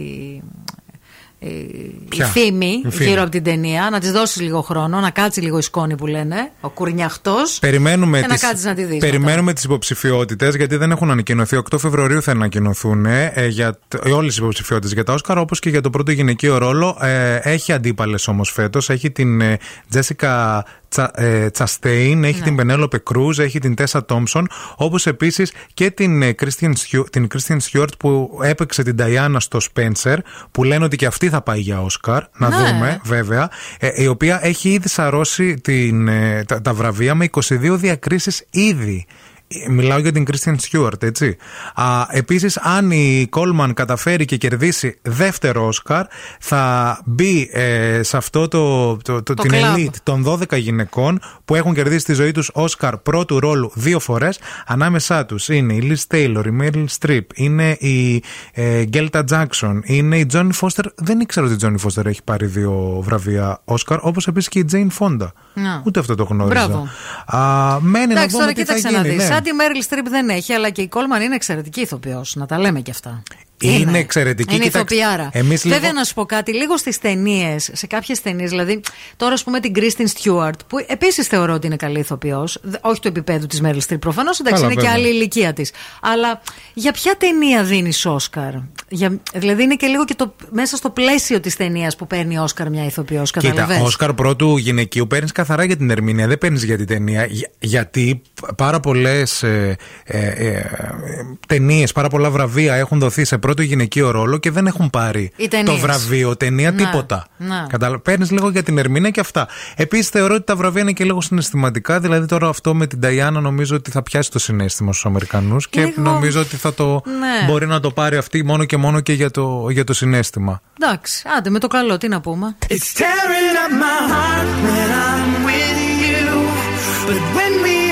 η, η Ποια; φήμη Η φήμη. γύρω από την ταινία, να της δώσει λίγο χρόνο, να κάτσει λίγο η σκόνη που λένε, ο κουρνιαχτός. Περιμένουμε Και να τις, κάτσεις να τη δεις περιμένουμε τις υποψηφιότητες γιατί δεν έχουν ανακοινωθεί. 8 Φεβρουαρίου θα ανακοινωθούν ε, για τ- όλες οι υποψηφιότητες για τα Όσκαρ όπως και για το πρώτο γυναικείο ρόλο. Ε, έχει αντίπαλες όμως φέτος. Έχει την ε, Τζέσικα Τσα, ε, Τσαστέιν, έχει την Πενέλοπε Κρούζ, έχει την Τέσσα Τόμψον, όπως επίσης και την ε, Christian Stewart- την Κρίστιαν Στιούαρτ που έπαιξε την Νταϊάννα στο Spencer, που λένε ότι και αυτή θα πάει για Όσκαρ. Να Ναι. δούμε, βέβαια. Ε, η οποία έχει ήδη σαρώσει την, ε, τα, τα βραβεία με 22 διακρίσεις ήδη. Ε, Μιλάω για την Christian Stewart, έτσι. Α, επίσης, αν η Κόλμαν καταφέρει και κερδίσει δεύτερο Όσκαρ, θα μπει ε, σε αυτό το, το, το, Το την κλαμπ. elite των 12 γυναικών που έχουν κερδίσει τη ζωή τους Όσκαρ πρώτου ρόλου δύο φορές. Ανάμεσά τους είναι η Liz Taylor, η Meryl Streep, είναι η ε, Gelta Jackson, είναι η Johnny Foster. Δεν ήξερα ότι η Johnny Foster έχει πάρει δύο βραβεία Όσκαρ, όπως επίσης και η Jane Fonda. Να. Ούτε αυτό το γνώριζα. Μπράβο. Α, μένει να Εντάξει, δούμε τώρα τι θα κοίταξε να γίνει. δεις. ναι. Σαν τη Μέριλ Στριπ δεν έχει, αλλά και η Κόλμαν είναι εξαιρετική ηθοποιός. Να τα λέμε κι αυτά. Είναι εξαιρετική. Είναι Κοιτάξτε, ηθοποιάρα. εμείς Βέβαια, λίγο- να σου πω κάτι, λίγο στις ταινίες, σε κάποιες ταινίες, δηλαδή τώρα, ας πούμε, την Κρίστιν Στιούαρτ, που επίσης θεωρώ ότι είναι καλή ηθοποιός, όχι του επίπεδου της Μέριλ Στριπ προφανώς, εντάξει, Καλά, είναι και βέβαια. άλλη ηλικία της. Αλλά για ποια ταινία δίνεις Όσκαρ; Για, δηλαδή, είναι και λίγο και το, μέσα στο πλαίσιο της ταινίας που παίρνει Όσκαρ μια ηθοποιός. Κοίτα, Καταλαβες; Όσκαρ πρώτου γυναικείου παίρνεις καθαρά για την ερμηνεία, δεν παίρνεις για την ταινία. Για- γιατί πάρα πολλές ε, ε, ε, ταινίες, πάρα πολλά βραβεία έχουν δοθεί σε πρώτο γυναικείο ρόλο και δεν έχουν πάρει Οι ταινίες. το βραβείο, ταινία, Να, τίποτα. να. Κατάλαβα. Παίρνεις λίγο για την ερμηνεία και αυτά. Επίσης θεωρώ ότι τα βραβεία είναι και λίγο συναισθηματικά. Δηλαδή τώρα αυτό με την Ταϊάννα νομίζω ότι θα πιάσει το συνέστημα στους Αμερικανούς και Λίγο- νομίζω ότι θα το Ναι. μπορεί να το πάρει αυτή μόνο και μόνο και για το, για το συνέστημα. Εντάξει, άντε με το καλό, τι να πούμε. It's tearing up my heart when I'm with you. But when we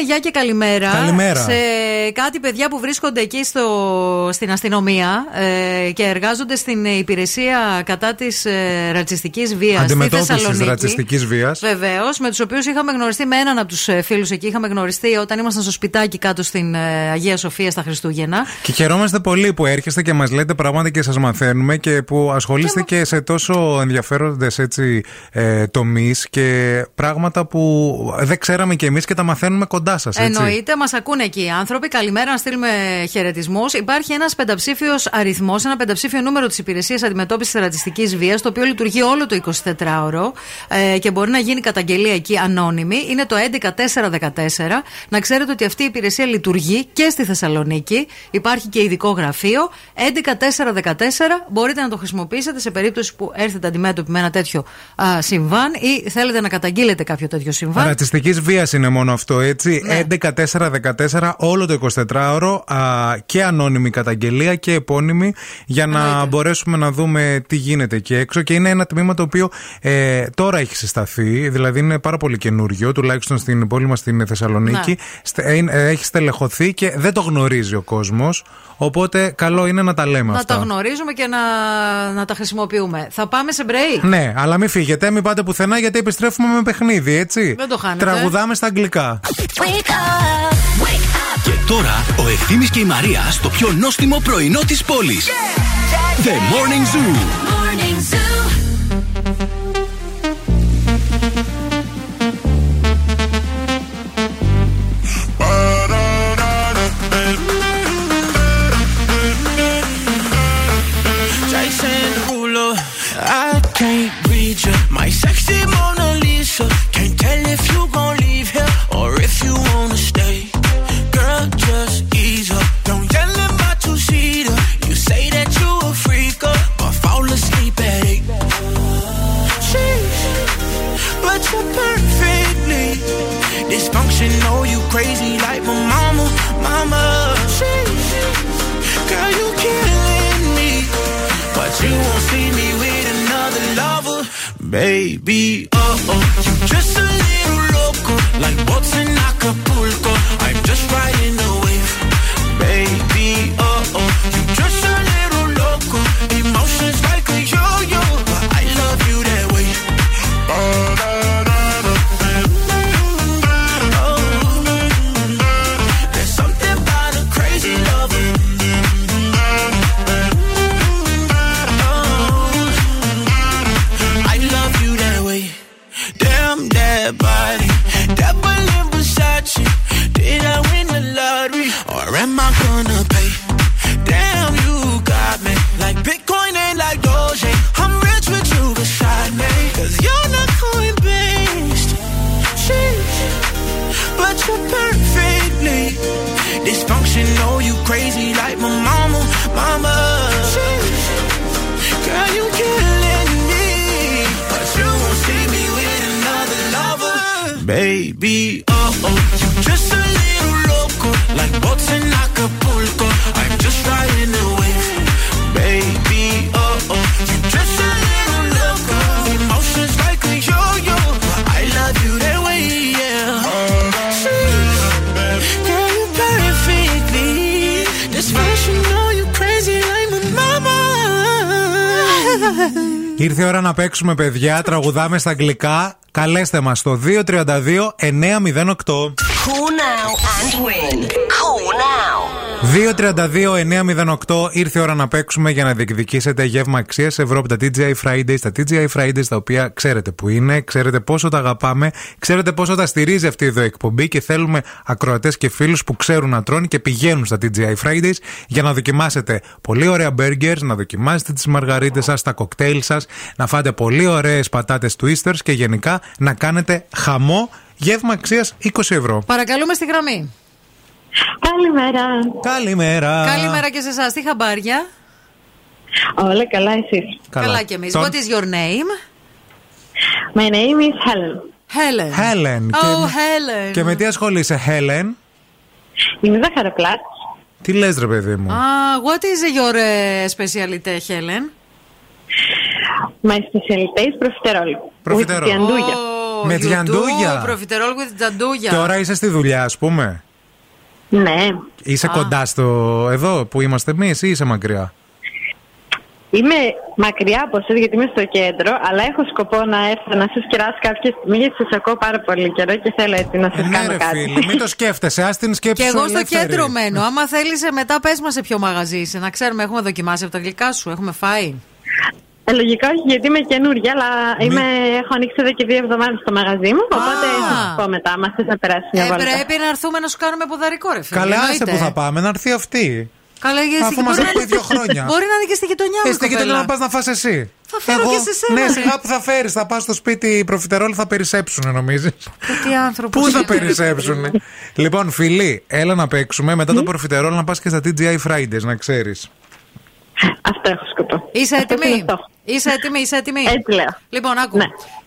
Να πούμε γεια και καλημέρα, Καλημέρα. σε κάτι παιδιά που βρίσκονται εκεί στο, στην αστυνομία ε, και εργάζονται στην υπηρεσία κατά της ε, ρατσιστικής βίας στη Αντιμετώπισης Θεσσαλονίκη. ρατσιστικής βίας. Βεβαίως, με τους οποίους είχαμε γνωριστεί με έναν από τους φίλους εκεί. Είχαμε γνωριστεί όταν ήμασταν στο σπιτάκι κάτω στην ε, Αγία Σοφία στα Χριστούγεννα. Και χαιρόμαστε πολύ που έρχεστε και μας λέτε πράγματα και σας μαθαίνουμε και που ασχολείστε και, σε τόσο ενδιαφέροντες ε, τομείς και πράγματα που δεν ξέραμε κι εμείς και τα μαθαίνουμε κοντά σας. Εννοείται, μας ακούνε εκεί οι άνθρωποι. Καλημέρα, να στείλουμε χαιρετισμούς. Υπάρχει ένας πενταψήφιος αριθμός, ένα πενταψήφιο νούμερο της Υπηρεσίας Αντιμετώπισης Ρατσιστικής Βίας, το οποίο λειτουργεί όλο το 24ωρο ε, και μπορεί να γίνει καταγγελία εκεί ανώνυμη. Είναι το 11414. Να ξέρετε ότι αυτή η υπηρεσία λειτουργεί και στη Θεσσαλονίκη. Υπάρχει και ειδικό γραφείο. 11414 μπορείτε να το χρησιμοποιήσετε σε περίπτωση που έρθετε αντιμέτωποι με ένα τέτοιο α, συμβάν ή θέλετε να καταγγείλετε κάποιο τέτοιο συμβάν. Ρατσιστικής βίας είναι μόνο αυτό, έτσι; Ναι. 11-4-14, όλο το 24ωρο α, και ανώνυμη καταγγελία και επώνυμη για να μπορέσουμε να δούμε τι γίνεται εκεί έξω. Και είναι ένα τμήμα το οποίο ε, τώρα έχει συσταθεί, δηλαδή είναι πάρα πολύ καινούριο, τουλάχιστον στην πόλη μας στην Θεσσαλονίκη. Ναι. Στε- ε, είναι- έχει στελεχωθεί και δεν το γνωρίζει ο κόσμος. Οπότε καλό είναι να τα λέμε Να αυτά. τα γνωρίζουμε και να, να τα χρησιμοποιούμε. Θα πάμε σε break; Ναι, αλλά μην φύγετε, μην πάτε πουθενά γιατί επιστρέφουμε με παιχνίδι, έτσι. Δεν το χάνετε. Τραγουδάμε στα αγγλικά. Wake up, wake up Και τώρα ο Ευθύμης και η Μαρία στο πιο νόστιμο πρωινό της πόλης. The Morning Zoo. Morning Zoo. Jason Derulo, I can't read you. My sexy Mona dysfunctional. You crazy like my mama, mama. Sheesh, girl, you killing me. But you won't see me with another lover, baby. Oh oh, you just a little loco, like boats in Acapulco. I'm just riding the wave, baby. Dysfunctional. You crazy like my mama, mama. Girl, you killing me, but you won't see me with another lover, baby. Oh oh, you just a little loco, like boats in Acapulco. I'm just riding the Ήρθε η ώρα να παίξουμε, παιδιά. Τραγουδάμε στα αγγλικά. Καλέστε μας στο 232 908. Call now and win. Call now. 232-908 ήρθε η ώρα να παίξουμε για να διεκδικήσετε γεύμα αξίας ευρώ από τα TGI Fridays. Τα TGI Fridays τα οποία ξέρετε που είναι, ξέρετε πόσο τα αγαπάμε, ξέρετε πόσο τα στηρίζει αυτή εδώ η εκπομπή και θέλουμε ακροατές και φίλους που ξέρουν να τρώνε και πηγαίνουν στα TGI Fridays για να δοκιμάσετε πολύ ωραία burgers, να δοκιμάσετε τις μαργαρίτες σας, τα κοκτέιλ σας, να φάτε πολύ ωραίες πατάτες twisters και γενικά να κάνετε χαμό γεύμα αξίας 20 ευρώ. Παρακαλούμε στη γραμμή. Καλημέρα. Καλημέρα. Καλημέρα και σε εσάς. Τι χαμπάρια; Όλα καλά, εσείς; Καλά, και εμείς. Τον- What is your name? My name is Helen. Helen. Helen. Oh, και, Helen. και με τι ασχολείσαι, Helen; Είμαι ζαχαροπλάτ. Τι λες ρε παιδί μου; Ah, what is your uh, specialty, Helen? My specialty is profiterol. Profiterol. With τζιαντούγια. Oh, Με you τζιαντούγια. do Profiterol with τζαντούγια. Τώρα είσαι στη δουλειά, ας πούμε; Ναι. Είσαι Α. κοντά στο εδώ που είμαστε εμείς ή είσαι μακριά; Είμαι μακριά από εσάς γιατί είμαι στο κέντρο, αλλά έχω σκοπό να έρθω να σας κεράσω κάποια στιγμή γιατί σας ακούω πάρα πολύ καιρό και θέλω έτσι να σας Ναι, κάνω ρε κάτι. φίλε, μην το σκέφτεσαι, ας την σκέψη Και σου εγώ στο ελεύθερη. κέντρο μένω. Άμα θέλεις, μετά πες μας σε ποιο μαγαζί είσαι. Να ξέρουμε, έχουμε δοκιμάσει από τα γλυκά σου. Έχουμε φάει. Ε, λογικά όχι γιατί είμαι καινούργια, αλλά είμαι, έχω ανοίξει εδώ και δύο εβδομάδες στο μαγαζί μου, οπότε θα σας πω μετά, άμα θες να περάσει μια Ε, βόλτα. πρέπει να έρθουμε να σου κάνουμε ποδαρικό, ρε φίλε. Καλά, άσε εννοείται. που θα πάμε, να έρθει αυτή. Καλά, γιατί Αφού μπορεί μας να- ακούει δύο χρόνια. Μπορεί να είναι και στη γειτονιά Ε, μου. στη γειτονιά να πας να φας εσύ. Θα φέρω Εγώ, και σε σένα, Ναι, ρε. σιγά που θα φέρεις. Θα πας στο σπίτι οι προφιτερόλ θα περισσέψουν, νομίζεις. Τι άνθρωπος. Πού θα περισσέψουν. λοιπόν, φιλή, έλα να παίξουμε. Μετά το προφιτερόλ να πας και στα TGI Fridays, να ξέρεις. Αυτό έχω σκοπό. Είσαι Αυτό είναι έτοιμη. αυτό. Είσαι έτοιμη, είσαι έτοιμη. Έτσι λέω. Λοιπόν, άκου.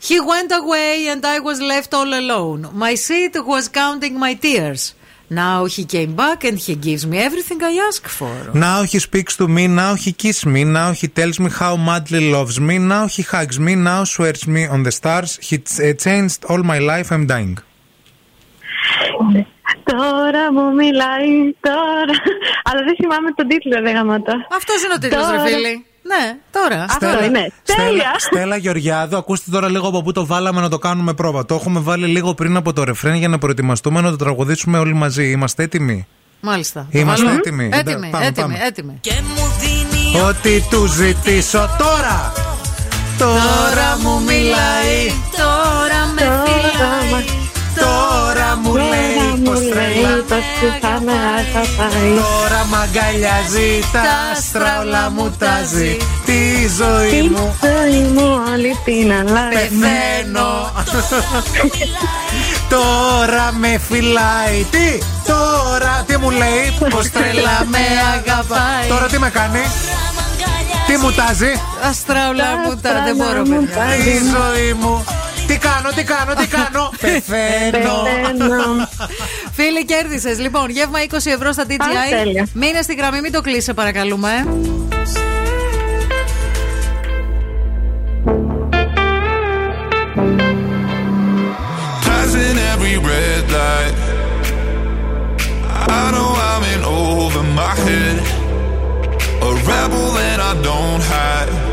He went away and I was left all alone. My seat was counting my tears. Now he came back and he gives me everything I ask for. Now he speaks to me, now he kisses me, now he tells me how madly loves me, now he hugs me, now swears me on the stars. He uh, changed all my life, I'm dying. Τώρα μου μιλάει, τώρα. Αλλά δεν θυμάμαι τον τίτλο, δεν γαμάτα. Αυτός είναι ο τίτλος, τώρα... ρε φίλη. Ναι, τώρα. Αυτό είναι. Στέλλα, Τέλεια. Στέλλα Γεωργιάδου, ακούστε τώρα λίγο από πού το βάλαμε να το κάνουμε πρόβα. Το έχουμε βάλει λίγο πριν από το ρεφρέν για να προετοιμαστούμε να το τραγουδήσουμε όλοι μαζί. Είμαστε έτοιμοι; Μάλιστα. Είμαστε mm-hmm. έτοιμοι. Έτοιμοι, πάμε, έτοιμοι, πάμε. έτοιμοι. Και μου δίνει ότι του ζητήσω τώρα. Τώρα μου μιλάει. Τώρα με φιλάει. Τώρα μου λέει. Τώρα μ' αγκαλιάζει τα άστρα μου τάζει Τη ζωή μου. Τη ζωή μου όλη την αλλάζει. Πεθαίνω. Τώρα με φυλάει. Τι; Τώρα. Τι μου λέει; Ποστρελαμένα τρελά με αγαπάει. Τώρα τι με κάνει; Τι μου τάζει Αστραουλά μου τα μπορώ Η ζωή μου. Τι κάνω, τι κάνω, τι κάνω. Πεθαίνω. Φίλη κέρδισες. Λοιπόν, γεύμα 20 ευρώ στα TGI. Μείνε στη γραμμή, μην το κλείσει, παρακαλούμε. red light. I know I'm in over my head, a rebel that I don't hide.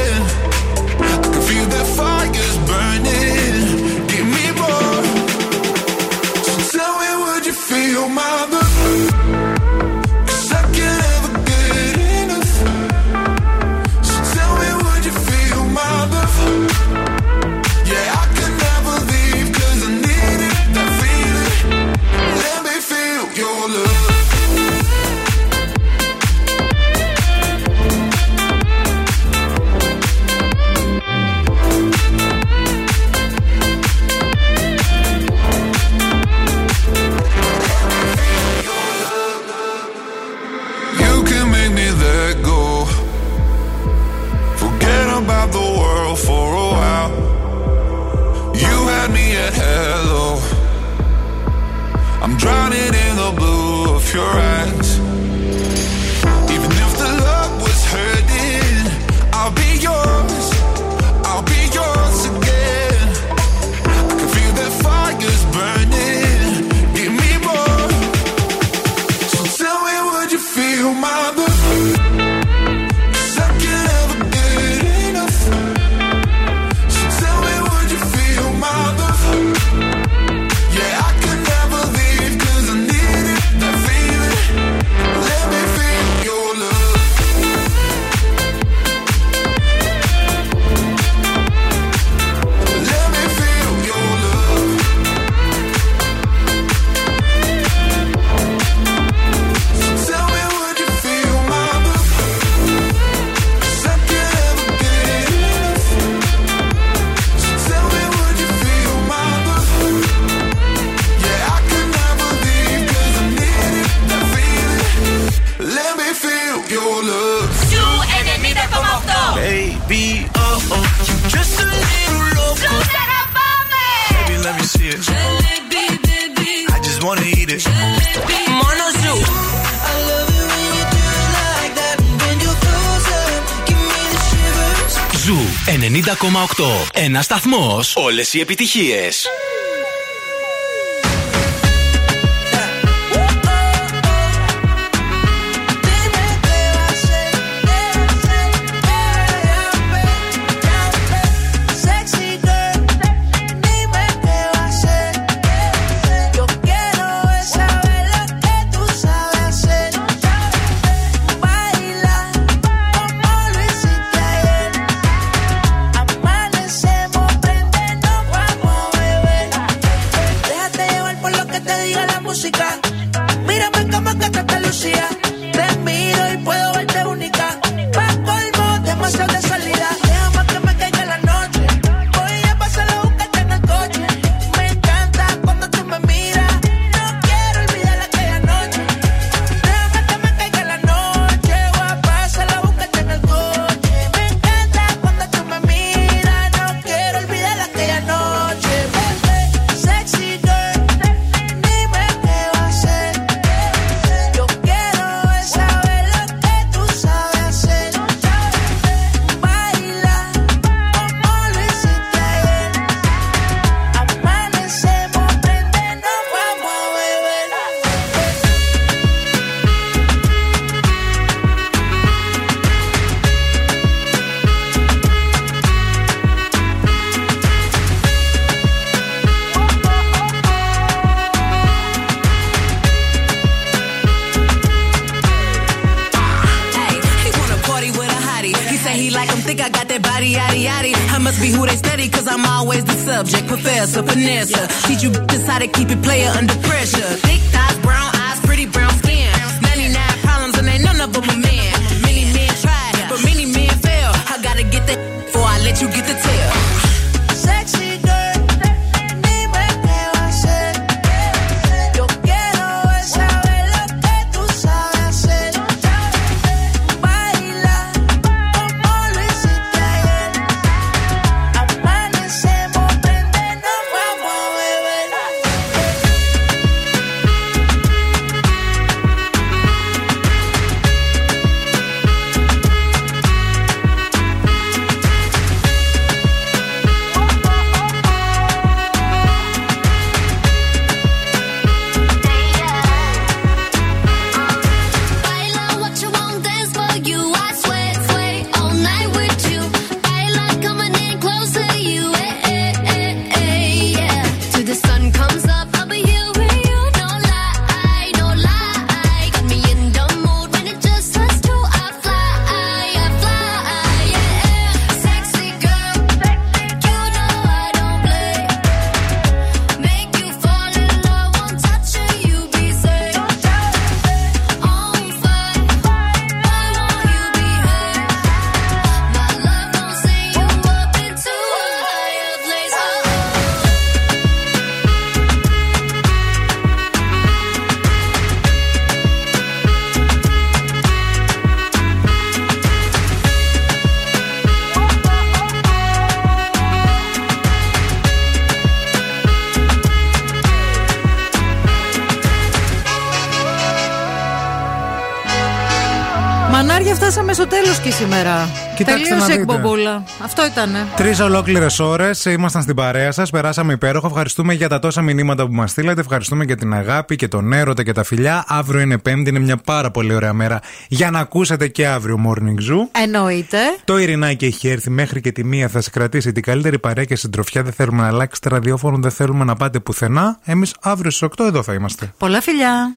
I'm drowning in the blue of your eyes. όλες οι επιτυχίες. σήμερα. Κοιτάξτε Τελείωσε εκπομπούλα. Αυτό ήταν. Τρεις ολόκληρες ώρες ήμασταν στην παρέα σας. Περάσαμε υπέροχα. Ευχαριστούμε για τα τόσα μηνύματα που μας στείλατε. Ευχαριστούμε για την αγάπη και τον έρωτα και τα φιλιά. Αύριο είναι Πέμπτη, είναι μια πάρα πολύ ωραία μέρα για να ακούσετε και αύριο Morning Zoo. Εννοείται. Το Ειρηνάκι έχει έρθει μέχρι και τη μία. Θα σε κρατήσει την καλύτερη παρέα και συντροφιά. Δεν θέλουμε να αλλάξετε ραδιόφωνο, δεν θέλουμε να πάτε πουθενά. Εμείς αύριο στις 8 εδώ θα είμαστε. Πολλά φιλιά.